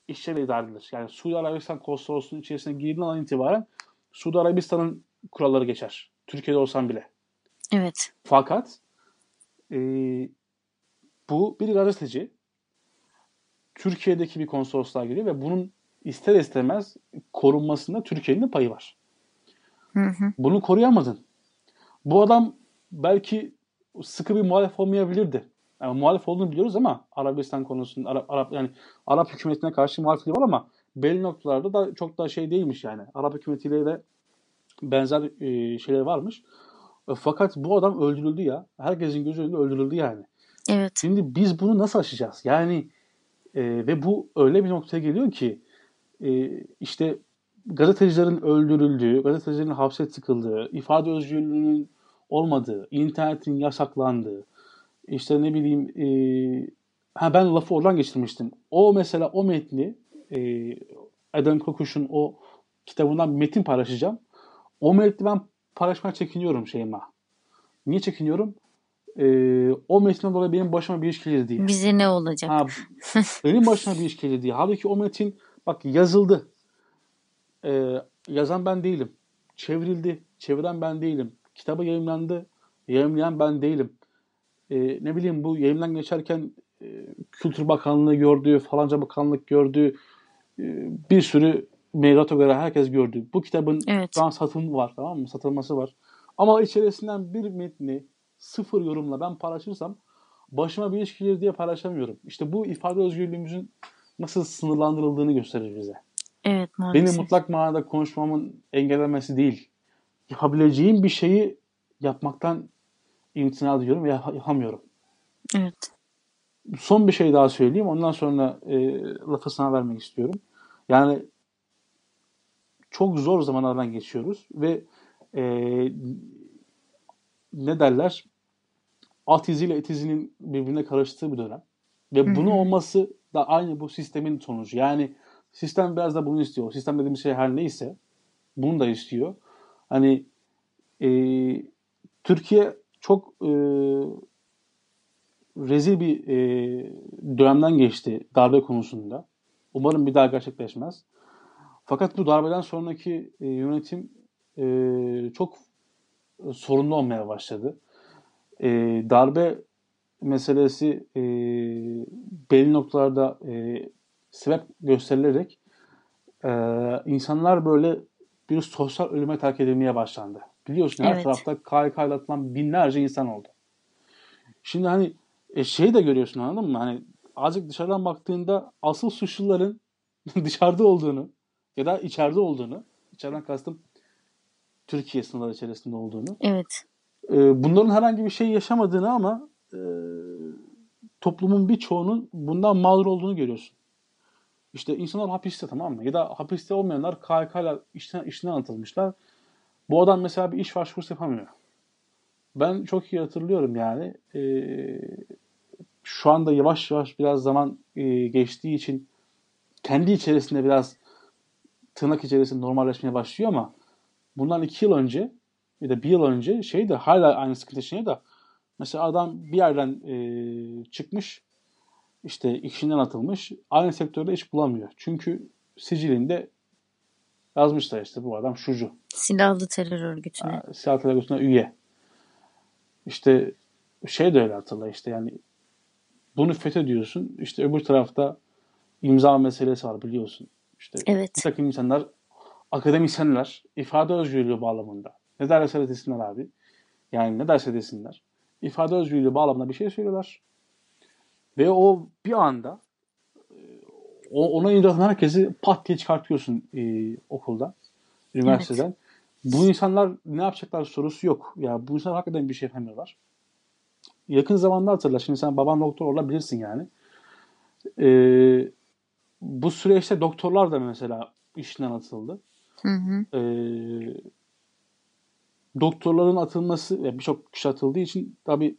işleriyle idare edilir. Yani Suudi Arabistan konsolosluğunun içerisine girdiğin an itibaren Suudi Arabistan'ın kuralları geçer. Türkiye'de olsan bile. Evet. Fakat e, bu bir gazeteci Türkiye'deki bir konsolosluğa giriyor ve bunun ister istemez korunmasında Türkiye'nin de payı var. Hı hı. Bunu koruyamadın. Bu adam belki sıkı bir muhalif olmayabilirdi. Yani muhalif olduğunu biliyoruz ama Arabistan konusunda Arap, Arap yani Arap hükümetine karşı muhalifliği var ama belli noktalarda da çok da şey değilmiş yani. Arap hükümetiyle de benzer e, şeyler varmış. E, fakat bu adam öldürüldü ya. Herkesin gözü önünde öldürüldü yani. Evet. Şimdi biz bunu nasıl aşacağız? Yani e, ve bu öyle bir noktaya geliyor ki e, işte gazetecilerin öldürüldüğü, gazetecilerin hapse tıkıldığı, ifade özgürlüğünün olmadığı, internetin yasaklandığı, işte ne bileyim e, ha ben lafı oradan geçirmiştim. O mesela o metni e, Adam Kokuş'un o kitabından metin paylaşacağım. O metni ben paylaşmaya çekiniyorum Şeyma. Niye çekiniyorum? E, o metinden dolayı benim başıma bir iş gelir diye. Bize ne olacak? Ha, benim başıma bir iş gelir diye. Halbuki o metin bak yazıldı. Ee, yazan ben değilim. Çevrildi. Çeviren ben değilim. Kitabı yayınlandı. Yayınlayan ben değilim. Ee, ne bileyim bu yayından geçerken e, Kültür Bakanlığı gördü, falanca bakanlık gördü. e, bir sürü mevzuata göre herkes gördü. Bu kitabın Evet. şu an satımı var tamam mı? Satılması var. Ama içerisinden bir metni sıfır yorumla ben paylaşırsam başıma bir iş gelir diye paylaşamıyorum. İşte bu ifade özgürlüğümüzün nasıl sınırlandırıldığını gösterir bize. Evet Benim maalesef. mutlak manada konuşmamın engellenmesi değil. Yapabileceğim bir şeyi yapmaktan imtina ediyorum ve yap- yapamıyorum. Evet. Son bir şey daha söyleyeyim. Ondan sonra e, lafı sana vermek istiyorum. Yani çok zor zamanlardan geçiyoruz ve e, ne derler? Alt iziyle et izinin birbirine karıştığı bir dönem. Ve bunun olması da aynı bu sistemin sonucu. Yani sistem biraz da bunu istiyor. Sistem dediğimiz şey her neyse bunu da istiyor. Hani e, Türkiye çok e, rezil bir e, dönemden geçti darbe konusunda. Umarım bir daha gerçekleşmez. Fakat bu darbeden sonraki e, yönetim e, çok sorunlu olmaya başladı. E, darbe meselesi e, belli noktalarda e, sebep gösterilerek e, insanlar böyle bir sosyal ölüme terk edilmeye başlandı. Biliyorsun her Evet. tarafta KHK'yla atılan binlerce insan oldu. Şimdi hani e, şeyi de görüyorsun anladın mı? Hani azıcık dışarıdan baktığında asıl suçluların dışarıda olduğunu ya da içeride olduğunu, içeriden kastım Türkiye sınırları içerisinde olduğunu, Evet. e, bunların herhangi bir şey yaşamadığını ama e, toplumun birçoğunun bundan mağdur olduğunu görüyorsun. İşte insanlar hapiste tamam mı? Ya da hapiste olmayanlar KHK'la işten, işinden atılmışlar. Bu adam mesela bir iş başvurusu yapamıyor. Ben çok iyi hatırlıyorum yani. E, şu anda yavaş yavaş biraz zaman e, geçtiği için kendi içerisinde biraz tırnak içerisinde normalleşmeye başlıyor ama bundan iki yıl önce ya da bir yıl önce şey de hala aynı sıkıntı yaşanıyor da mesela adam bir yerden e, çıkmış işte işinden atılmış aynı sektörde iş bulamıyor. Çünkü sicilinde yazmışlar işte bu adam şucu. Silahlı terör örgütüne. Silah örgütüne üye. İşte şey de öyle hatırla işte yani bunu fethediyorsun. İşte öbür tarafta imza meselesi var biliyorsun. İşte Evet. bir takım insanlar akademisyenler ifade özgürlüğü bağlamında ne derse desinler abi. Yani ne derse desinler. ifade özgürlüğü bağlamında bir şey söylüyorlar. Ve o bir anda e, ona imzalayan herkesi pat diye çıkartıyorsun e, okulda, üniversiteden. Bu insanlar ne yapacaklar sorusu yok. Ya bu insanlar hakikaten bir şey yapamıyorlar. Yakın zamanda hatırla. Şimdi sen baban doktor olabilirsin yani. Ee, bu süreçte doktorlar da mesela işinden atıldı. Hı hı. Ee, doktorların atılması ve birçok kişi atıldığı için tabii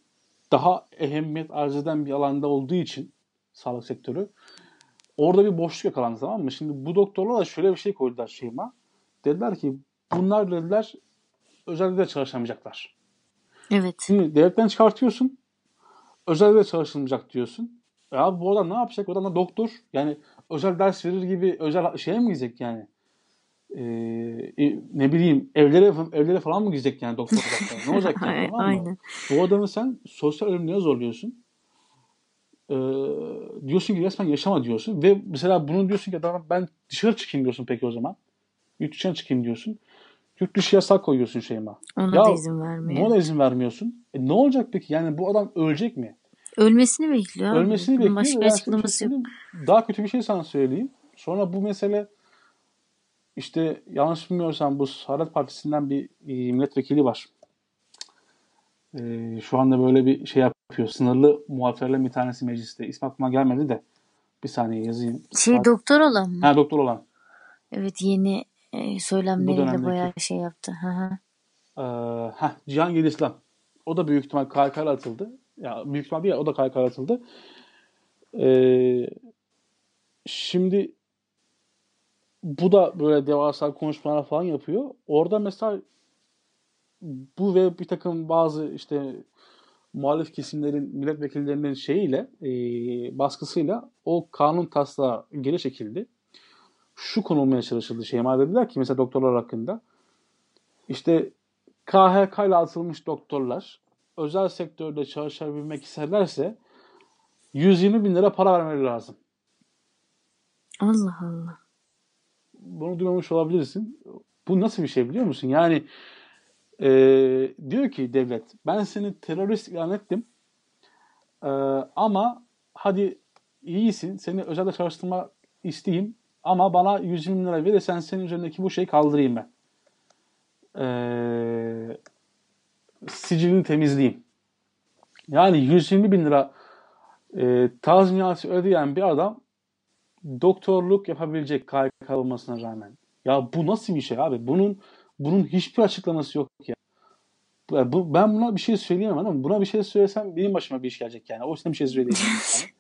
daha ehemmiyet arz eden bir alanda olduğu için sağlık sektörü orada bir boşluk yakalandı tamam mı? Şimdi bu doktorlar da şöyle bir şey koydular şeyime. Dediler ki bunlar dediler özelde de çalışamayacaklar. Evet. Şimdi devletten çıkartıyorsun. Özelde çalışılmayacak diyorsun. Ya bu adam ne yapacak? Bu adam da doktor. Yani özel ders verir gibi özel şeye mi gidecek yani? Ee, e, ne bileyim evlere evlere falan mı gidecek yani doktor olarak? ne olacak yani? tamam mı? Aynen. Bu adamı sen sosyal ölümlüğe zorluyorsun. Ee, diyorsun ki resmen yaşama diyorsun. Ve mesela bunu diyorsun ki adam ben dışarı çıkayım diyorsun peki o zaman. Yurt dışına çıkayım diyorsun. Yurt dışı yasak koyuyorsun şeyma. Ona Ya, da izin vermiyor. Buna da izin vermiyorsun. E ne olacak peki? Yani bu adam ölecek mi? Ölmesini bekliyor. abi. Ölmesini Bunun bekliyor. Başka açıklaması yok. Daha kötü bir şey sana söyleyeyim. Sonra bu mesele işte yanlış bilmiyorsam bu Saadet Partisi'nden bir e, milletvekili var. E, şu anda böyle bir şey yapıyor. Sınırlı muhafirlerden bir tanesi mecliste. İsmi aklıma gelmedi de. Bir saniye yazayım. Şey Saat- doktor olan mı? Ha doktor olan. Evet yeni e, söylemleriyle bayağı şey yaptı. Hı hı. Ee, heh, Cihangir İslam. O da büyük ihtimal KHK'ya atıldı. Ya büyük ihtimal değil, o da KHK'ya atıldı. Ee, şimdi bu da böyle devasa konuşmalar falan yapıyor. Orada mesela bu ve bir takım bazı işte muhalif kesimlerin milletvekillerinin şeyiyle e, baskısıyla o kanun taslağı geri çekildi. Şu konulmaya çalışıldı. Şeyma dediler ki mesela doktorlar hakkında işte KHK ile atılmış doktorlar özel sektörde çalışabilmek isterlerse 120 bin lira para vermeleri lazım. Allah Allah. Bunu duymamış olabilirsin. Bu nasıl bir şey biliyor musun? Yani e, diyor ki devlet ben seni terörist ilan ettim E, ama hadi iyisin seni özelde çalıştırma isteyeyim ama bana 120 bin lira verirsen senin üzerindeki bu şeyi kaldırayım ben. E, sicilini temizleyeyim. Yani 120 bin lira e, tazminatı ödeyen bir adam doktorluk yapabilecek KHK olmasına rağmen. Ya bu nasıl bir şey abi? Bunun bunun hiçbir açıklaması yok ya. Bu- Bu, ben buna bir şey söyleyemem ama buna bir şey söylesem benim başıma bir iş gelecek yani. O yüzden bir şey söyleyemem. yani.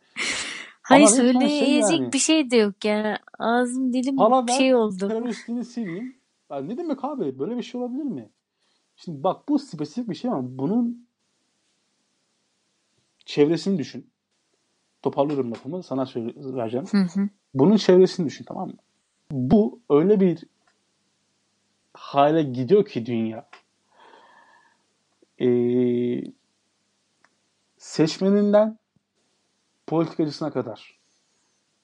Hayır Ama şey söyleyecek yani. bir şey de yok yani. Ağzım dilim Para bir şey oldu. teröristliğini sileyim. Ya ne demek abi? Böyle bir şey olabilir mi? Şimdi bak bu spesifik bir şey ama bunun çevresini düşün. Toparlıyorum lafımı. Sana vereceğim. Hı hı. Bunun çevresini düşün tamam mı? Bu öyle bir hale gidiyor ki dünya. Ee, seçmeninden politikacısına kadar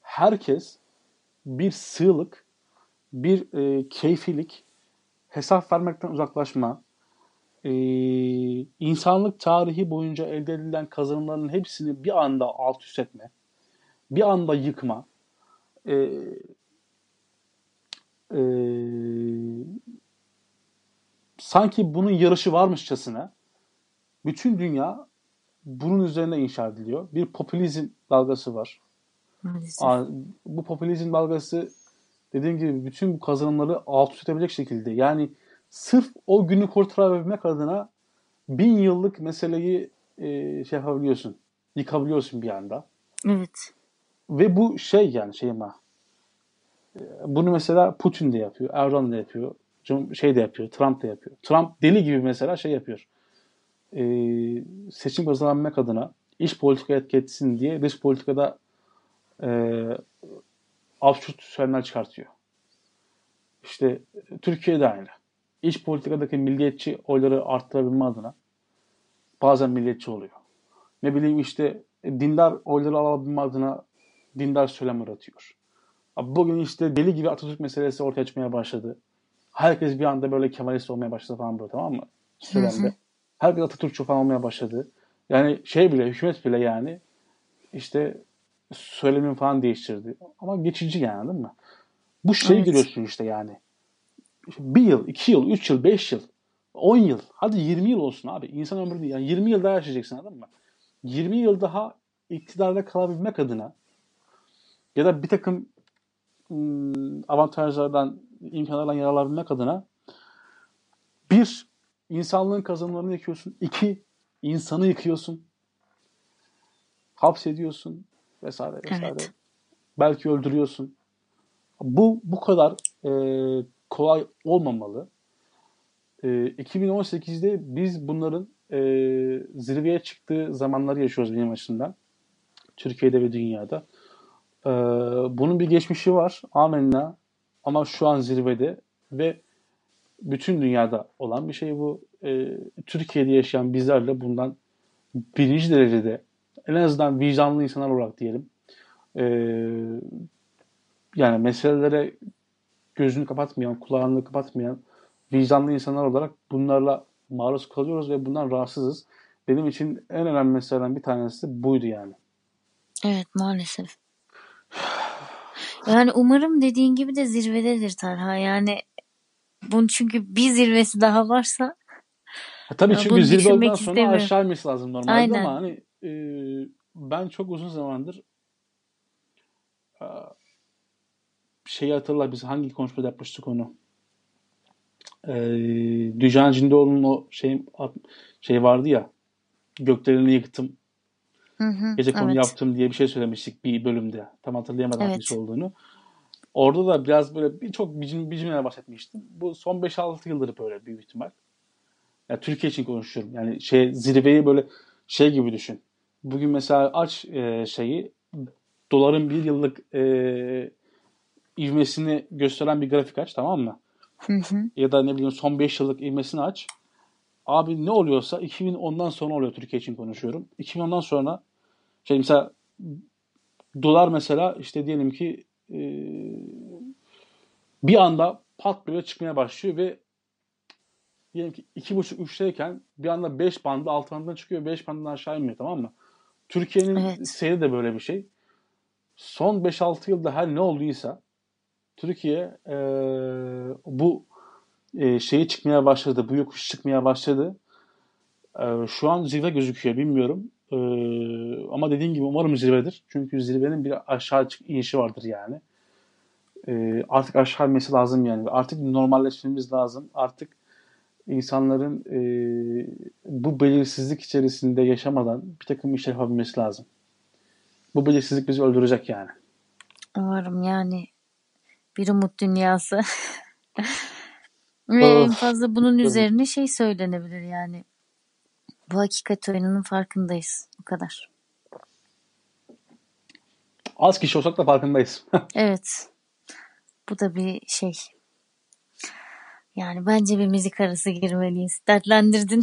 herkes bir sığlık, bir e, keyfilik, hesap vermekten uzaklaşma, e, insanlık tarihi boyunca elde edilen kazanımların hepsini bir anda alt üst etme, bir anda yıkma, e, e, sanki bunun yarışı varmışçasına bütün dünya bunun üzerine inşa ediliyor. Bir popülizm dalgası var. Maalesef. Aa, Bu popülizm dalgası dediğim gibi bütün bu kazanımları alt üst edebilecek şekilde. Yani sırf o günü kurtarabilmek adına bin yıllık meseleyi e, şey yapabiliyorsun. Yıkabiliyorsun bir anda. Evet. Ve bu şey yani şey ama e, bunu mesela Putin de yapıyor, Erdoğan da yapıyor, şey de yapıyor, Trump da yapıyor. Trump deli gibi mesela şey yapıyor. E, seçim kazanabilmek adına iş politika etki etsin diye dış politikada e, absürt söylemler çıkartıyor. İşte e, Türkiye'de aynı. İç politikadaki milliyetçi oyları arttırabilme adına bazen milliyetçi oluyor. Ne bileyim işte e, dindar oyları alabilme adına dindar söylemler atıyor. Abi Bugün işte deli gibi Atatürk meselesi ortaya çıkmaya başladı. Herkes bir anda böyle Kemalist olmaya başladı falan böyle tamam mı? Söylemde. Herkes Atatürkçü falan olmaya başladı. Yani şey bile, hükümet bile yani işte söylemin falan değiştirdi. Ama geçici yani değil mi? Bu şeyi Evet. görüyorsun işte yani. Bir yıl, iki yıl, üç yıl, beş yıl, on yıl, hadi 20 yıl olsun abi. İnsan ömrü değil. Yani 20 yıl daha yaşayacaksın anladın mı? 20 yıl daha iktidarda kalabilmek adına ya da bir takım ım, avantajlardan, imkanlardan yararlanabilmek adına bir, insanlığın kazanımlarını yıkıyorsun. İki, insanı yıkıyorsun. Hapsediyorsun vesaire vesaire. Evet. Belki öldürüyorsun. Bu bu kadar e, kolay olmamalı. E, 2018'de biz bunların e, zirveye çıktığı zamanları yaşıyoruz benim açımdan. Türkiye'de ve dünyada. E, bunun bir geçmişi var. Amenna. Ama şu an zirvede ve bütün dünyada olan bir şey bu. E, Türkiye'de yaşayan bizlerle bundan birinci derecede en azından vicdanlı insanlar olarak diyelim. E, yani meselelere gözünü kapatmayan, kulağını kapatmayan vicdanlı insanlar olarak bunlarla maruz kalıyoruz ve bundan rahatsızız. Benim için en önemli meselelerden bir tanesi buydu yani. Evet maalesef. Yani umarım dediğin gibi de zirvededir Talha. Yani bunun çünkü bir zirvesi daha varsa Ha, tabii Ya çünkü zirve olduktan sonra aşağı inmesi lazım normalde Aynen. ama hani e, ben çok uzun zamandır e, şeyi hatırla biz hangi konuşmada yapmıştık onu. E, Düjan Cindoğlu'nun o şey, şey vardı ya göklerini yıktım hı hı, gece konu evet. yaptım diye bir şey söylemiştik bir bölümde. Tam hatırlayamadım Evet. hangisi olduğunu. Orada da biraz böyle birçok bir cüm- bir cümleler bahsetmiştim. Bu son 5-6 yıldır böyle büyük ihtimal. Ya Türkiye için konuşuyorum. Yani şey zirveyi böyle şey gibi düşün. Bugün mesela aç e, şeyi doların bir yıllık e, ivmesini gösteren bir grafik aç tamam mı? Hı hı. Ya da ne bileyim son 5 yıllık ivmesini aç. Abi ne oluyorsa 2010'dan sonra oluyor Türkiye için konuşuyorum. 2010'dan sonra şey mesela dolar mesela işte diyelim ki e, bir anda pat böyle çıkmaya başlıyor ve diyelim ki 2,5-3'teyken bir anda 5 bandı alt bandına çıkıyor 5 bandından aşağı inmiyor tamam mı? Türkiye'nin Evet. seyri de böyle bir şey. Son 5-6 yılda her ne olduysa Türkiye e, bu e, şeyi çıkmaya başladı. Bu yokuş çıkmaya başladı. E, şu an zirve gözüküyor bilmiyorum. E, ama dediğim gibi umarım zirvedir. Çünkü zirvenin bir aşağı inişi vardır yani. E, artık aşağı inmesi lazım yani. Artık normalleşmemiz lazım. Artık insanların e, bu belirsizlik içerisinde yaşamadan bir takım işler yapabilmesi lazım. Bu belirsizlik bizi öldürecek yani. Umarım yani bir umut dünyası. Ve en fazla bunun üzerine şey söylenebilir yani. Bu hakikat oyununun farkındayız. O kadar. Az kişi olsak da farkındayız. Evet. Bu da bir şey. Yani bence bir müzik arası girmeliyiz. Dertlendirdin.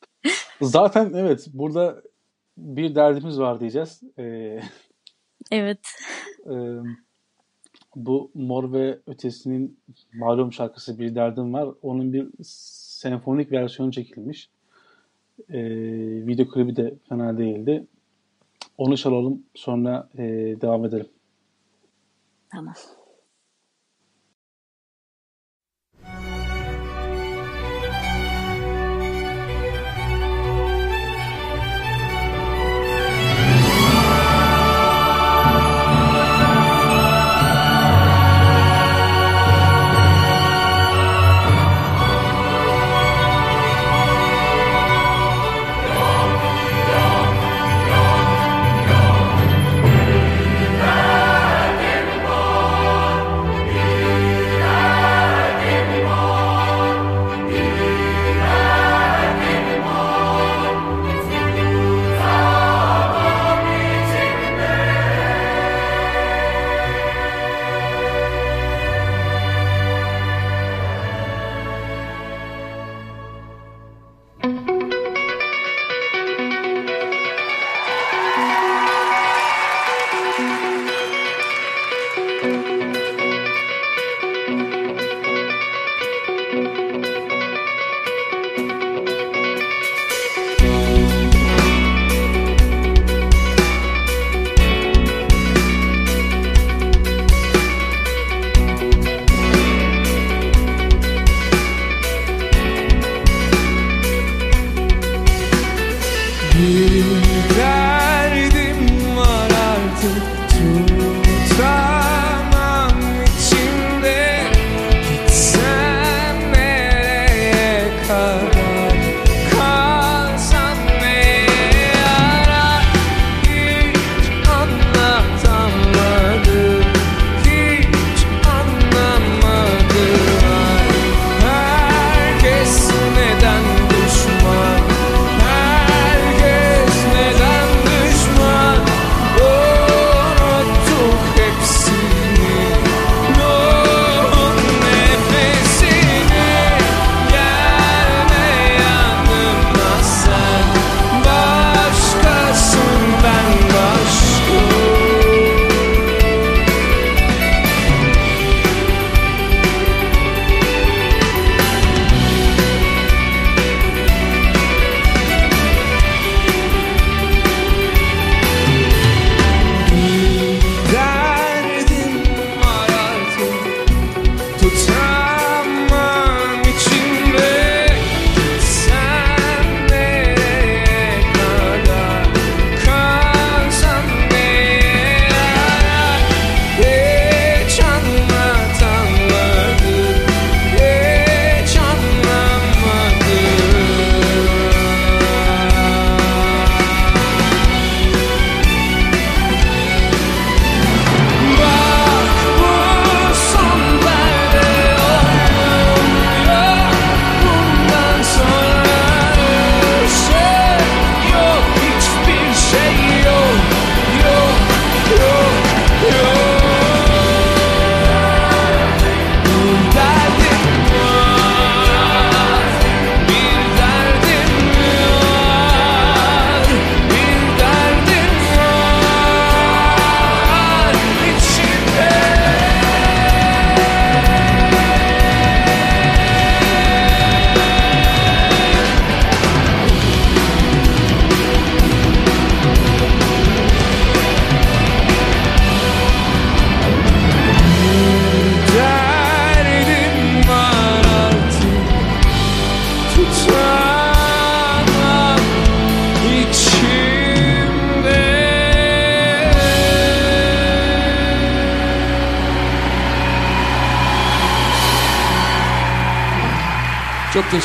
Zaten evet burada bir derdimiz var diyeceğiz. Ee, Evet. e, bu Mor ve Ötesi'nin malum şarkısı Bir Derdim Var. Onun bir senfonik versiyonu çekilmiş. Ee, video klibi de fena değildi. Onu çalalım sonra e, devam edelim. Tamam.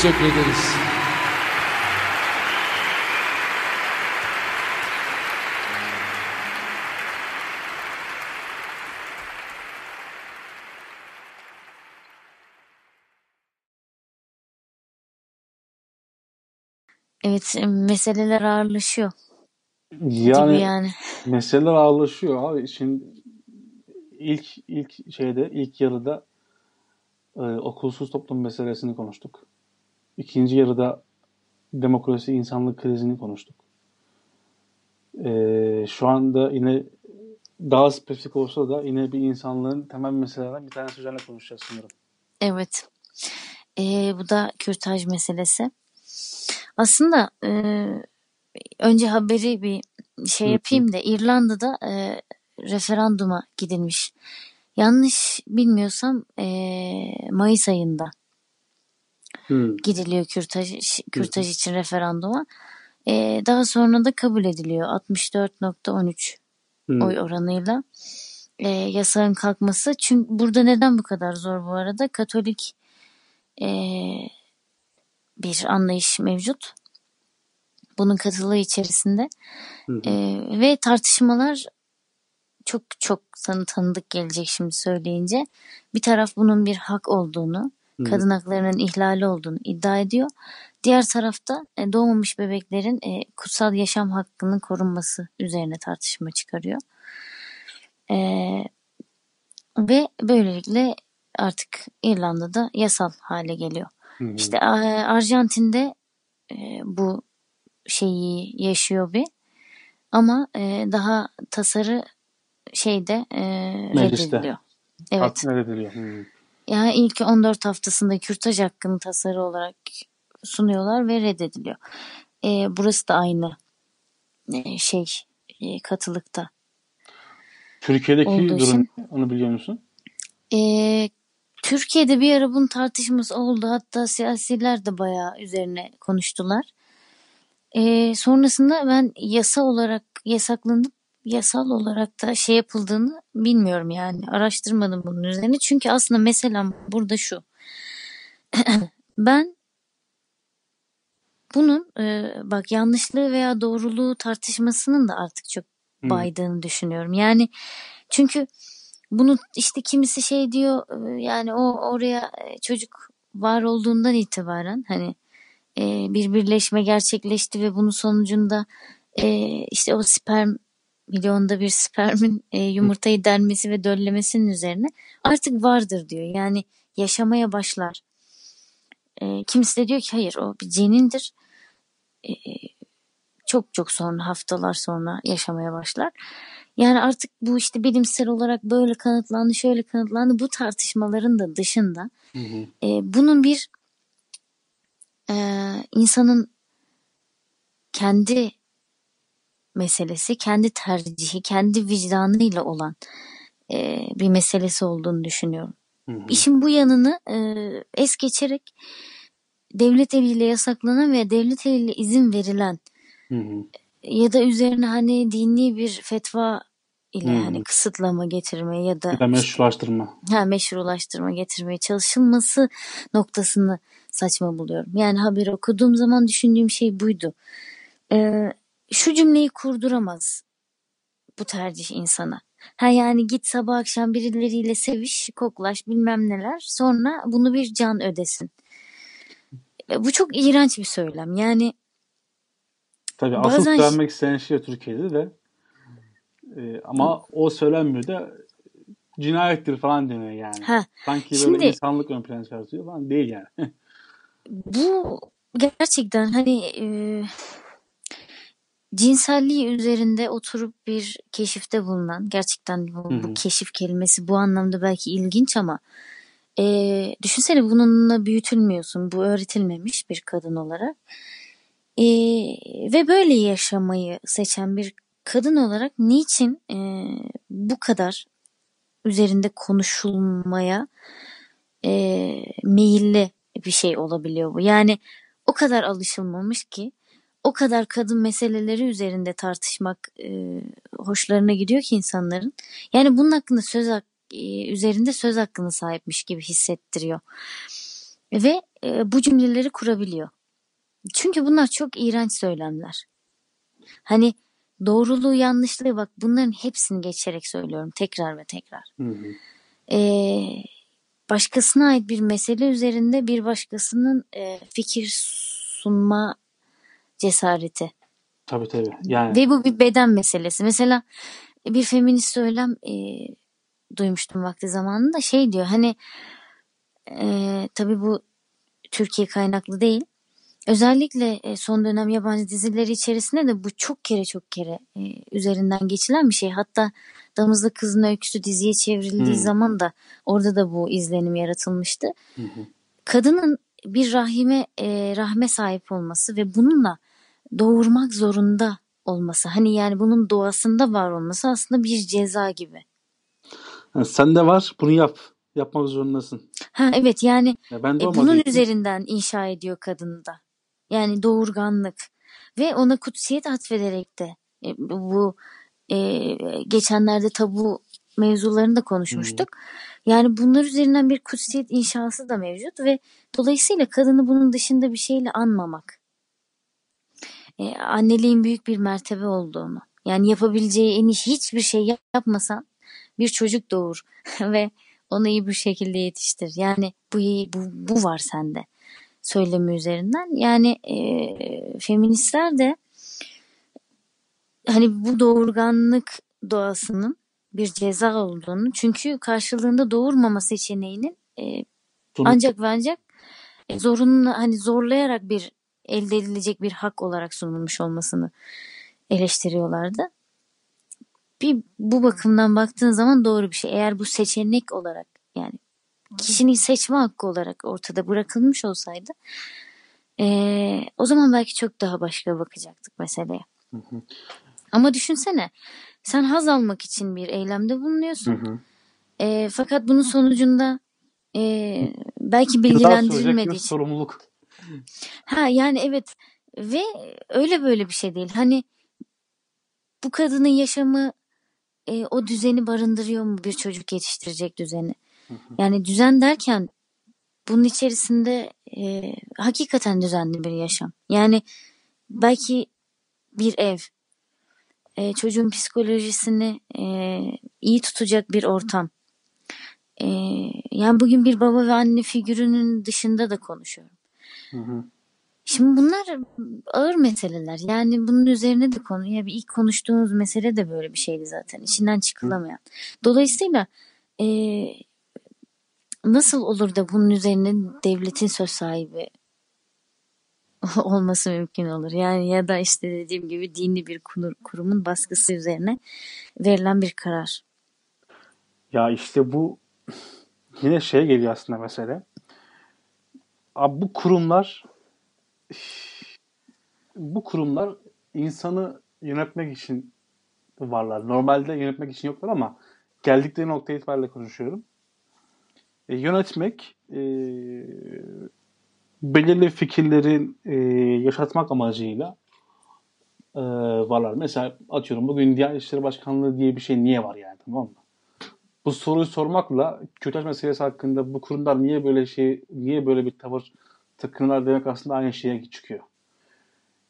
Teşekkür ederiz. Evet meseleler ağırlaşıyor gibi Yani yani. meseleler ağırlaşıyor abi. Şimdi ilk ilk şeyde ilk yarıda e, okulsuz toplum meselesini konuştuk. İkinci yarıda demokrasi insanlık krizini konuştuk. Ee, şu anda yine daha spesifik olsa da yine bir insanlığın temel meselelerinden bir tanesi üzerine konuşacağız sanırım. Evet. Ee, bu da kürtaj meselesi. Aslında e, önce haberi bir şey yapayım da İrlanda'da e, referanduma gidilmiş. Yanlış bilmiyorsam e, Mayıs ayında Hmm. gidiliyor kürtaj, kürtaj için referanduma. E, daha sonra da kabul ediliyor 64.13 Hmm. oy oranıyla e, yasağın kalkması. Çünkü burada neden bu kadar zor bu arada? Katolik e, bir anlayış mevcut. Bunun katılığı içerisinde Hı hı. E, ve tartışmalar çok çok sana tanıdık gelecek şimdi söyleyince. Bir taraf bunun bir hak olduğunu. Kadın haklarının ihlali olduğunu iddia ediyor. Diğer tarafta e, doğmamış bebeklerin e, kutsal yaşam hakkının korunması üzerine tartışma çıkarıyor. E, ve böylelikle artık İrlanda'da yasal hale geliyor. İşte Arjantin'de bu şeyi yaşıyor bir ama daha tasarı şeyde reddediliyor. Evet. Tatmin ediliyor. Hmm. Yani ilk 14 haftasında kürtaj hakkını tasarı olarak sunuyorlar ve reddediliyor. E, burası da aynı e, şey e, katılıkta. Türkiye'deki Olduğu durum için- onu biliyor musun? E, Türkiye'de bir ara bunun tartışması oldu. Hatta siyasiler de bayağı üzerine konuştular. E, sonrasında ben yasa olarak yasaklanıp yasal olarak da şey yapıldığını bilmiyorum yani. Araştırmadım bunun üzerine. Çünkü aslında meselem burada şu. ben bunun e, bak yanlışlığı veya doğruluğu tartışmasının da artık çok baydığını düşünüyorum. Yani çünkü bunu işte kimisi şey diyor e, yani o oraya e, çocuk var olduğundan itibaren hani e, bir birleşme gerçekleşti ve bunun sonucunda e, işte o sperm milyonda bir spermin e, yumurtayı delmesi ve döllemesinin üzerine artık vardır diyor. Yani yaşamaya başlar. E, kimisi de diyor ki hayır o bir cenindir. E, çok çok sonra haftalar sonra yaşamaya başlar. Yani artık bu işte bilimsel olarak böyle kanıtlandı şöyle kanıtlandı bu tartışmaların da dışında Hı hı. e, bunun bir e, insanın kendi meselesi, kendi tercihi, kendi vicdanıyla olan e, bir meselesi olduğunu düşünüyorum. Hı hı. İşin bu yanını e, es geçerek devlet eliyle yasaklanan ve devlet eliyle izin verilen Hı hı. ya da üzerine hani dini bir fetva ile Hmm. hani kısıtlama getirme ya da Bir de meşrulaştırma. ha, meşrulaştırma getirmeye çalışılması noktasını saçma buluyorum. Yani haberi okuduğum zaman düşündüğüm şey buydu. Ee, şu cümleyi kurduramaz bu tercih insana. Ha yani git sabah akşam birileriyle seviş, koklaş bilmem neler sonra bunu bir can ödesin. E, Bu çok iğrenç bir söylem. Yani Tabii asıl Bazen- söylenmek istenen şey Türkiye'de de e, ama o söylenmiyor da cinayettir falan deniyor yani. ha Sanki Şimdi- böyle insanlık ön plana çıkartıyor falan değil yani. bu gerçekten hani e, cinselliği üzerinde oturup bir keşifte bulunan gerçekten bu, bu keşif kelimesi bu anlamda belki ilginç ama e, düşünsene bununla büyütülmüyorsun bu öğretilmemiş bir kadın olarak E, ve böyle yaşamayı seçen bir kadın olarak niçin e, bu kadar üzerinde konuşulmaya e, meyilli bir şey olabiliyor bu. Yani o kadar alışılmamış ki o kadar kadın meseleleri üzerinde tartışmak e, hoşlarına gidiyor ki insanların. Yani bunun hakkında söz hak, e, üzerinde söz hakkını sahipmiş gibi hissettiriyor. Ve e, bu cümleleri kurabiliyor. Çünkü bunlar çok iğrenç söylemler. Hani doğruluğu yanlışlığı bak bunların hepsini geçerek söylüyorum tekrar ve tekrar. Hı hı. Ee, başkasına ait bir mesele üzerinde bir başkasının e, fikir sunma cesareti. Tabii tabii. Yani Ve bu bir beden meselesi. Mesela bir feminist söylem e, duymuştum vakti zamanında şey diyor hani e, tabii bu Türkiye kaynaklı değil. Özellikle e, son dönem yabancı dizileri içerisinde de bu çok kere çok kere e, üzerinden geçilen bir şey. Hatta Damızlı Kızın Öyküsü diziye çevrildiği Hmm. zaman da orada da bu izlenim yaratılmıştı. Kadının bir rahime e, rahme sahip olması ve bununla doğurmak zorunda olması. Hani yani bunun doğasında var olması aslında bir ceza gibi. Yani sende var bunu yap. Yapmak zorundasın. Ha evet yani Ya ben de E, bunun için- üzerinden inşa ediyor kadını da. Yani doğurganlık ve ona kutsiyet atfederek de e, bu e, geçenlerde tabu mevzularını da konuşmuştuk. Yani bunlar üzerinden bir kutsiyet inşası da mevcut ve dolayısıyla kadını bunun dışında bir şeyle anmamak. E, anneliğin büyük bir mertebe olduğunu. Yani yapabileceği en iyi hiçbir şey yap- yapmasan bir çocuk doğur ve onu iyi bir şekilde yetiştir. Yani bu bu, bu var sende söylemi üzerinden. Yani e, feministler de hani bu doğurganlık doğasının bir ceza olduğunu çünkü karşılığında doğurmama seçeneğinin e, ancak ve ancak zorunlu hani zorlayarak bir elde edilecek bir hak olarak sunulmuş olmasını eleştiriyorlardı. Bir bu bakımdan baktığın zaman doğru bir şey. Eğer bu seçenek olarak yani kişinin seçme hakkı olarak ortada bırakılmış olsaydı eee, o zaman belki çok daha başka bakacaktık meseleye. Ama düşünsene sen haz almak için bir eylemde bulunuyorsun. Hı hı. Eee, fakat bunun sonucunda eee, belki bilgilendirilmediği için sorumluluk. Ha yani evet ve öyle böyle bir şey değil. Hani bu kadının yaşamı e, o düzeni barındırıyor mu bir çocuk yetiştirecek düzeni? Yani düzen derken bunun içerisinde e, hakikaten düzenli bir yaşam. Yani belki bir ev, e, çocuğun psikolojisini e, iyi tutacak bir ortam. E, yani bugün bir baba ve anne figürünün dışında da konuşuyorum. Hı hı. Şimdi bunlar ağır meseleler. Yani bunun üzerine de konu. Ya bir ilk konuştuğumuz mesele de böyle bir şeydi zaten. İçinden çıkılamayan. Dolayısıyla eee, nasıl olur da bunun üzerine devletin söz sahibi olması mümkün olur? Yani ya da işte dediğim gibi dini bir kur- kurumun baskısı üzerine verilen bir karar. Ya işte bu yine şeye geliyor aslında mesele. Abi bu kurumlar bu kurumlar insanı yönetmek için varlar. Normalde yönetmek için yoklar ama geldikleri nokta itibariyle konuşuyorum. E, yönetmek e, belirli fikirlerin e, yaşatmak amacıyla e, varlar. Mesela atıyorum bugün Diyanet İşleri Başkanlığı diye bir şey niye var yani tamam mı? Bu soruyu sormakla Kürtaj meselesi hakkında bu kurumlar niye böyle şey niye böyle bir tavır takınırlar demek aslında aynı şeye çıkıyor.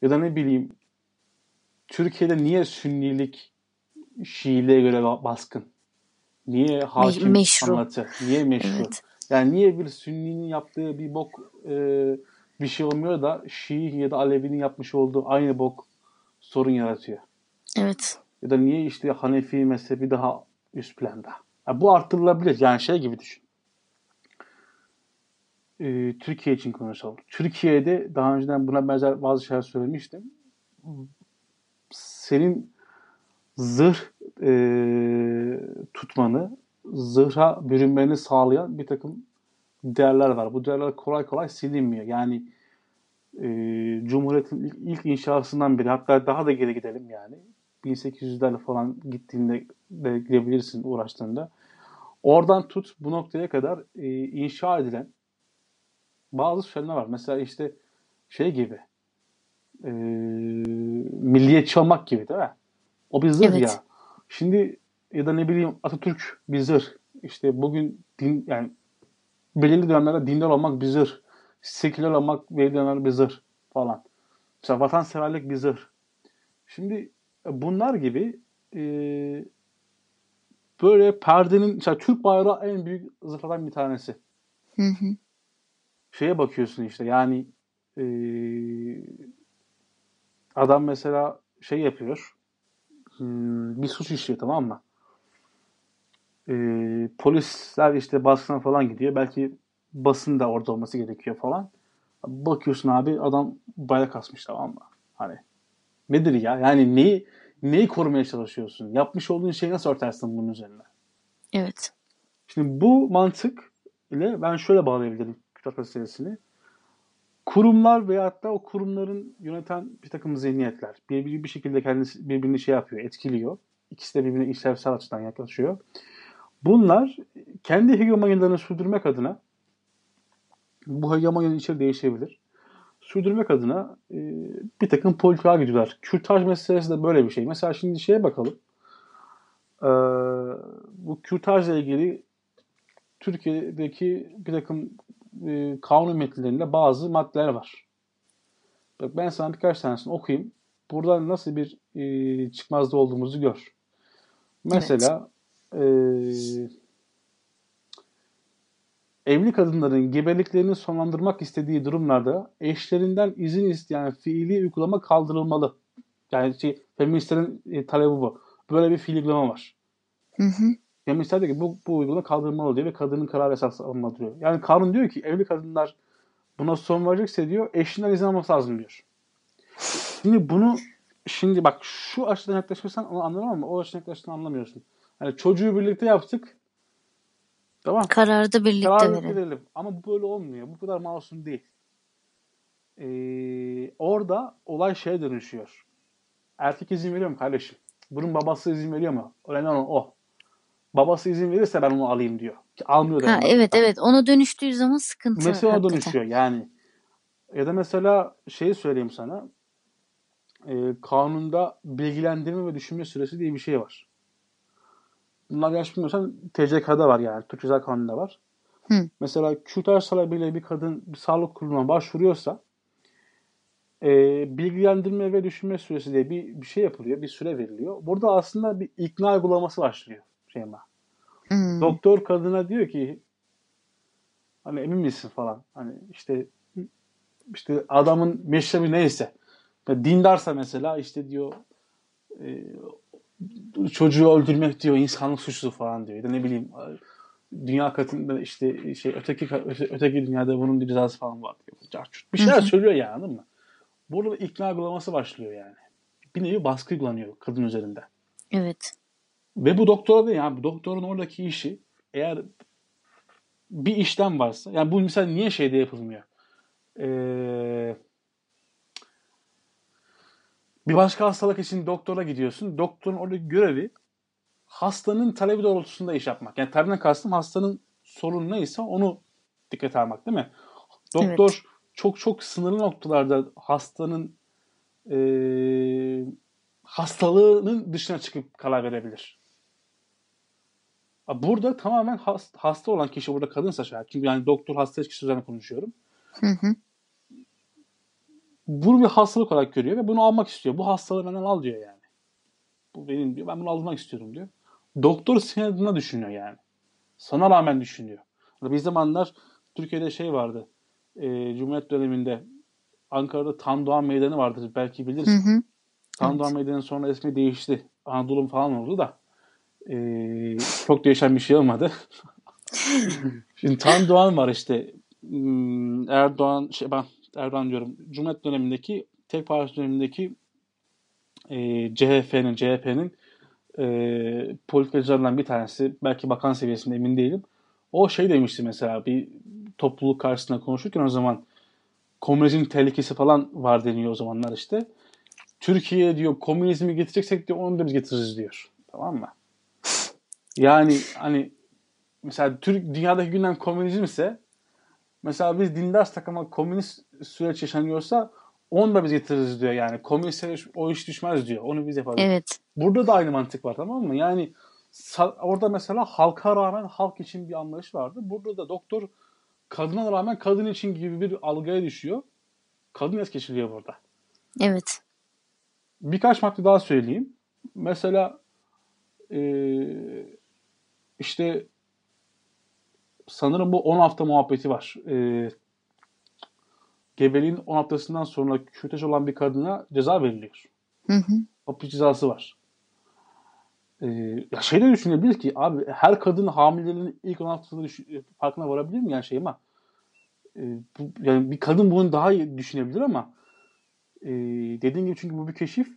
Ya da ne bileyim Türkiye'de niye Sünnilik Şiiliğe göre ba- baskın? Niye hakim meşru. anlatı? Niye meşru? Evet. Yani niye bir Sünni'nin yaptığı bir bok e, bir şey olmuyor da Şii ya da Alevi'nin yapmış olduğu aynı bok sorun yaratıyor? Evet. Ya da niye işte Hanefi mezhebi daha üst planda? Ya bu artırılabilir. Yani şey gibi düşün. Ee, Türkiye için konuşalım. Türkiye'de daha önceden buna benzer bazı şeyler söylemiştim. Senin zırh e, tutmanı, zırha bürünmeni sağlayan bir takım değerler var. Bu değerler kolay kolay silinmiyor. Yani e, Cumhuriyet'in ilk, ilk inşasından beri hatta daha da geri gidelim yani. 1800'lerle falan gittiğinde de gidebilirsin uğraştığında. Oradan tut bu noktaya kadar e, inşa edilen bazı şeyler var. Mesela işte şey gibi e, milliyetçi olmak gibi değil mi? O bir zırh Evet. ya. Şimdi ya da ne bileyim Atatürk bir zırh. İşte bugün din yani belirli dönemlerde dindar olmak bir zırh. Seküler olmak belirli dönemlerde bir zırh falan. Mesela vatanseverlik bir zırh. Şimdi bunlar gibi e, böyle perdenin mesela Türk bayrağı en büyük zırhlardan bir tanesi. Hı hı. Şeye bakıyorsun işte yani e, adam mesela şey yapıyor bir suç işliyor tamam mı? E, polisler işte baskına falan gidiyor. Belki basın da orada olması gerekiyor falan. Bakıyorsun abi adam bayrak asmış tamam mı? Hani nedir ya? Yani neyi neyi korumaya çalışıyorsun? Yapmış olduğun şeyi nasıl örtersin bunun üzerine? Evet. Şimdi bu mantık ile ben şöyle bağlayabilirim kitap meselesini. Kurumlar veyahut da o kurumların yöneten bir takım zihniyetler birbiri bir şekilde kendisi birbirini şey yapıyor, etkiliyor. İkisi de birbirine işlevsel açıdan yaklaşıyor. Bunlar kendi hegemonyalarını sürdürmek adına bu hegemonyanın içeri değişebilir. Sürdürmek adına e, bir takım politikalar gidiyorlar. Kürtaj meselesi de böyle bir şey. Mesela şimdi şeye bakalım. Ee, bu kürtajla ilgili Türkiye'deki bir takım e, kanun metinlerinde bazı maddeler var. Bak ben sana birkaç tanesini okuyayım. Buradan nasıl bir e, çıkmazda olduğumuzu gör. Mesela e, evli kadınların gebeliklerini sonlandırmak istediği durumlarda eşlerinden izin isteyen fiili uygulama kaldırılmalı. Yani şey, feministlerin e, talebi bu. Böyle bir fiil uygulama var. Hı hı. Feministler diyor ki bu, bu uygulama kaldırılmalı diyor ve kadının kararı esas alınmalı diyor. Yani kanun diyor ki evli kadınlar buna son verecekse diyor eşinden izin alması lazım diyor. Şimdi bunu şimdi bak şu açıdan yaklaşırsan onu anlarım ama o açıdan yaklaşırsan anlamıyorsun. Hani çocuğu birlikte yaptık. Tamam. Kararı da birlikte Karar verelim. verelim. Ama bu böyle olmuyor. Bu kadar masum değil. Ee, orada olay şeye dönüşüyor. Erkek izin veriyor mu kardeşim? Bunun babası izin veriyor mu? Önemli olan o. Babası izin verirse ben onu alayım diyor. Ki almıyor da. Ha, evet evet ona dönüştüğü zaman sıkıntı Mesela hakikaten. dönüşüyor yani. Ya da mesela şeyi söyleyeyim sana. Ee, kanunda bilgilendirme ve düşünme süresi diye bir şey var. Bunlar yanlış bilmiyorsan TCK'da var yani. Türk Ceza Kanunu'nda var. Hı. Mesela kürtaj talebiyle bir kadın bir sağlık kuruluna başvuruyorsa e, bilgilendirme ve düşünme süresi diye bir, bir şey yapılıyor. Bir süre veriliyor. Burada aslında bir ikna uygulaması başlıyor Şeyma. Hmm. Doktor kadına diyor ki hani emin misin falan. Hani işte işte adamın meşrebi neyse. Ya dindarsa mesela işte diyor e, çocuğu öldürmek diyor insanlık suçlu falan diyor. Ya da ne bileyim dünya katında işte şey öteki öte- öteki dünyada bunun bir cezası falan var diyor. Bir şeyler söylüyor yani anladın mı? Burada ikna uygulaması başlıyor yani. Bir nevi baskı uygulanıyor kadın üzerinde. Evet. Ve bu doktora da yani bu doktorun oradaki işi eğer bir işlem varsa yani bu mesela niye şeyde yapılmıyor? Ee, bir başka hastalık için doktora gidiyorsun. Doktorun oradaki görevi hastanın talebi doğrultusunda iş yapmak. Yani tabinden kastım hastanın sorunu neyse onu dikkate almak değil mi? Doktor çok çok sınırlı noktalarda hastanın ee, hastalığının dışına çıkıp karar verebilir. Burada tamamen hast- hasta olan kişi burada kadınsa şayet. Çünkü yani doktor hasta ilişkisi üzerine konuşuyorum. Hı hı. Bunu bir hastalık olarak görüyor ve bunu almak istiyor. Bu hastalığı benden al diyor yani. Bu benim diyor. Ben bunu almak istiyorum diyor. Doktor senin adına düşünüyor yani. Sana rağmen düşünüyor. Bir zamanlar Türkiye'de şey vardı. E, Cumhuriyet döneminde Ankara'da Tan Doğan Meydanı vardır. Belki Hı bilirsin. hı. Tan Doğan Meydanı sonra ismi değişti. Anadolu falan oldu da. E, çok değişen bir şey olmadı. Şimdi Tan Doğan var işte. Hmm, Erdoğan, şey ben Erdoğan diyorum. Cumhuriyet dönemindeki tek parti dönemindeki e, CHP'nin CHP'nin e, politikacılarından bir tanesi belki bakan seviyesinde emin değilim. O şey demişti mesela bir topluluk karşısında konuşurken o zaman komünizm tehlikesi falan var deniyor o zamanlar işte. Türkiye diyor komünizmi getireceksek diyor onu da biz getiririz diyor. Tamam mı? Yani hani mesela Türk dünyadaki gündem komünizm ise mesela biz dindarsak ama komünist süreç yaşanıyorsa onu da biz getiririz diyor yani. Komüniste o iş düşmez diyor. Onu biz yaparız. Evet. Burada da aynı mantık var tamam mı? Yani orada mesela halka rağmen halk için bir anlayış vardı. Burada da doktor kadına rağmen kadın için gibi bir algıya düşüyor. Kadın es geçiliyor burada. Evet. Birkaç madde daha söyleyeyim. Mesela eee, işte sanırım bu 10 hafta muhabbeti var. Eee gebeliğin 10 haftasından sonra kürtaj olan bir kadına ceza veriliyor. Hı hı. hapis cezası var. Ee, ya şey de düşünebilir ki abi her kadın hamileliğinin ilk 10 haftasında düş- farkına varabilir mi yani şey ama e, bu, yani bir kadın bunu daha iyi düşünebilir ama e, dediğim gibi çünkü bu bir keşif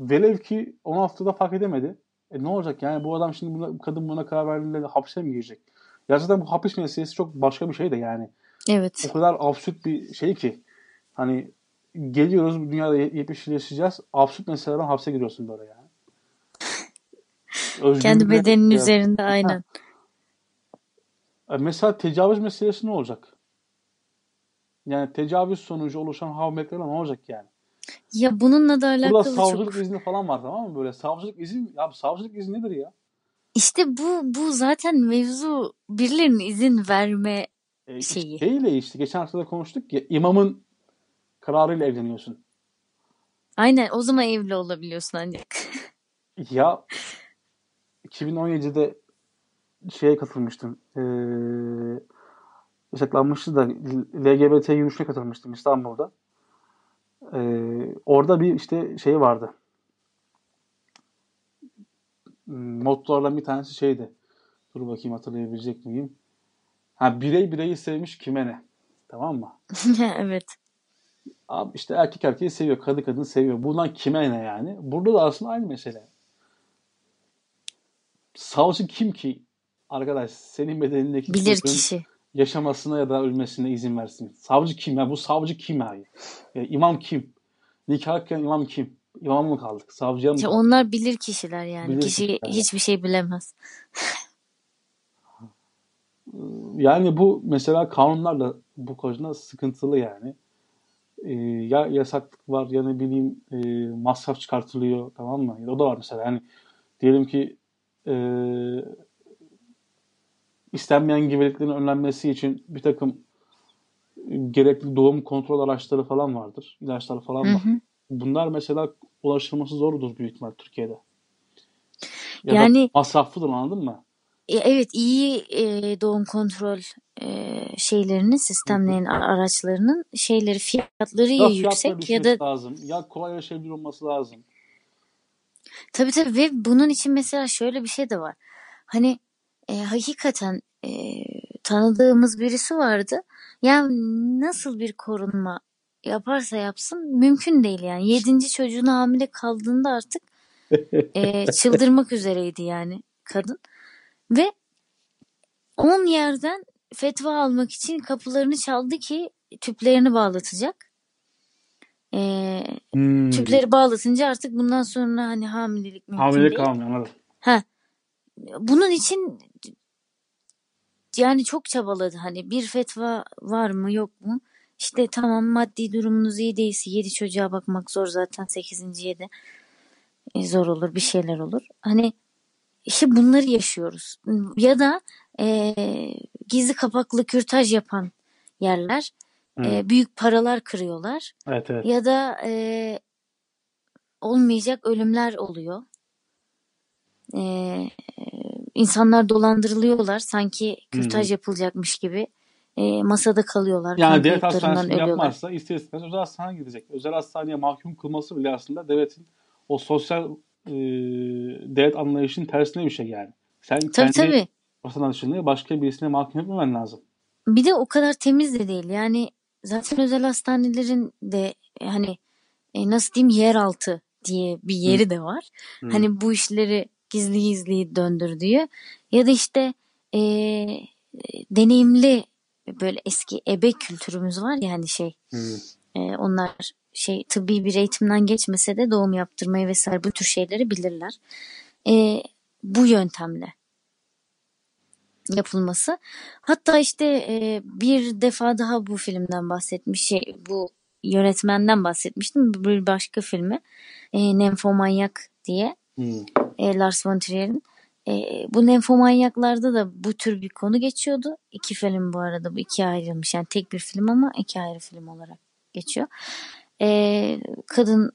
velev ki 10 haftada fark edemedi. E ne olacak yani bu adam şimdi buna, kadın buna karar verdiğinde de hapse mi girecek? Ya zaten bu hapis meselesi çok başka bir şey de yani. Evet. O kadar absürt bir şey ki hani geliyoruz bu dünyada 70 yıl yaşayacağız. Absürt meselelerden hapse giriyorsun böyle yani. Özgürlüğe- Kendi bedenin Ya- üzerinde aynen. E, Mesela tecavüz meselesi ne olacak? Yani tecavüz sonucu oluşan havmetler ne olacak yani? Ya bununla da Burada alakalı savcılık çok. izni falan var tamam mı? Böyle savcılık izin, ya savcılık izni nedir ya? İşte bu bu zaten mevzu birilerinin izin verme E, Şeyi. Şeyle işte geçen hafta da konuştuk ya imamın kararıyla evleniyorsun. Aynen o zaman evli olabiliyorsun ancak. Ya 2017'de şeye katılmıştım. Ee, yasaklanmıştı da LGBT yürüyüşüne katılmıştım İstanbul'da. Ee, orada bir işte şey vardı. Hmm, Mottolardan bir tanesi şeydi. Dur bakayım hatırlayabilecek miyim? Ha birey bireyi sevmiş kime ne? Tamam mı? evet. Abi işte erkek erkeği seviyor, kadın kadını seviyor. Bundan kime ne yani? Burada da aslında aynı mesele. Savcı kim ki arkadaş senin bedenindeki Bilir kişi. yaşamasına ya da ölmesine izin versin. Savcı kim ya? Bu savcı kim ya? ya imam kim? Nikahken imam kim? İmam mı kaldık? Savcıya mı İşte kaldık? onlar bilir kişiler yani. Bilir Kişi kişiler. hiçbir şey bilemez. Yani bu mesela kanunlarla bu konuda sıkıntılı yani. Ee, ya yasaklık var ya ne bileyim e, masraf çıkartılıyor tamam mı? O da var mesela yani diyelim ki e, istenmeyen gebeliklerin önlenmesi için bir takım gerekli doğum kontrol araçları falan vardır. ilaçlar falan Hı var. hı. Bunlar mesela ulaşılması zordur büyük ihtimal Türkiye'de. Ya da Yani masraflıdır anladın mı? E, evet iyi e, doğum kontrol e, şeylerinin sistemlerin araçlarının şeyleri fiyatları ya yüksek ya da lazım. Ya kolay erişebilir olması lazım. tabii tabii ve bunun için mesela şöyle bir şey de var. Hani e, hakikaten e, tanıdığımız birisi vardı. Yani nasıl bir korunma yaparsa yapsın mümkün değil yani. Yedinci çocuğuna hamile kaldığında artık e, çıldırmak üzereydi yani kadın. Ve 10 yerden fetva almak için kapılarını çaldı ki tüplerini bağlatacak. E, Hmm. tüpleri bağlatınca artık bundan sonra hani hamilelik mümkün Hamile değil. kalmıyor anladım. Ha, bunun için yani çok çabaladı hani bir fetva var mı yok mu? İşte tamam maddi durumunuz iyi değilse 7 çocuğa bakmak zor zaten 8.ye de e, zor olur bir şeyler olur. Hani işte bunları yaşıyoruz. Ya da e, gizli kapaklı kürtaj yapan yerler e, büyük paralar kırıyorlar. Evet evet. Ya da e, olmayacak ölümler oluyor. E, insanlar dolandırılıyorlar sanki kürtaj yapılacakmış gibi e, masada kalıyorlar. Yani devlet ölüyorlar. yapmazsa ister istemez özel hastaneye gidecek. Özel hastaneye mahkum kılması bile aslında devletin o sosyal e, devlet anlayışının tersine bir şey yani. Sen Tabii kendi tabii. vatandaşını başka birisine mahkum etmemen lazım. Bir de o kadar temiz de değil. Yani zaten özel hastanelerin de hani e, nasıl diyeyim yeraltı diye bir yeri de var. Hı. Hani bu işleri gizli gizli döndürdüğü ya da işte e, deneyimli böyle eski ebe kültürümüz var ya hani şey Hı. e, onlar şey tıbbi bir eğitimden geçmese de doğum yaptırmayı vesaire bu tür şeyleri bilirler. E, bu yöntemle yapılması. Hatta işte e, bir defa daha bu filmden bahsetmiş şey bu yönetmenden bahsetmiştim bir başka filmi e, Nemfomanyak diye Hı. e, Lars von Trier'in. E, bu Nemfomanyaklarda da bu tür bir konu geçiyordu. İki film bu arada bu ikiye ayrılmış yani tek bir film ama iki ayrı film olarak geçiyor. E, kadın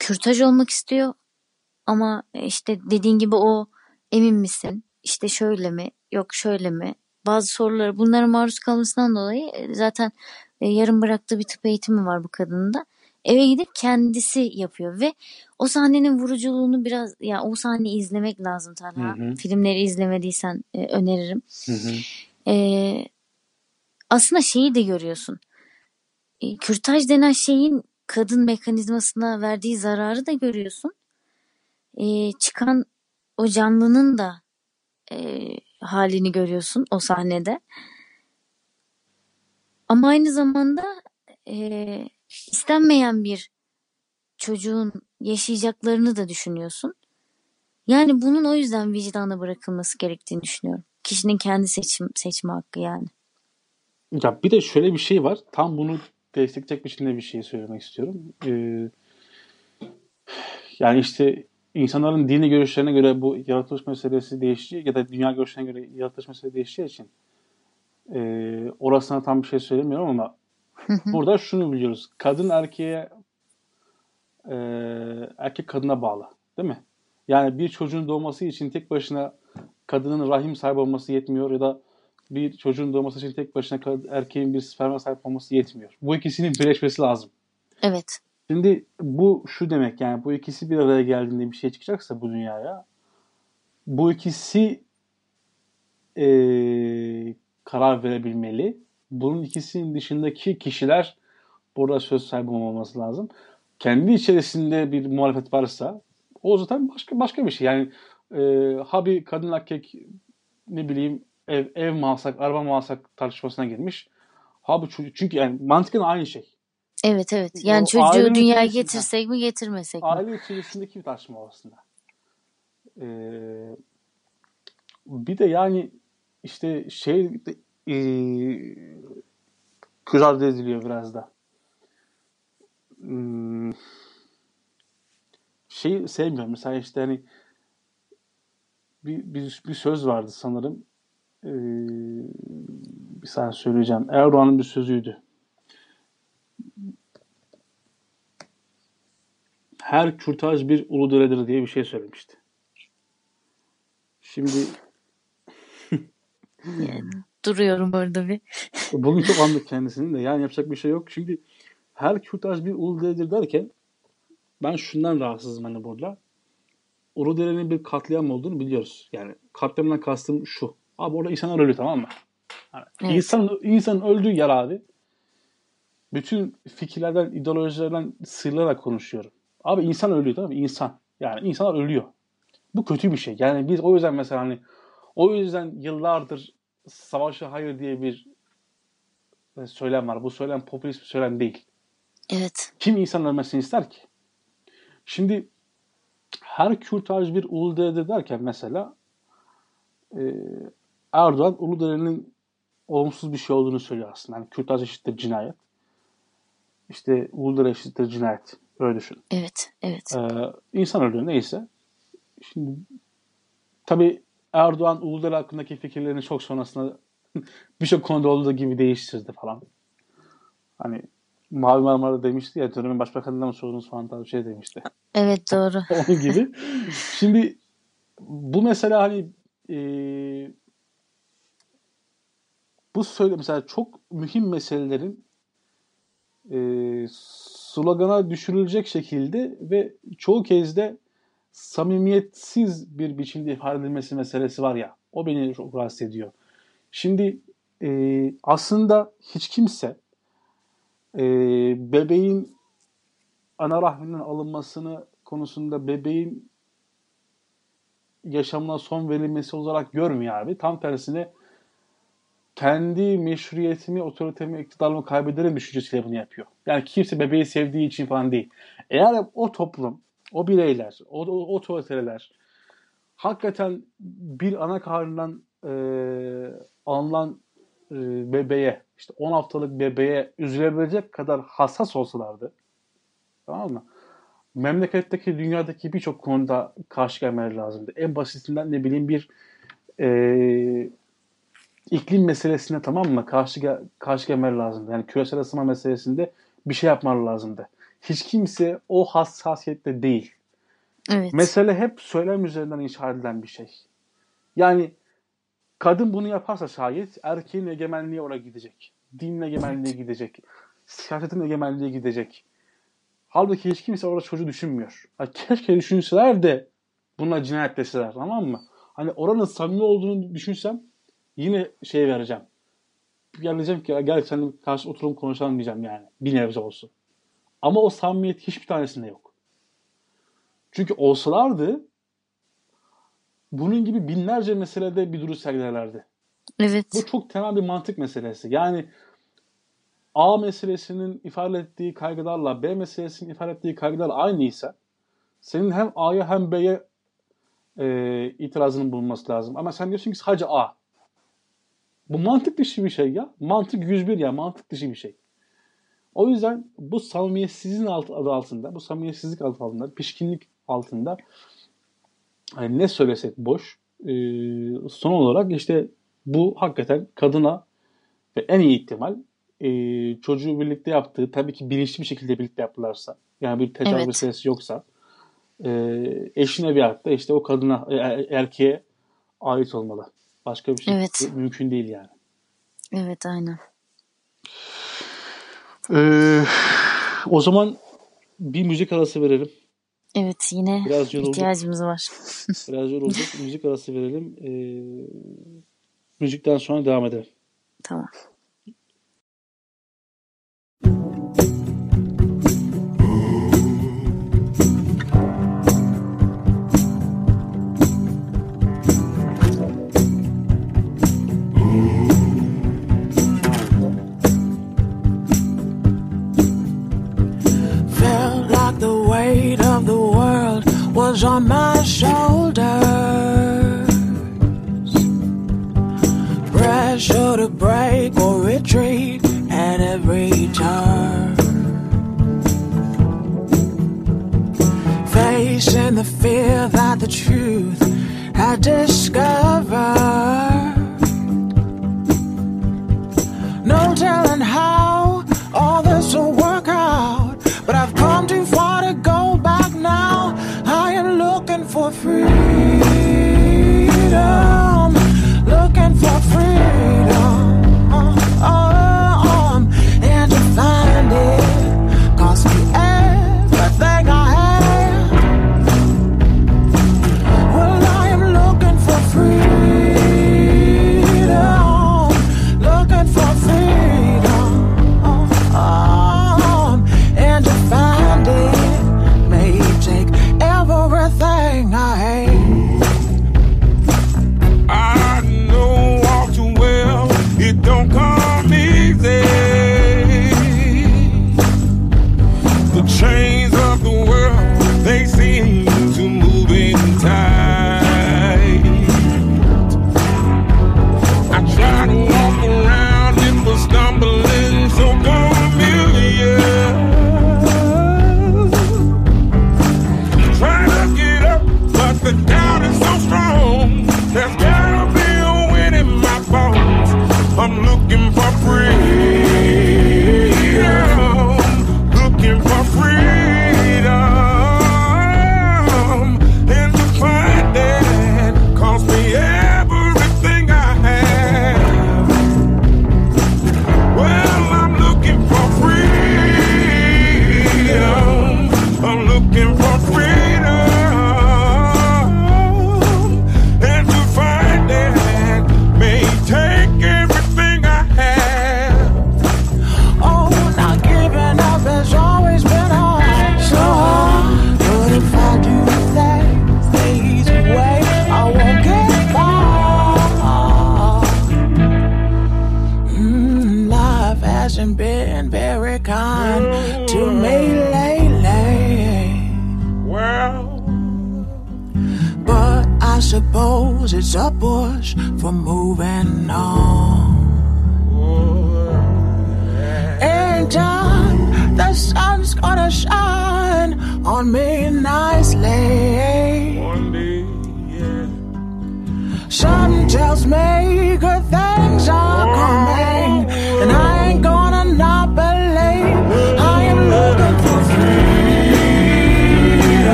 kürtaj olmak istiyor ama işte dediğin gibi o emin misin? İşte şöyle mi? Yok şöyle mi? Bazı soruları bunlara maruz kalmasından dolayı e, zaten e, yarım bıraktığı bir tıp eğitimi var bu kadının da. Eve gidip kendisi yapıyor ve o sahnenin vuruculuğunu biraz ya o sahneyi izlemek lazım Talha. Hı hı. Filmleri izlemediysen e, öneririm. Hı hı. E, aslında şeyi de görüyorsun. E, kürtaj denen şeyin kadın mekanizmasına verdiği zararı da görüyorsun. E, çıkan o canlının da e, halini görüyorsun o sahnede. Ama aynı zamanda e, istenmeyen bir çocuğun yaşayacaklarını da düşünüyorsun. Yani bunun o yüzden vicdana bırakılması gerektiğini düşünüyorum. Kişinin kendi seçim seçme hakkı yani. Ya bir de şöyle bir şey var. Tam bunu destekleyecek biçimde bir şey söylemek istiyorum. Ee, yani işte insanların dini görüşlerine göre bu yaratılış meselesi değişiyor ya da dünya görüşlerine göre yaratılış meselesi değişeceği için e, orasına tam bir şey söylemiyorum ama burada şunu biliyoruz. Kadın erkeğe e, erkek kadına bağlı. Değil mi? Yani bir çocuğun doğması için tek başına kadının rahim sahibi olması yetmiyor ya da bir çocuğun doğması için tek başına erkeğin bir sperma sahip olması yetmiyor. Bu ikisinin birleşmesi lazım. Evet. Şimdi bu şu demek yani bu ikisi bir araya geldiğinde bir şey çıkacaksa bu dünyaya bu ikisi eee, karar verebilmeli. Bunun ikisinin dışındaki kişiler burada söz sahibi olmaması lazım. Kendi içerisinde bir muhalefet varsa o zaten başka başka bir şey. Yani eee ha bir kadın erkek ne bileyim ev, ev mi alsak, araba mı alsak tartışmasına girmiş. Ha bu çocuk çünkü yani mantıken aynı şey. Evet evet. Yani O çocuğu dünyaya getirsek mi getirmesek mi? aile içerisindeki bir tartışma aslında. Ee, bir de yani işte şey e, göz ardı ediliyor biraz da. Hmm, şey sevmiyorum. Mesela işte hani bir, bir, bir söz vardı sanırım. Ee, bir saniye söyleyeceğim. Erdoğan'ın bir sözüydü. Her kürtaj bir uluderedir diye bir şey söylemişti. Şimdi Duruyorum orada bir. Bugün çok andık kendisini de. Yani yapacak bir şey yok. Şimdi her kürtaj bir uluderedir derken ben şundan rahatsızım hani burada. Uludere'nin bir katliam olduğunu biliyoruz. Yani katliamdan kastım şu. Abi orada insanlar ölüyor tamam mı? Evet. insan, insanın öldüğü yer abi. Bütün fikirlerden, ideolojilerden sıyrılarak konuşuyorum. Abi insan ölüyor tamam mı? İnsan. Yani insanlar ölüyor. Bu kötü bir şey. Yani biz o yüzden mesela hani o yüzden yıllardır savaşa hayır diye bir e, söylem var. Bu söylem popülist bir söylem değil. Evet. Kim insan ölmesini ister ki? Şimdi her kürtaj bir Uludere'de derken mesela e, Erdoğan Uludere'nin olumsuz bir şey olduğunu söylüyor aslında. Yani kürtaj eşittir cinayet. İşte Uludere eşittir cinayet. Öyle düşün. Evet. Evet. Ee, insan ölüyor neyse. Şimdi tabii Erdoğan Uludere hakkındaki fikirlerini çok sonrasında birçok konuda olduğu gibi değiştirdi falan. Hani Mavi Marmara demişti ya dönemin başbakanından mı sordunuz falan tarzı şey demişti. Evet doğru. Onun gibi. Şimdi bu mesela hani e, bu söyle mesela çok mühim meselelerin e, slogana düşürülecek şekilde ve çoğu kez de samimiyetsiz bir biçimde ifade edilmesi meselesi var ya o beni çok rahatsız ediyor. Şimdi e, aslında hiç kimse e, bebeğin ana rahminden alınmasını konusunda bebeğin yaşamına son verilmesi olarak görmüyor abi. Tam tersine kendi meşruiyetimi, otoritemi, iktidarımı kaybederim düşüncesiyle bunu yapıyor. Yani kimse bebeği sevdiği için falan değil. Eğer o toplum, o bireyler, o, o otoriteler hakikaten bir ana karnından e, alınan e, bebeğe, işte 10 haftalık bebeğe üzülebilecek kadar hassas olsalardı, tamam mı? Memleketteki, dünyadaki birçok konuda karşı gelmeleri lazımdı. En basitinden ne bileyim bir e, iklim meselesine tamam mı karşı karşı gelmeleri lazımdı. Yani küresel ısınma meselesinde bir şey yapmaları lazımdı. Hiç kimse o hassasiyette değil. Evet. Mesele hep söylem üzerinden inşa edilen bir şey. Yani kadın bunu yaparsa şayet erkeğin egemenliği oraya gidecek. Dinin egemenliği gidecek. Siyasetin egemenliği gidecek. Halbuki hiç kimse orada çocuğu düşünmüyor. Ha, keşke düşünseler de buna cinayet deseler tamam mı? Hani oranın samimi olduğunu düşünsem yine şey vereceğim. ya diyeceğim ki gel seninle karşı oturum konuşalım diyeceğim yani. Bir nebze olsun. Ama o samimiyet hiçbir tanesinde yok. Çünkü olsalardı bunun gibi binlerce meselede bir duruş sergilerlerdi. Evet. Bu çok temel bir mantık meselesi. Yani A meselesinin ifade ettiği kaygılarla B meselesinin ifade ettiği kaygılar aynıysa senin hem A'ya hem B'ye e, itirazının bulunması lazım. Ama sen diyorsun ki sadece A. Bu mantık dışı bir şey ya. Mantık 101 ya. Mantık dışı bir şey. O yüzden bu samimiyetsizliğin alt, adı altında, bu samimiyetsizlik adı altında, pişkinlik altında hani ne söylesek boş. E, son olarak işte bu hakikaten kadına ve en iyi ihtimal e, çocuğu birlikte yaptığı, tabii ki bilinçli bir şekilde birlikte yaptılarsa, yani bir tecavüz Evet. meselesi yoksa, e, eşine bir hayatta işte o kadına, e, erkeğe ait olmalı. Başka bir şey Evet. mümkün değil yani. Evet aynen. Ee, o zaman bir müzik arası verelim. Evet yine Biraz yorulduk. ihtiyacımız var. Biraz yorulduk. müzik arası verelim. Ee, müzikten sonra devam edelim. Tamam.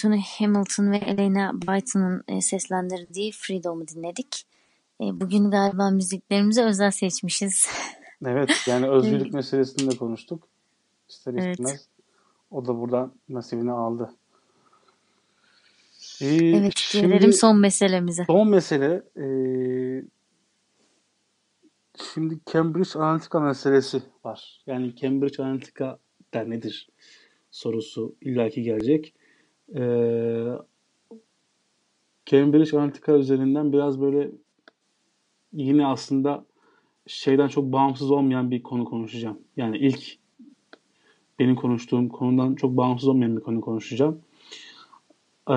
Anthony Hamilton ve Elena Byton'un e, seslendirdiği Freedom'u dinledik. E, bugün galiba müziklerimizi özel seçmişiz. Evet yani özgürlük meselesini de konuştuk. İster Evet. istemez. O da buradan nasibini aldı. Ee, Evet, şimdi gelelim son meselemize. son mesele ee, şimdi Cambridge Analytica meselesi var. Yani Cambridge Analytica der nedir sorusu illaki gelecek. Ee, Cambridge Analytica üzerinden biraz böyle yine aslında şeyden çok bağımsız olmayan bir konu konuşacağım. Yani ilk benim konuştuğum konudan çok bağımsız olmayan bir konu konuşacağım. Ee,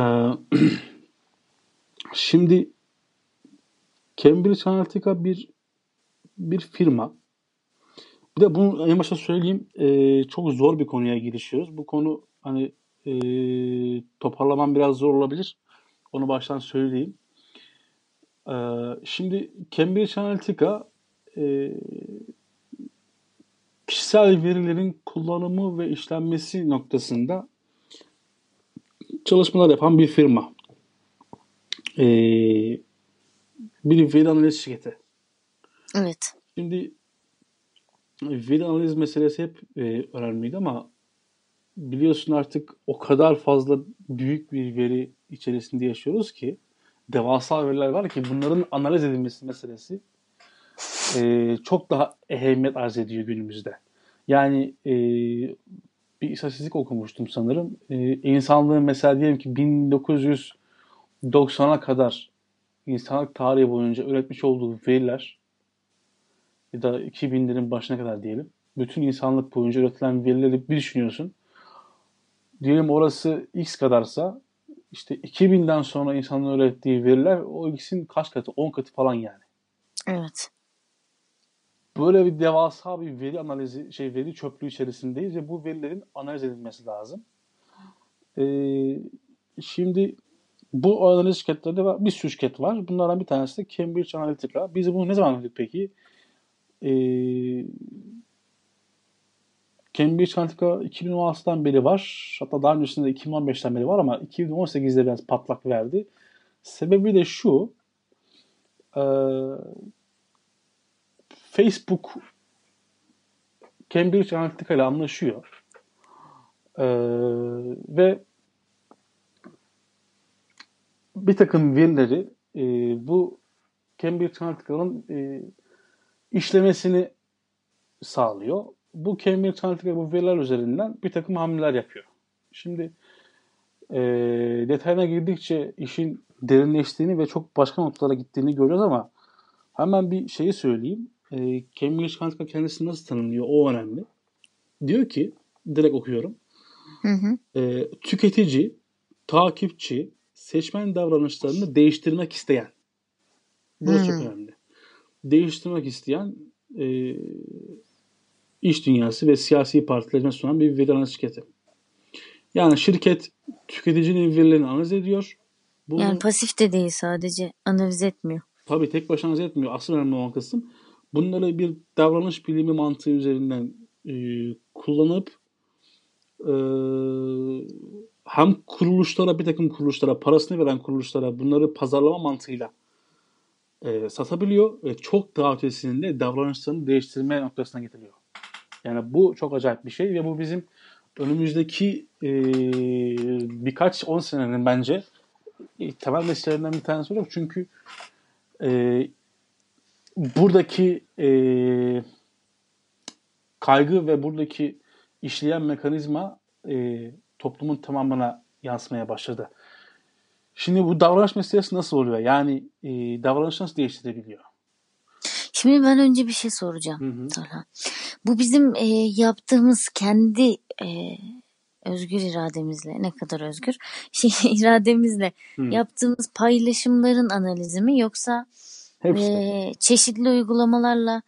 şimdi Cambridge Analytica bir bir firma. Bir de bunu en başta söyleyeyim. ee, çok zor bir konuya girişiyoruz. Bu konu hani ee, toparlamam biraz zor olabilir. Onu baştan söyleyeyim. Ee, şimdi Cambridge Analytica ee, kişisel verilerin kullanımı ve işlenmesi noktasında çalışmalar yapan bir firma. Ee, bir veri analiz şirketi. Evet. Şimdi veri analiz meselesi hep e, önemliydi ama biliyorsun artık o kadar fazla büyük bir veri içerisinde yaşıyoruz ki devasa veriler var ki bunların analiz edilmesi meselesi e, çok daha ehemmiyet arz ediyor günümüzde. Yani e, bir istatistik okumuştum sanırım. E, insanlığın mesela diyelim ki 1990'a kadar insanlık tarihi boyunca üretmiş olduğu veriler ya da 2000'lerin başına kadar diyelim. Bütün insanlık boyunca üretilen verileri bir düşünüyorsun. Diyelim orası x kadarsa işte 2000'den sonra insanların ürettiği veriler o x'in kaç katı? 10 katı falan yani. Evet. Böyle bir devasa bir veri analizi, şey veri çöplüğü içerisindeyiz ve bu verilerin analiz edilmesi lazım. Ee, şimdi bu analiz şirketlerinde var- bir sürü şirket var. Bunlardan bir tanesi de Cambridge Analytica. Biz bunu ne zaman anladık peki? Ee, Cambridge Analytica 2016'dan beri var. Hatta daha öncesinde 2015'ten beri var ama 2018'de biraz patlak verdi. Sebebi de şu. Ee, Facebook Cambridge Analytica ile anlaşıyor. Ee, ve bir takım verileri e, bu Cambridge Analytica'nın e, işlemesini sağlıyor. Bu Cambridge Analytica bu veriler üzerinden bir takım hamleler yapıyor. Şimdi e, detayına girdikçe işin derinleştiğini ve çok başka noktalara gittiğini görüyoruz ama hemen bir şeyi söyleyeyim. E, Cambridge Analytica kendisini nasıl tanımlıyor? O önemli. Diyor ki, direkt okuyorum. Hı hı. E, tüketici, takipçi, seçmen davranışlarını değiştirmek isteyen. Burası çok önemli. Değiştirmek isteyen e, iş dünyası ve siyasi partilerine sunan bir veri analiz şirketi. Yani şirket tüketicinin verilerini analiz ediyor. Bunu Yani pasif de değil sadece analiz etmiyor. tabii tek başına analiz etmiyor. Asıl önemli olan kısım bunları bir davranış bilimi mantığı üzerinden e, kullanıp e, hem kuruluşlara bir takım kuruluşlara parasını veren kuruluşlara bunları pazarlama mantığıyla e, satabiliyor ve çok daha ötesinde davranışlarını değiştirme noktasına getiriyor. Yani bu çok acayip bir şey ve bu bizim önümüzdeki e, birkaç on senenin bence e, temel meselelerinden bir tanesi olacak. Çünkü e, buradaki e, kaygı ve buradaki işleyen mekanizma e, toplumun tamamına yansımaya başladı. Şimdi bu davranış meselesi nasıl oluyor? Yani e, davranış nasıl değiştirebiliyor? Şimdi ben önce bir şey soracağım. Hı hı. Bu bizim e, yaptığımız kendi e, özgür irademizle ne kadar özgür şey irademizle Hı. yaptığımız paylaşımların analizi mi yoksa Hepsi. e, çeşitli uygulamalarla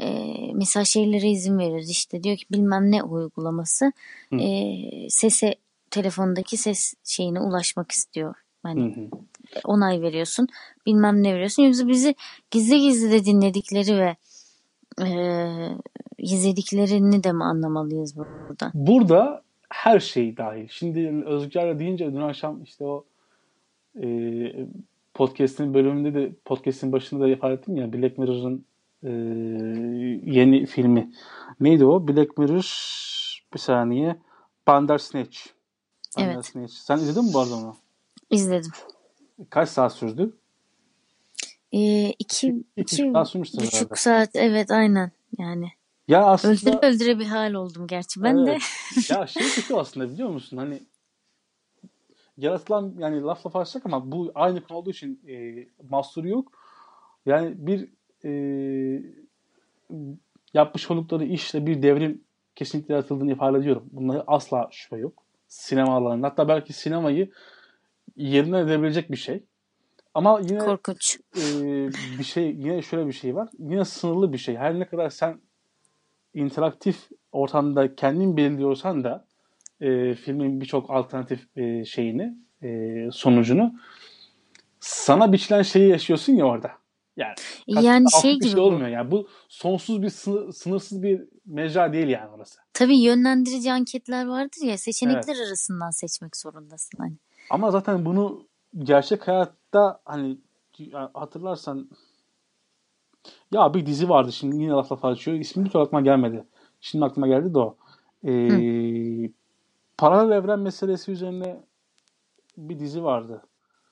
e, mesela şeylere izin veriyoruz işte diyor ki bilmem ne uygulaması Hı. e, sese telefondaki ses şeyine ulaşmak istiyor. Hani Hı hı. Onay veriyorsun bilmem ne veriyorsun yoksa bizi gizli gizli de dinledikleri ve e, izlediklerini de mi anlamalıyız buradan? Burada her şey dahil. Şimdi Özgür deyince dün akşam işte o e, podcast'in bölümünde de podcast'in başında da ifade ettim ya Black Mirror'ın e, yeni filmi. Neydi o? Black Mirror bir saniye. Bandersnatch. Evet. Bandersnatch. Sen izledin mi bu arada onu? İzledim. Kaç saat sürdü? Ee, iki, İki iki buçuk saat sürmüştür herhalde. buçuk saat evet aynen yani. Ya aslında Öldüre öldüre bir hal oldum gerçi ben de. Evet. ya şey kötü aslında biliyor musun? Hani yaratılan yani laf lafa açacak ama bu aynı konu olduğu için e, mahsuru yok. Yani bir e, yapmış oldukları işle bir devrim kesinlikle yaratıldığını ifade ediyorum. Bunlara asla şüphe yok. Sinema alanında. Hatta belki sinemayı yerine edebilecek bir şey. Ama yine Korkunç. e, bir şey yine şöyle bir şey var. Yine sınırlı bir şey. Her ne kadar sen interaktif ortamda kendin belirliyorsan da e, filmin birçok alternatif e, şeyini e, sonucunu sana biçilen şeyi yaşıyorsun ya orada. Yani, Yani şey bir gibi şey bu. olmuyor yani. Bu sonsuz bir sınır- sınırsız bir mecra değil yani orası. Tabii yönlendirici anketler vardır ya seçenekler arasından seçmek zorundasın. Hani. Ama zaten bunu gerçek hayatta hani hatırlarsan ya bir dizi vardı şimdi yine laf lafa açıyor. İsmi bir türlü aklıma gelmedi. Şimdi aklıma geldi de o. Ee, paralel evren meselesi üzerine bir dizi vardı.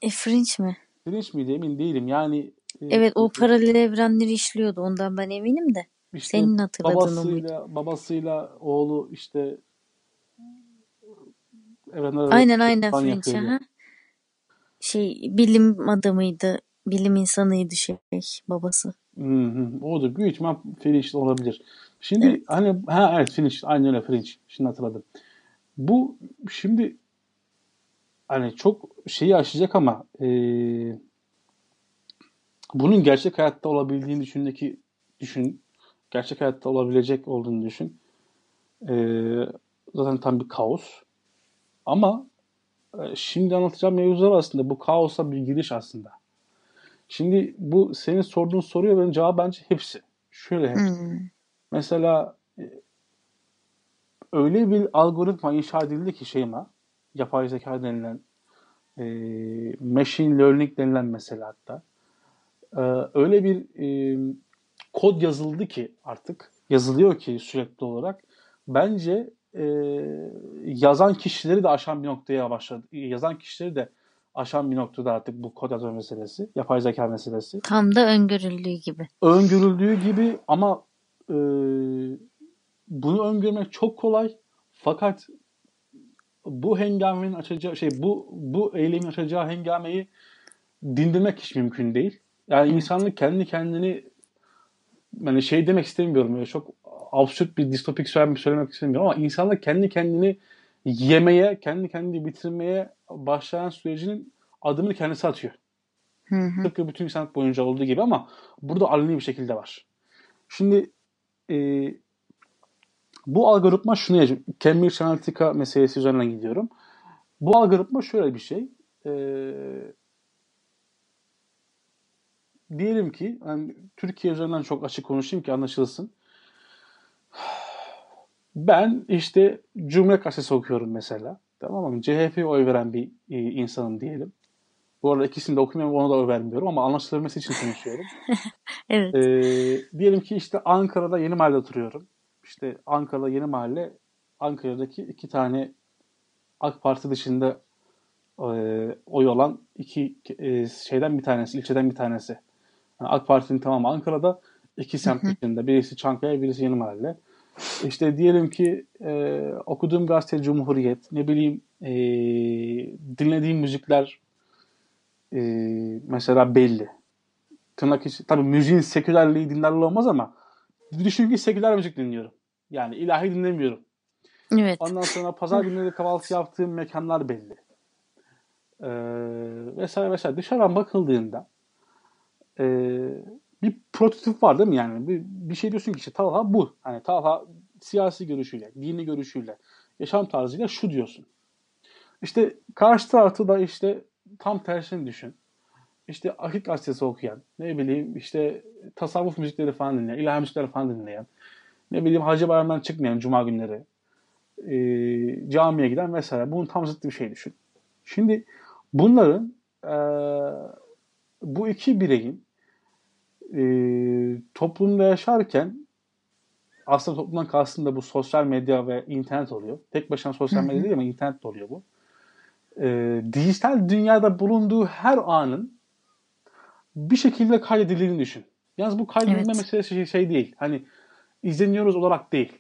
E Fringe mi? Bilinç miydi emin değilim. Yani e, Evet o paralel evrenleri işliyordu ondan ben eminim de. işte Senin hatırladığın muydu? babasıyla, babasıyla oğlu işte evrenler Aynen aynen Fringe. yapıyordu. Şey bilim adamıydı. Bilim insanıydı şey babası. Hı hı. Odur. Büyük ihtimal Fringe olabilir. Şimdi hani ha evet Fringe. Aynen öyle Fringe. Şimdi hatırladım. Bu şimdi hani çok şeyi aşacak ama e, bunun gerçek hayatta olabildiğini düşündeki düşün. Gerçek hayatta olabilecek olduğunu düşün. E, zaten tam bir kaos. Ama e, şimdi anlatacağım mevzular aslında bu kaosa bir giriş aslında. Şimdi bu senin sorduğun soruya benim cevabı bence hepsi. Şöyle hepsi. Hmm. Mesela e, öyle bir algoritma inşa edildi ki şeyma, yapay zeka denilen, e, machine learning denilen mesela hatta. E, öyle bir e, kod yazıldı ki artık, yazılıyor ki sürekli olarak. Bence e, yazan kişileri de aşan bir noktaya başladı. Yazan kişileri de aşan bir noktada artık bu kod yazma meselesi, yapay zeka meselesi Tam da öngörüldüğü gibi. öngörüldüğü gibi ama e, bunu öngörmek çok kolay. Fakat bu hengamenin açacağı şey bu bu eylemin açacağı hengameyi dindirmek hiç mümkün değil. Yani insanlık kendi kendini yani şey demek istemiyorum böyle çok absürt bir distopik söylemek, söylemek istemiyorum ama insanlık kendi kendini yemeye, kendi kendini bitirmeye başlayan sürecinin adımını kendisi atıyor. Hı hı. Tıpkı bütün insanlık boyunca olduğu gibi ama burada aleni bir şekilde var. Şimdi e, bu algoritma şunu yaşıyor. Cambridge Analytica meselesi üzerinden gidiyorum. Bu algoritma şöyle bir şey. E, diyelim ki yani Türkiye üzerinden çok açık konuşayım ki anlaşılsın. Ben işte Cumhuriyet Gazetesi okuyorum mesela. Tamam mı? CHP'ye oy veren bir e, insanım diyelim. Bu arada ikisini de okumuyorum, ona da oy vermiyorum ama anlaşılabilmesi için konuşuyorum. Evet. Ee, diyelim ki işte Ankara'da Yeni Mahalle oturuyorum. İşte Ankara'da Yeni Mahalle, Ankara'daki iki tane AK Parti dışında e, oy olan iki e, şeyden bir tanesi, ilçeden bir tanesi. Yani AK Parti'nin tamamı Ankara'da, iki semt dışında. Birisi Çankaya, birisi Yeni Mahalle. İşte diyelim ki e, okuduğum gazete Cumhuriyet, ne bileyim e, dinlediğim müzikler e, mesela belli. Tırnak içi, tabii müziğin sekülerliği dinlerli olmaz ama düşün ki seküler müzik dinliyorum. Yani ilahi dinlemiyorum. Evet. Ondan sonra pazar günleri kahvaltı yaptığım mekanlar belli. Ee, vesaire vesaire. Dışarıdan bakıldığında e, bir prototip var değil mi yani? Bir, bir şey diyorsun ki işte Talha bu. Hani Talha siyasi görüşüyle, dini görüşüyle, yaşam tarzıyla şu diyorsun. İşte karşı tarafta da işte tam tersini düşün. İşte Akit Gazetesi okuyan, ne bileyim işte tasavvuf müzikleri falan dinleyen, ilahi müzikleri falan dinleyen, ne bileyim Hacı Bayram'dan çıkmayan cuma günleri, e, camiye giden vesaire. Bunun tam zıttı bir şey düşün. Şimdi bunların e, bu iki bireyin e, toplumda yaşarken aslında toplumdan kastım da bu sosyal medya ve internet oluyor. Tek başına sosyal medya değil ama internet de oluyor bu. E, dijital dünyada bulunduğu her anın bir şekilde kaydedildiğini düşün. Yalnız bu kaydedilme Evet. meselesi şey, şey değil. Hani izleniyoruz olarak değil.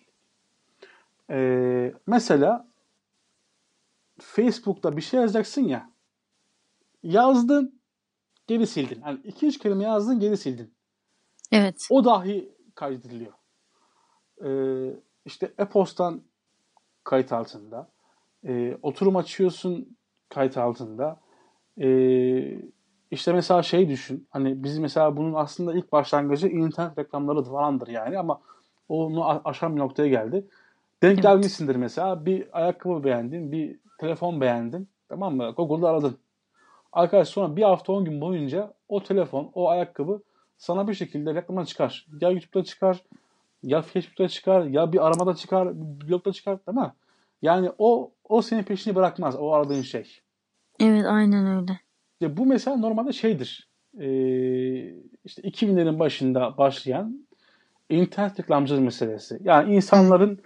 Ee, mesela Facebook'ta bir şey yazacaksın ya yazdın geri sildin. Hani iki üç kelime yazdın geri sildin. Evet. O dahi kaydediliyor. Ee, işte e-postan kayıt altında. Ee, oturum açıyorsun kayıt altında. Ee, işte mesela şey düşün. Hani biz mesela bunun aslında ilk başlangıcı internet reklamları falandır yani ama onu aşan bir noktaya geldi. Denk Evet. gelmişsindir mesela. Bir ayakkabı beğendin, bir telefon beğendin. Tamam mı? Google'da aradın. Arkadaş sonra bir hafta 10 gün boyunca o telefon, o ayakkabı sana bir şekilde reklama çıkar. Ya YouTube'da çıkar, ya Facebook'ta çıkar, ya bir aramada çıkar, bir blogda çıkar değil mi? Yani o o senin peşini bırakmaz o aradığın şey. Evet aynen öyle. Ya bu mesela normalde şeydir. Ee, işte 2000'lerin başında başlayan internet reklamcılığı meselesi. Yani insanların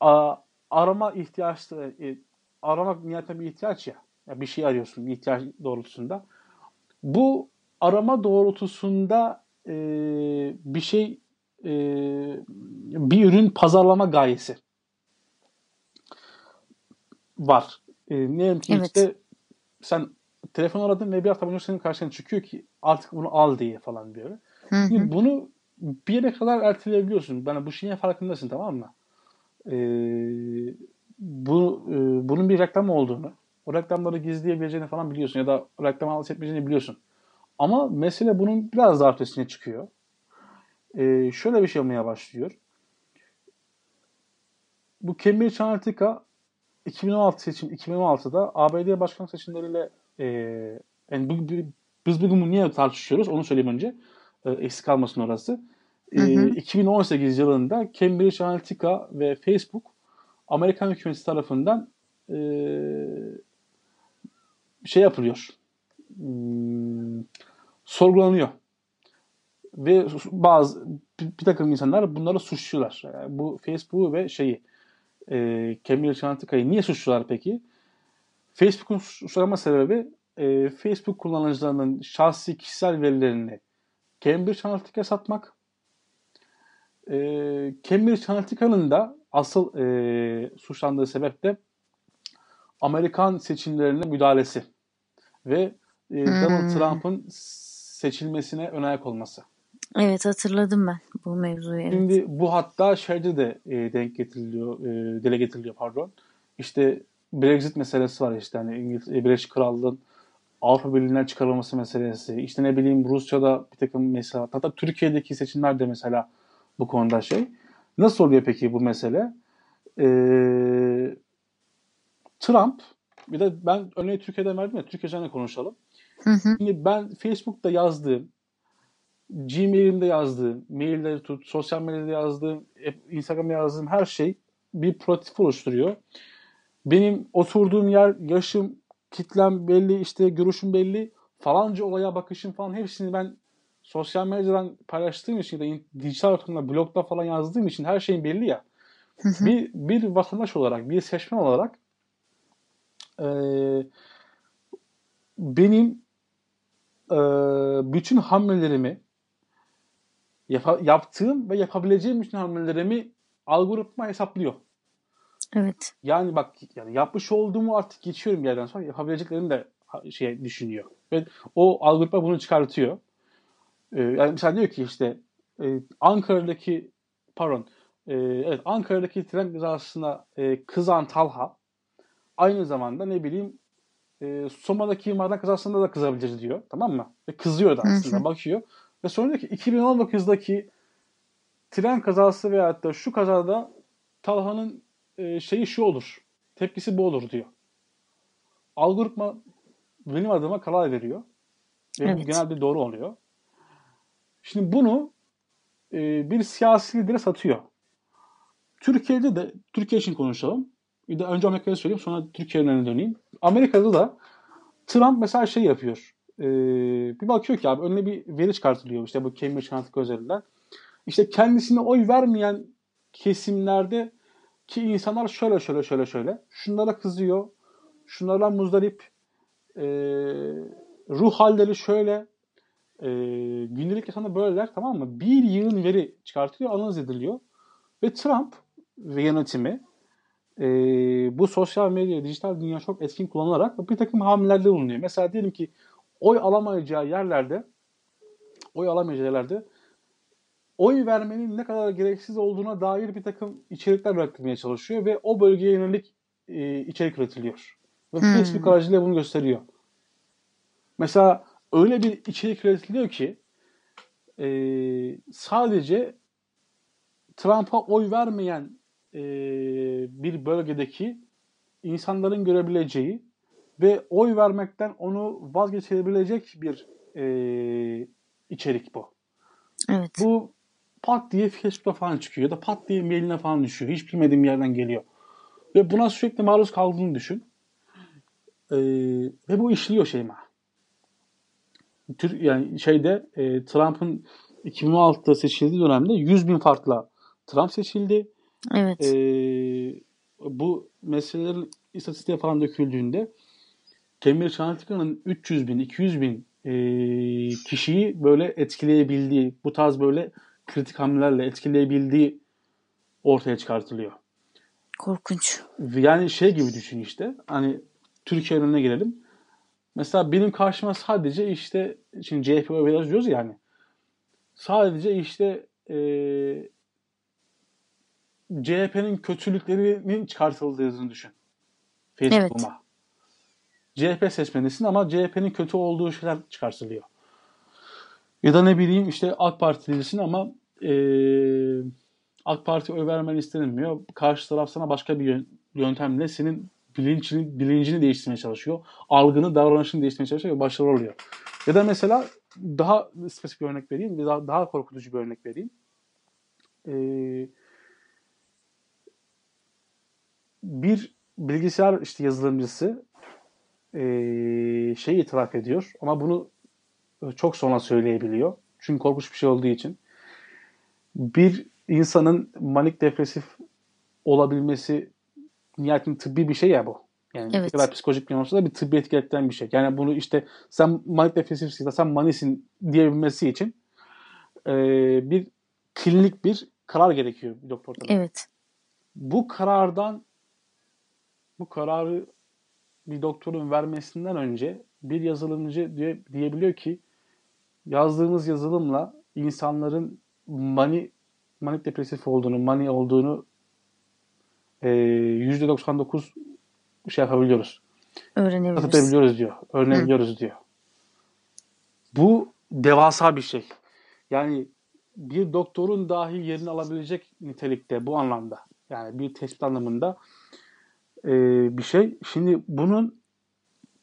a, arama ihtiyaçları, e, aramak niyetine bir ihtiyaç ya. Bir şey arıyorsun ihtiyaç doğrultusunda. Bu arama doğrultusunda e, bir şey e, bir ürün pazarlama gayesi var. E, diyelim ki Evet. işte sen telefon aradın ve bir hafta boyunca senin karşına çıkıyor ki artık bunu al diye falan diyor. Hı hı. Bunu bir yere kadar erteleyebiliyorsun. Yani bu şeyin farkındasın tamam mı? Ee, bu e, bunun bir reklam olduğunu, o reklamları gizleyebileceğini falan biliyorsun ya da reklam alış etmeyeceğini biliyorsun. Ama mesele bunun biraz daha ötesine çıkıyor. Ee, şöyle bir şey olmaya başlıyor. Bu Cambridge Analytica 2016 seçim 2016'da ABD başkan seçimleriyle e, yani bu- bu- biz bugün bunu niye tartışıyoruz onu söyleyeyim önce. E, eksik kalmasın orası. E, Hı hı. 2018 yılında Cambridge Analytica ve Facebook Amerikan hükümeti tarafından e, şey yapılıyor. Hmm, sorgulanıyor. Ve bazı bir, takım insanlar bunları suçluyorlar. Yani bu Facebook'u ve şeyi e, Cambridge Analytica'yı niye suçluyorlar peki? Facebook'un suçlama sebebi e, Facebook kullanıcılarının şahsi kişisel verilerini Cambridge Analytica'ya satmak. E, Cambridge Analytica'nın da asıl e, suçlandığı sebep de Amerikan seçimlerine müdahalesi ve e, Donald Hmm. Trump'ın seçilmesine ön ayak olması. Evet hatırladım ben bu mevzuyu. Evet. Şimdi bu hatta şeyde de e, denk getiriliyor, e, dile getiriliyor pardon. İşte Brexit meselesi var işte hani İngiliz, e, Birleşik Krallığın Avrupa Birliği'nden çıkarılması meselesi. İşte ne bileyim Rusya'da bir takım mesela hatta Türkiye'deki seçimler de mesela bu konuda şey. Nasıl oluyor peki bu mesele? Ee, Trump bir de ben örneği Türkiye'den verdim ya Türkiye üzerine konuşalım. Hı hı. Şimdi ben Facebook'ta yazdığım, Gmail'imde yazdığım, mailleri tut, sosyal medyada yazdığım, Instagram'da yazdığım her şey bir prototiп oluşturuyor. Benim oturduğum yer, yaşım, kitlem belli, işte görüşüm belli, falanca olaya bakışım falan hepsini ben sosyal medyadan paylaştığım için ya da dijital ortamda, blogda falan yazdığım için her şeyin belli ya. Bir, bir vatandaş olarak, bir seçmen olarak eee, benim eee, bütün hamlelerimi yapa- yaptığım ve yapabileceğim bütün hamlelerimi algoritma hesaplıyor. Evet. Yani bak yani yapmış olduğumu artık geçiyorum bir yerden sonra yapabileceklerimi de şey düşünüyor. Ve o algoritma bunu çıkartıyor. Ee, yani mesela diyor ki işte e, Ankara'daki pardon e, evet Ankara'daki tren kazasına e, kızan Talha aynı zamanda ne bileyim e, Soma'daki maden kazasında da kızabilir diyor. Tamam mı? Ve kızıyor da aslında bakıyor. Ve sonra diyor ki 2019'daki tren kazası veyahut da şu kazada Talha'nın e, şeyi şu olur. Tepkisi bu olur diyor. Algoritma benim adıma karar veriyor. Ve bu Evet. genelde doğru oluyor. Şimdi bunu e, bir siyasi lidere satıyor. Türkiye'de de, Türkiye için konuşalım. Bir de önce Amerika'ya söyleyeyim sonra Türkiye örneğine döneyim. Amerika'da da Trump mesela şey yapıyor. Ee, bir bakıyor ki abi önüne bir veri çıkartılıyor işte bu Cambridge Analytica üzerinden. İşte kendisine oy vermeyen kesimlerde ki insanlar şöyle şöyle şöyle şöyle şunlara kızıyor, şunlarla muzdarip, ee, ruh halleri şöyle, e, gündelik yaşamda böyleler tamam mı? Bir yığın veri çıkartılıyor, analiz ediliyor. Ve Trump ve yönetimi e, bu sosyal medya, dijital dünya çok etkin kullanarak bir takım hamlelerde bulunuyor. Mesela diyelim ki oy alamayacağı yerlerde oy alamayacağı yerlerde oy vermenin ne kadar gereksiz olduğuna dair bir takım içerikler üretmeye çalışıyor ve o bölgeye yönelik e, içerik üretiliyor. Ve Hmm. Facebook aracılığıyla bunu gösteriyor. Mesela öyle bir içerik üretiliyor ki e, sadece Trump'a oy vermeyen e, bir bölgedeki insanların görebileceği ve oy vermekten onu vazgeçirebilecek bir e, içerik bu. Evet. Bu pat diye Facebook'a falan çıkıyor ya da pat diye mailine falan düşüyor. Hiç bilmediğim yerden geliyor. Ve buna sürekli maruz kaldığını düşün. Ee, ve bu işliyor Şeyma. Tür, yani şeyde e, Trump'ın 2016'da seçildiği dönemde 100 bin farkla Trump seçildi. Evet. Ee, bu meselelerin istatistiğe falan döküldüğünde Cambridge Analytica'nın 300 bin, 200 bin e, kişiyi böyle etkileyebildiği, bu tarz böyle kritik hamlelerle etkileyebildiği ortaya çıkartılıyor. Korkunç. Yani şey gibi düşün işte. Hani Türkiye önüne gelelim. Mesela benim karşıma sadece işte şimdi CHP biraz diyoruz yani. Sadece işte eee CHP'nin kötülüklerinin çıkartıldığını düşün. Facebook'uma. CHP seçmenisin ama CHP'nin kötü olduğu şeyler çıkartılıyor. Ya da ne bileyim işte AK Partilisin ama eee AK Parti oy vermen istenilmiyor. Karşı taraf sana başka bir yön- yöntemle senin bilincini, bilincini değiştirmeye çalışıyor. Algını, davranışını değiştirmeye çalışıyor ve başarılı oluyor. Ya da mesela daha spesifik bir örnek vereyim. Daha, daha korkutucu bir örnek vereyim. Ee, bir bilgisayar işte yazılımcısı ee, şey itiraf ediyor ama bunu çok sonra söyleyebiliyor. Çünkü korkunç bir şey olduğu için. Bir insanın manik depresif olabilmesi nihayetinde tıbbi bir şey ya bu. Yani Evet. kadar psikolojik bir olsa da bir tıbbi etki eden bir şey. Yani bunu işte sen manik depresifsin sen manisin diyebilmesi için e, bir klinik bir karar gerekiyor bir doktor tarafından Evet. bu karardan bu kararı bir doktorun vermesinden önce bir yazılımcı diye, diyebiliyor ki yazdığımız yazılımla insanların mani manik depresif olduğunu, mani olduğunu e, %99 şey yapabiliyoruz. Öğrenebiliriz. Satabiliyoruz diyor. Öğrenebiliyoruz diyor. Bu devasa bir şey. Yani bir doktorun dahi yerini alabilecek nitelikte bu anlamda. Yani bir tespit anlamında e, bir şey. Şimdi bunun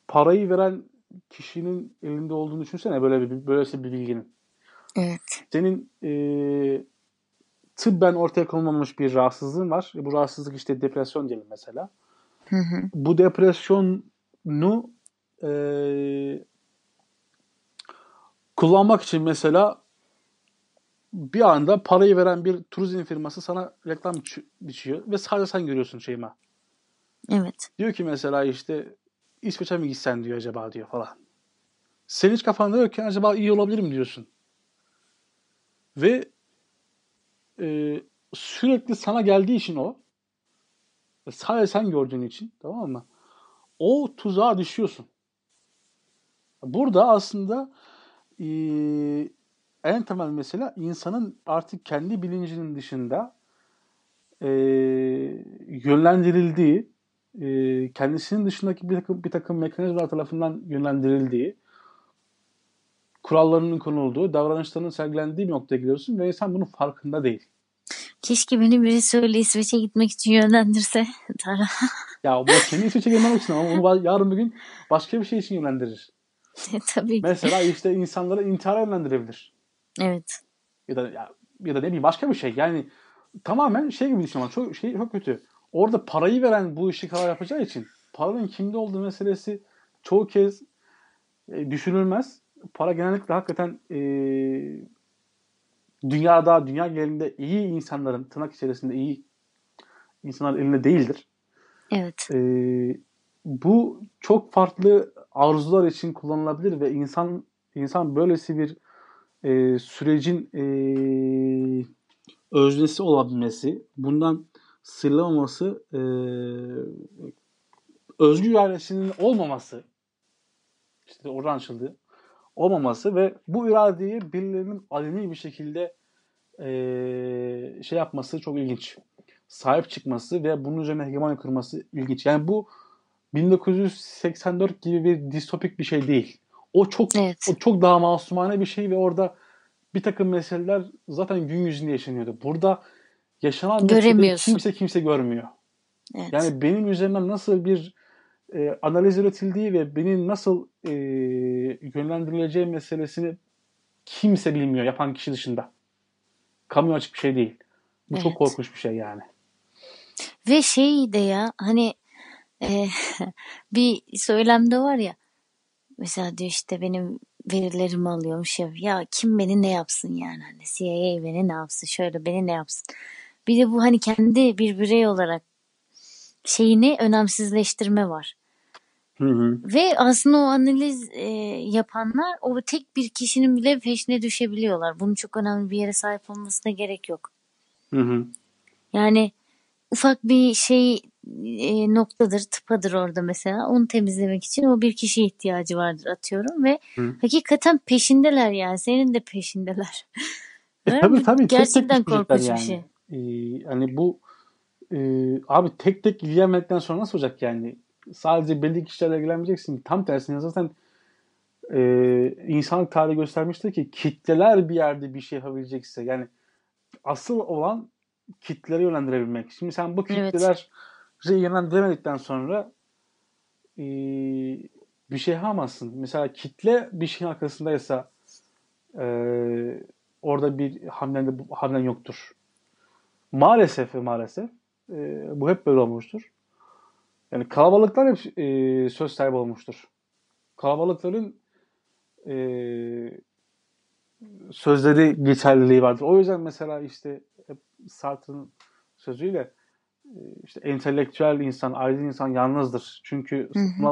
parayı veren kişinin elinde olduğunu düşünsene böyle bir böylesi bir bilginin. Evet. Senin e, tıbben ortaya konulmamış bir rahatsızlığın var. E, bu rahatsızlık işte depresyon diyelim mesela. Hı hı. Bu depresyonu e, kullanmak için mesela bir anda parayı veren bir turizm firması sana reklam biçi- biçiyor ve sadece sen görüyorsun Şeyma. Evet. Diyor ki mesela işte İsveç'e mi gitsen diyor acaba diyor falan. Senin hiç kafanda yok ki acaba iyi olabilir mi diyorsun. Ve e, sürekli sana geldiği için o ve sadece sen gördüğün için tamam mı? O tuzağa düşüyorsun. Burada aslında e, en temel mesele insanın artık kendi bilincinin dışında e, yönlendirildiği, e, kendisinin dışındaki bir takım, bir takım mekanizmalar tarafından yönlendirildiği, kurallarının konulduğu, davranışlarının sergilendiği bir noktaya gidiyorsun ve insan bunun farkında değil. Keşke beni birisi öyle İsveç'e gitmek için yönlendirse. Tara. Ya bu kendi İsveç'e gelmen için ama onu yarın bir gün başka bir şey için yönlendirir. Tabii ki. Mesela işte insanları intihara yönlendirebilir. Evet. Ya da ya, ya da ne bileyim başka bir şey. Yani tamamen şey gibi düşün ama çok şey çok kötü. Orada parayı veren bu işi karar yapacağı için paranın kimde olduğu meselesi çoğu kez e, düşünülmez. Para genellikle hakikaten e, dünyada, dünya genelinde iyi insanların, tırnak içerisinde iyi insanların elinde değildir. Evet. E, bu çok farklı arzular için kullanılabilir ve insan insan böylesi bir e, sürecin e, öznesi olabilmesi, bundan sıyrılamaması, e, özgür iradesinin olmaması, işte oradan açıldı, olmaması ve bu iradeyi birilerinin aleni bir şekilde e, şey yapması çok ilginç. Sahip çıkması ve bunun üzerine hegemonya kurması ilginç. Yani bu 1984 gibi bir distopik bir şey değil. O çok Evet. o çok daha masumane bir şey ve orada bir takım meseleler zaten gün yüzünde yaşanıyordu. Burada yaşanan Göremiyorsun. kimse kimse görmüyor. Evet. Yani benim üzerimden nasıl bir e, analiz üretildiği ve benim nasıl e, yönlendirileceği meselesini kimse bilmiyor yapan kişi dışında. Kamuya açık bir şey değil. Bu çok Evet. korkunç bir şey yani. Ve şey de ya hani e, bir söylemde var ya mesela diyor işte benim verilerimi alıyormuş ya ya kim beni ne yapsın yani hani CIA beni ne yapsın şöyle beni ne yapsın bir de bu hani kendi bir birey olarak şeyini önemsizleştirme var Hı hı. ve aslında o analiz e, yapanlar o tek bir kişinin bile peşine düşebiliyorlar bunun çok önemli bir yere sahip olmasına gerek yok Hı hı. Yani ufak bir şey e, noktadır, tıpadır orada mesela. Onu temizlemek için o bir kişiye ihtiyacı vardır atıyorum ve Hı. hakikaten peşindeler yani. Senin de peşindeler. E, tabii tabii tek tek Gerçekten düşecekler korkunç bir şey. Ee, hani bu e, abi tek tek ilgilenmekten sonra nasıl olacak yani? Sadece belli kişilerle ilgilenmeyeceksin. Tam tersine zaten e, insanlık tarihi göstermiştir ki kitleler bir yerde bir şey yapabilecekse yani asıl olan kitleleri yönlendirebilmek. Şimdi sen bu Evet. kitleleri yönlendiremedikten sonra e, bir şey yapamazsın. Mesela kitle bir şeyin arkasındaysa e, orada bir hamlen, hamlen yoktur. Maalesef ve maalesef e, bu hep böyle olmuştur. Yani kalabalıklar hep e, söz sahibi olmuştur. Kalabalıkların e, sözleri geçerliliği vardır. O yüzden mesela işte hep Sartre'ın sözüyle e, işte entelektüel insan, aydın insan yalnızdır. Çünkü hı.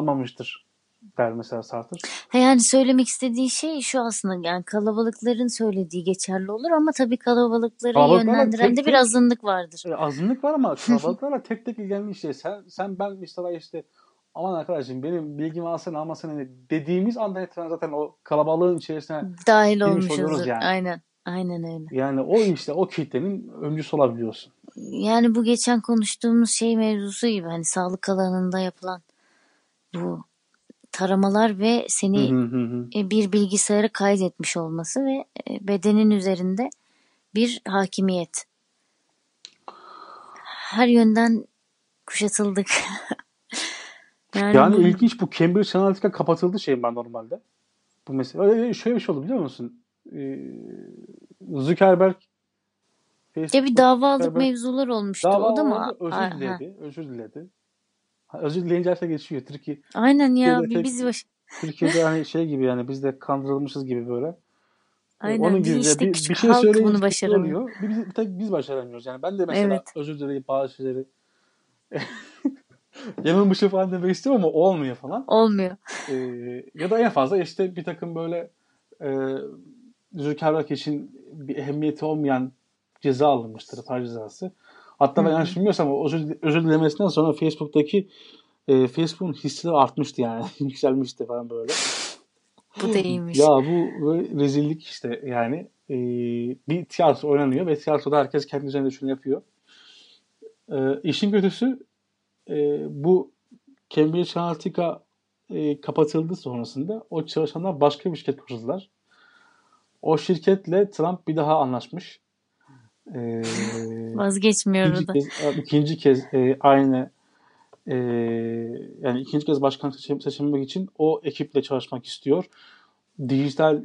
Der mesela Sartre. Ha yani söylemek istediği şey şu aslında yani kalabalıkların söylediği geçerli olur ama tabii kalabalıkları yönlendiren tek de bir azınlık vardır. E, azınlık var ama kalabalıklarla tek tek ilgilenmiş şey. Sen, sen ben mesela işte aman arkadaşım benim bilgimi alsana almasana ne dediğimiz anda itibaren zaten o kalabalığın içerisine Dahil oluyoruz yani. Aynen. Aynen öyle. yani o işte o kitlenin öncüsü olabiliyorsun. Yani bu geçen konuştuğumuz şey mevzusu gibi hani sağlık alanında yapılan bu taramalar ve seni Hı hı hı hı. e, bir bilgisayara kaydetmiş olması ve e, bedenin üzerinde bir hakimiyet. Her yönden kuşatıldık. yani, Yani bu- ilginç bu Cambridge Analytica kapatıldı şey ben normalde. Bu mesela öyle şöyle bir şey oldu biliyor musun? Ee, Zuckerberg Facebook ya bir davalık Zuckerberg mevzular olmuştu. dava o da mı? özür diledi. Özür diledi. Özür dileyince her şey geçiyor. Türkiye Aynen ya Türkiye'de bir tek- biz baş... Türkiye'de hani şey gibi yani biz de kandırılmışız gibi böyle. Aynen Onun gibi işte bir, bir şey söyleyince bunu kötü başaramıyor. Bir, biz, bir tek biz başaramıyoruz. Yani ben de mesela Evet. özür dileyip bazı şeyleri yanılmışım falan demek istiyorum ama olmuyor falan. Olmuyor. Ee, ya da en fazla işte bir takım böyle e, Zuckerberg için bir ehemmiyeti olmayan ceza alınmıştır, para cezası. Hatta ben yanlış bilmiyorsam özür, özür dilemesinden sonra Facebook'taki e, Facebook'un hisseleri artmıştı yani. Yükselmişti falan böyle. Bu da iyiymiş. Ya bu rezillik işte yani. Ee, bir tiyatro oynanıyor ve tiyatroda herkes kendi üzerinde şunu yapıyor. Ee, işin kötüsü e, bu Cambridge Analytica e, kapatıldı sonrasında o çalışanlar başka bir şirket kurdular. O şirketle Trump bir daha anlaşmış. Ee, Vazgeçmiyor ikinci da. kez, ikinci kez e, aynı e, yani ikinci kez başkan seçim, seçilmek için o ekiple çalışmak istiyor. Dijital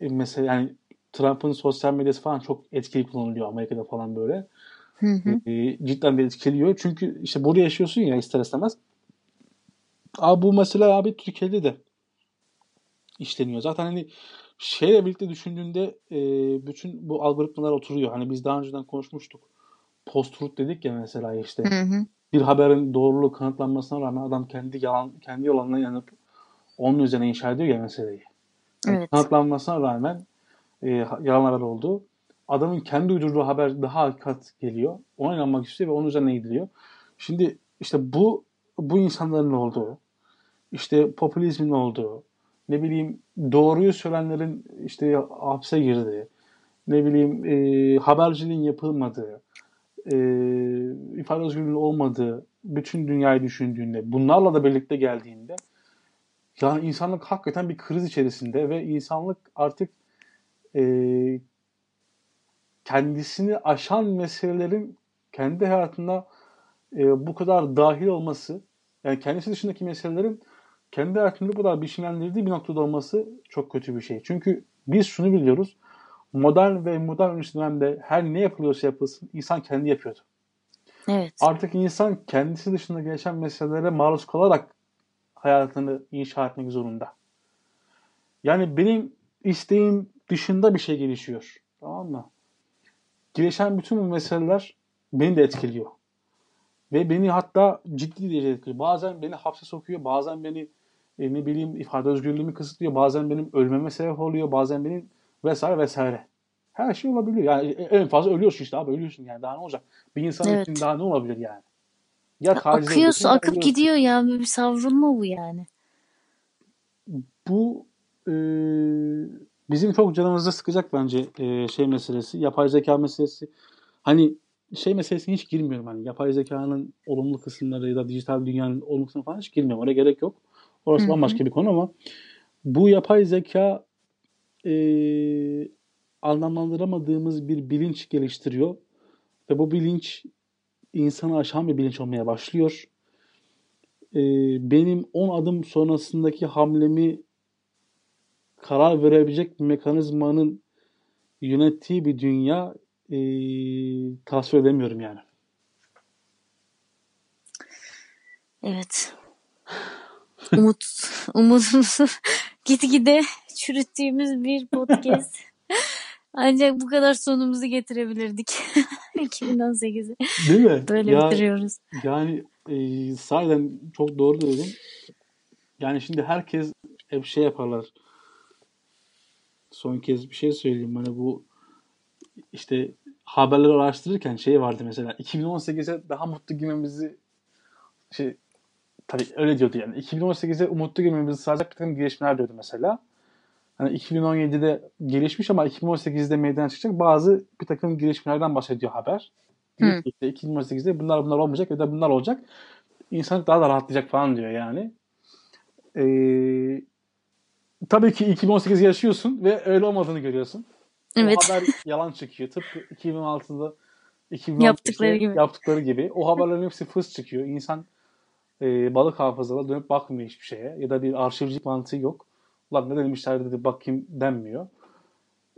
e, mesela yani Trump'ın sosyal medyası falan çok etkili kullanılıyor Amerika'da falan böyle. Hı hı. e, cidden bir etkiliyor. Çünkü işte burada yaşıyorsun ya ister istemez. Abi bu mesela abi Türkiye'de de işleniyor. Zaten hani şeyle birlikte düşündüğünde e, bütün bu algoritmalar oturuyor. Hani biz daha önceden konuşmuştuk. Post-truth dedik ya mesela işte. Hı hı. Bir haberin doğruluğu kanıtlanmasına rağmen adam kendi yalan kendi yalanına inanıp onun üzerine inşa ediyor ya meseleyi. Yani Evet. Kanıtlanmasına rağmen e, yalan haber oldu. Adamın kendi uydurduğu haber daha hakikat geliyor. Ona inanmak istiyor ve onun üzerine gidiliyor. Şimdi işte bu bu insanların olduğu, işte popülizmin olduğu, ne bileyim doğruyu söyleyenlerin işte hapse girdiği, ne bileyim e, haberciliğin yapılmadığı, e, ifade özgürlüğünün olmadığı bütün dünyayı düşündüğünde, bunlarla da birlikte geldiğinde yani insanlık hakikaten bir kriz içerisinde ve insanlık artık e, kendisini aşan meselelerin kendi hayatında e, bu kadar dahil olması, yani kendisi dışındaki meselelerin kendi hayatında bu kadar biçimlendirdiği bir noktada olması çok kötü bir şey. Çünkü biz şunu biliyoruz, modern ve modern öncesi dönemde her ne yapılıyorsa yapılsın insan kendi yapıyordu. Evet. Artık insan kendisi dışında geçen meselelere maruz kalarak hayatını inşa etmek zorunda. Yani benim isteğim dışında bir şey gelişiyor. Tamam mı? Gelişen bütün bu meseleler beni de etkiliyor. Ve beni hatta ciddi derece etkiliyor. Bazen beni hapse sokuyor, bazen beni e, ne bileyim ifade özgürlüğümü kısıtlıyor, bazen benim ölmeme sebep oluyor, bazen benim vesaire vesaire. Her şey olabiliyor. Yani en fazla ölüyorsun işte abi ölüyorsun yani daha ne olacak? Bir insan Evet. için daha ne olabilir yani? Ya ya akıp ölüyorsun. gidiyor ya. Bir savrulma bu yani. Bu e, bizim çok canımızda sıkacak bence e, şey meselesi, yapay zeka meselesi. Hani şey meselesine hiç girmiyorum hani yapay zekanın olumlu kısımları ya da dijital dünyanın olumlu kısımları falan hiç girmiyorum. Oraya gerek yok. Orası Hı hı. bambaşka bir konu ama bu yapay zeka e, anlamlandıramadığımız bir bilinç geliştiriyor ve bu bilinç insanı aşan bir bilinç olmaya başlıyor. E, benim 10 adım sonrasındaki hamlemi karar verebilecek bir mekanizmanın yönettiği bir dünya e, tasvir edemiyorum yani. Evet. Umut, umudumuzu gitgide çürüttüğümüz bir podcast. Ancak bu kadar sonumuzu getirebilirdik. 2018'i. Değil mi? Böyle Ya, bitiriyoruz. yani e, sahiden çok doğru dedin. Yani şimdi herkes hep şey yaparlar. Son kez bir şey söyleyeyim. Hani bu işte haberleri araştırırken şey vardı mesela 2018'e daha mutlu girmemizi şey tabii öyle diyordu yani 2018'e umutlu girmemizi sağlayacak bir takım gelişmeler diyordu mesela. Hani 2017'de gelişmiş ama 2018'de meydana çıkacak bazı bir takım gelişmelerden bahsediyor haber. İşte 2018'de bunlar bunlar olmayacak ya da bunlar olacak. İnsanlık daha da rahatlayacak falan diyor yani. Ee, tabii ki 2018 yaşıyorsun ve öyle olmadığını görüyorsun. Evet. O haber yalan çıkıyor. Tıpkı 2006'da 2016'da Yaptıkları gibi. yaptıkları gibi. O haberlerin hepsi fıs çıkıyor. İnsan e, balık hafızalı dönüp bakmıyor hiçbir şeye. Ya da bir arşivcilik mantığı yok. Ulan ne demişler dedi bakayım denmiyor.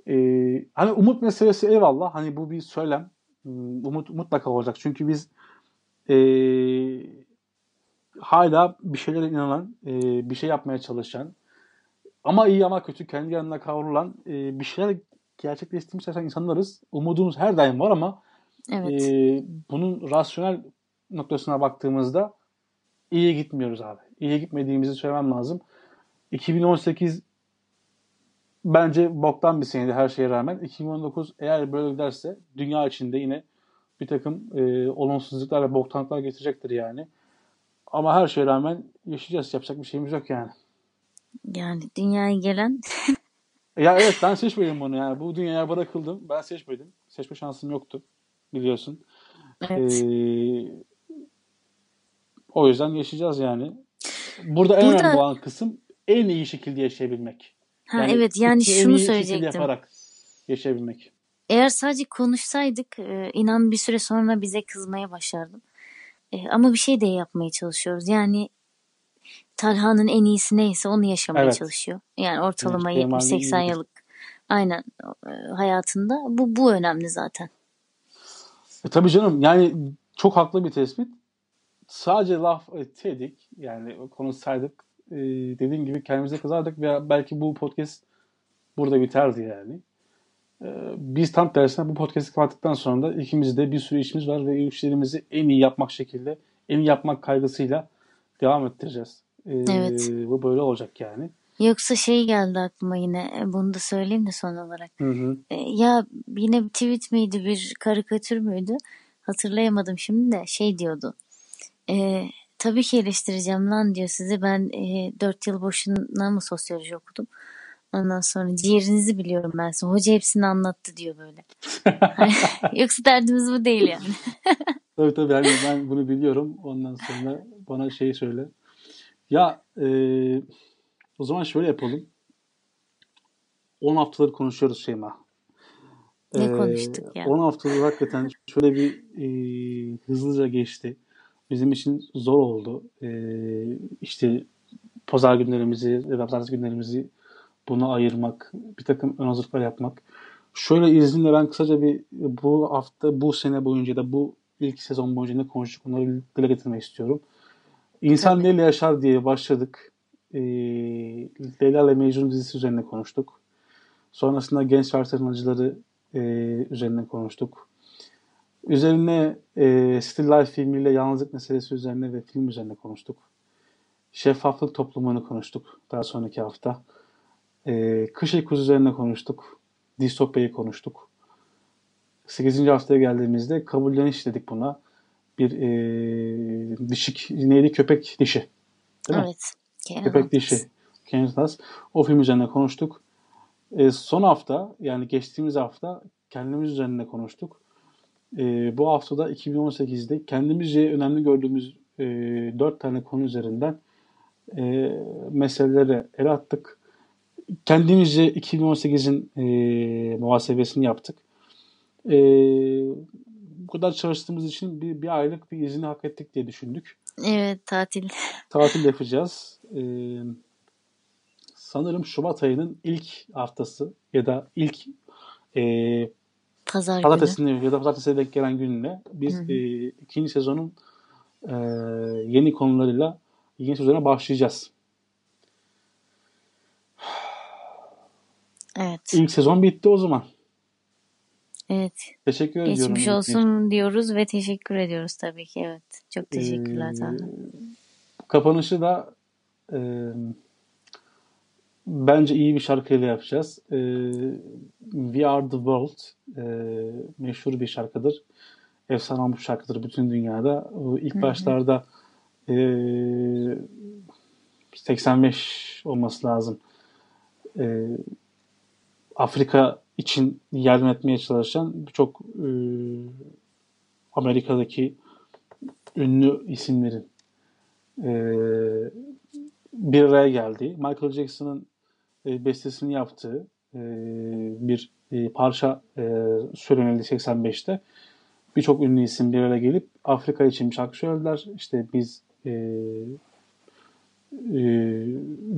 E, hani umut meselesi eyvallah. Hani bu bir söylem. Hmm, Umut mutlaka olacak. Çünkü biz e, hala bir şeylere inanan, e, bir şey yapmaya çalışan ama iyi ama kötü kendi yanına kavrulan e, bir şeyler gerçekleştirmeye çalışan insanlarız. Umudumuz her daim var ama Evet. e, bunun rasyonel noktasına baktığımızda iyi gitmiyoruz abi. İyi gitmediğimizi söylemem lazım. 2018 bence boktan bir seneydi her şeye rağmen. 2019 eğer böyle giderse dünya içinde yine bir takım e, olumsuzluklar ve boktanlıklar getirecektir yani. Ama her şeye rağmen yaşayacağız. Yapacak bir şeyimiz yok yani. Yani dünyaya gelen Ya evet ben seçmedim bunu yani. Bu dünyaya bırakıldım. Ben seçmedim. Seçme şansım yoktu. Biliyorsun. evet. Ee, o yüzden yaşayacağız yani. Burada en Burada- önemli olan kısım en iyi şekilde yaşayabilmek. ha evet yani şunu söyleyecektim. yaparak yaşayabilmek. Eğer sadece konuşsaydık e, inan bir süre sonra bize kızmaya başlardım. E, ama bir şey de yapmaya çalışıyoruz. Yani Talha'nın en iyisi neyse onu yaşamaya Evet. çalışıyor. Yani ortalama Evet, Kemal'in 70-80 iyiydi. yıllık aynen e, hayatında bu bu önemli zaten. E, tabii canım yani çok haklı bir tespit. Sadece laf etseydik yani konuşsaydık e, dediğim gibi kendimize kızardık ve belki bu podcast burada biterdi yani. E, biz tam tersine bu podcast'i kapattıktan sonra da ikimizde bir sürü işimiz var ve işlerimizi en iyi yapmak şekilde, en iyi yapmak kaygısıyla devam ettireceğiz. E, Evet. Bu böyle olacak yani. Yoksa şey geldi aklıma yine e, bunu da söyleyeyim de son olarak. Hı hı. E, Ya yine bir tweet miydi bir karikatür müydü? Hatırlayamadım şimdi de şey diyordu. E, tabii ki eleştireceğim lan diyor sizi. Ben e, 4 yıl boşuna mı sosyoloji okudum? Ondan sonra ciğerinizi biliyorum ben size. Hoca hepsini anlattı diyor böyle. Yoksa derdimiz bu değil yani. Tabii tabii yani ben bunu biliyorum. Ondan sonra bana şey söyle. Ya e, o zaman şöyle yapalım. 10 haftadır konuşuyoruz Şeyma. Ne E, konuştuk ya? 10 haftadır hakikaten şöyle bir e, hızlıca geçti. Bizim için zor oldu. E, işte pazar günlerimizi pazartesi günlerimizi buna ayırmak, bir takım ön hazırlıklar yapmak. Şöyle izninle ben kısaca bir bu hafta, bu sene boyunca da bu ilk sezon boyunca ne konuştuk onları dile getirmek istiyorum. İnsan neyle yaşar diye başladık. Ee, Leyla ile Mecnun dizisi üzerine konuştuk. Sonrasında genç versiyon acıları e, üzerine konuştuk. Üzerine e, Still Life filmiyle yalnızlık meselesi üzerine ve film üzerine konuştuk. Şeffaflık toplumunu konuştuk daha sonraki hafta. E, kış uykusu üzerine konuştuk. Distopya'yı konuştuk. 8. haftaya geldiğimizde kabulleniş dedik buna. Bir e, dişik, neydi? Köpek dişi. Değil mi? Evet. Kenan Köpek dişi. Kenneth Haas. O film üzerine konuştuk. E, son hafta yani geçtiğimiz hafta kendimiz üzerine konuştuk. E, bu haftada 2018'de kendimizce önemli gördüğümüz e, 4 tane konu üzerinden e, meselelere el attık. Kendimizce 2018'in e, muhasebesini yaptık. E, bu kadar çalıştığımız için bir, bir aylık bir izini hak ettik diye düşündük. Evet tatil. Tatil yapacağız. E, sanırım Şubat ayının ilk haftası ya da ilk e, Pazar günü. pazartesine ya da pazartesiye denk gelen gününe biz e, ikinci sezonun e, yeni konularıyla yeni sezona başlayacağız. Evet. İlk sezon bitti o zaman. Evet. Teşekkür ediyorum. Geçmiş dinlediğiniz için. olsun diyoruz ve teşekkür ediyoruz tabii ki. Evet. Çok teşekkürler Ee. Kapanışı da e, bence iyi bir şarkıyla yapacağız. E, We Are The World e, meşhur bir şarkıdır. Efsane bir şarkıdır bütün dünyada. İlk başlarda e, 85 olması lazım. E, Afrika için yardım etmeye çalışan birçok e, Amerika'daki ünlü isimlerin e, bir araya geldiği, Michael Jackson'ın e, bestesini yaptığı e, bir e, parça e, söylenildi 85'te. Birçok ünlü isim bir araya gelip Afrika için şarkı söylediler. İşte biz e, e,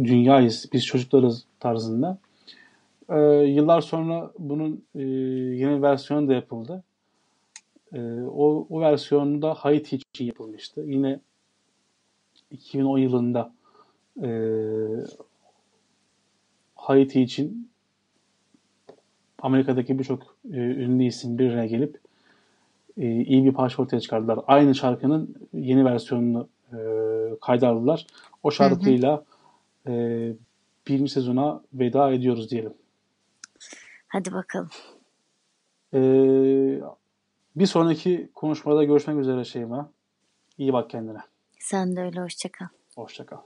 dünyayız, biz çocuklarız tarzında. E, yıllar sonra bunun e, yeni versiyonu da yapıldı. E, o, o versiyonu da Haiti için yapılmıştı. Yine 2010 yılında e, Haiti için Amerika'daki birçok e, ünlü isim bir araya gelip e, iyi bir parça ortaya çıkardılar. Aynı şarkının yeni versiyonunu e, kayda aldılar. O şarkıyla e, birinci sezona veda ediyoruz diyelim. Hadi bakalım. E, bir sonraki konuşmada görüşmek üzere Şeyma. İyi bak kendine. Sen de öyle hoşça kal.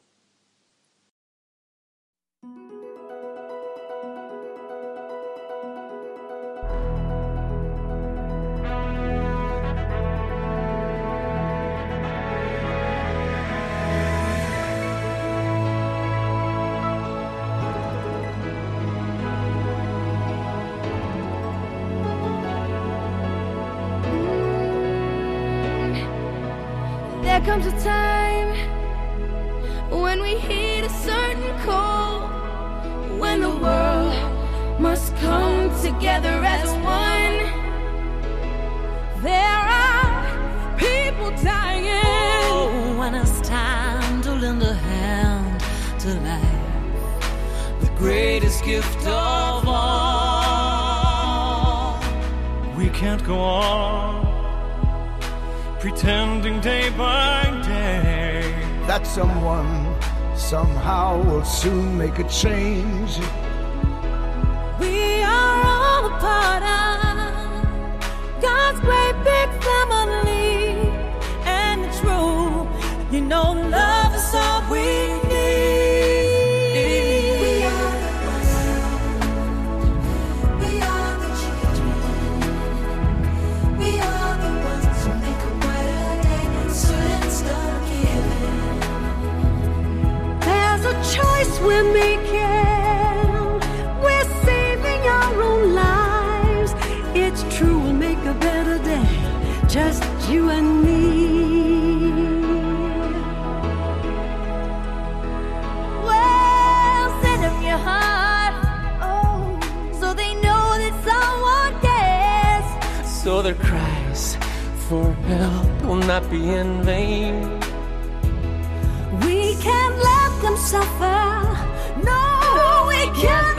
comes a time when we hit a certain call, when the world must come together as one. There are people dying. Oh, when it's time to lend a hand to life, the greatest gift of all. We can't go on pretending day by day that someone somehow will soon make a change. We are all a part of God's great big family, and it's true, you know, love. though their cries for help will not be in vain. We can't let them suffer. No, we can't.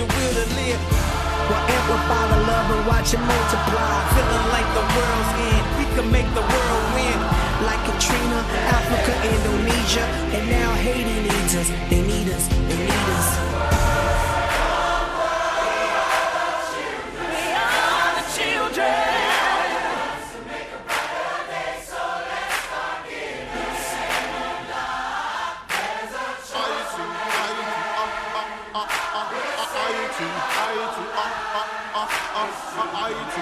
Your will to live? Well, amplify the love and watch it multiply. Feeling like the world's end. We can make the world win. Like Katrina, Africa, Indonesia, and now Haiti needs us. IT,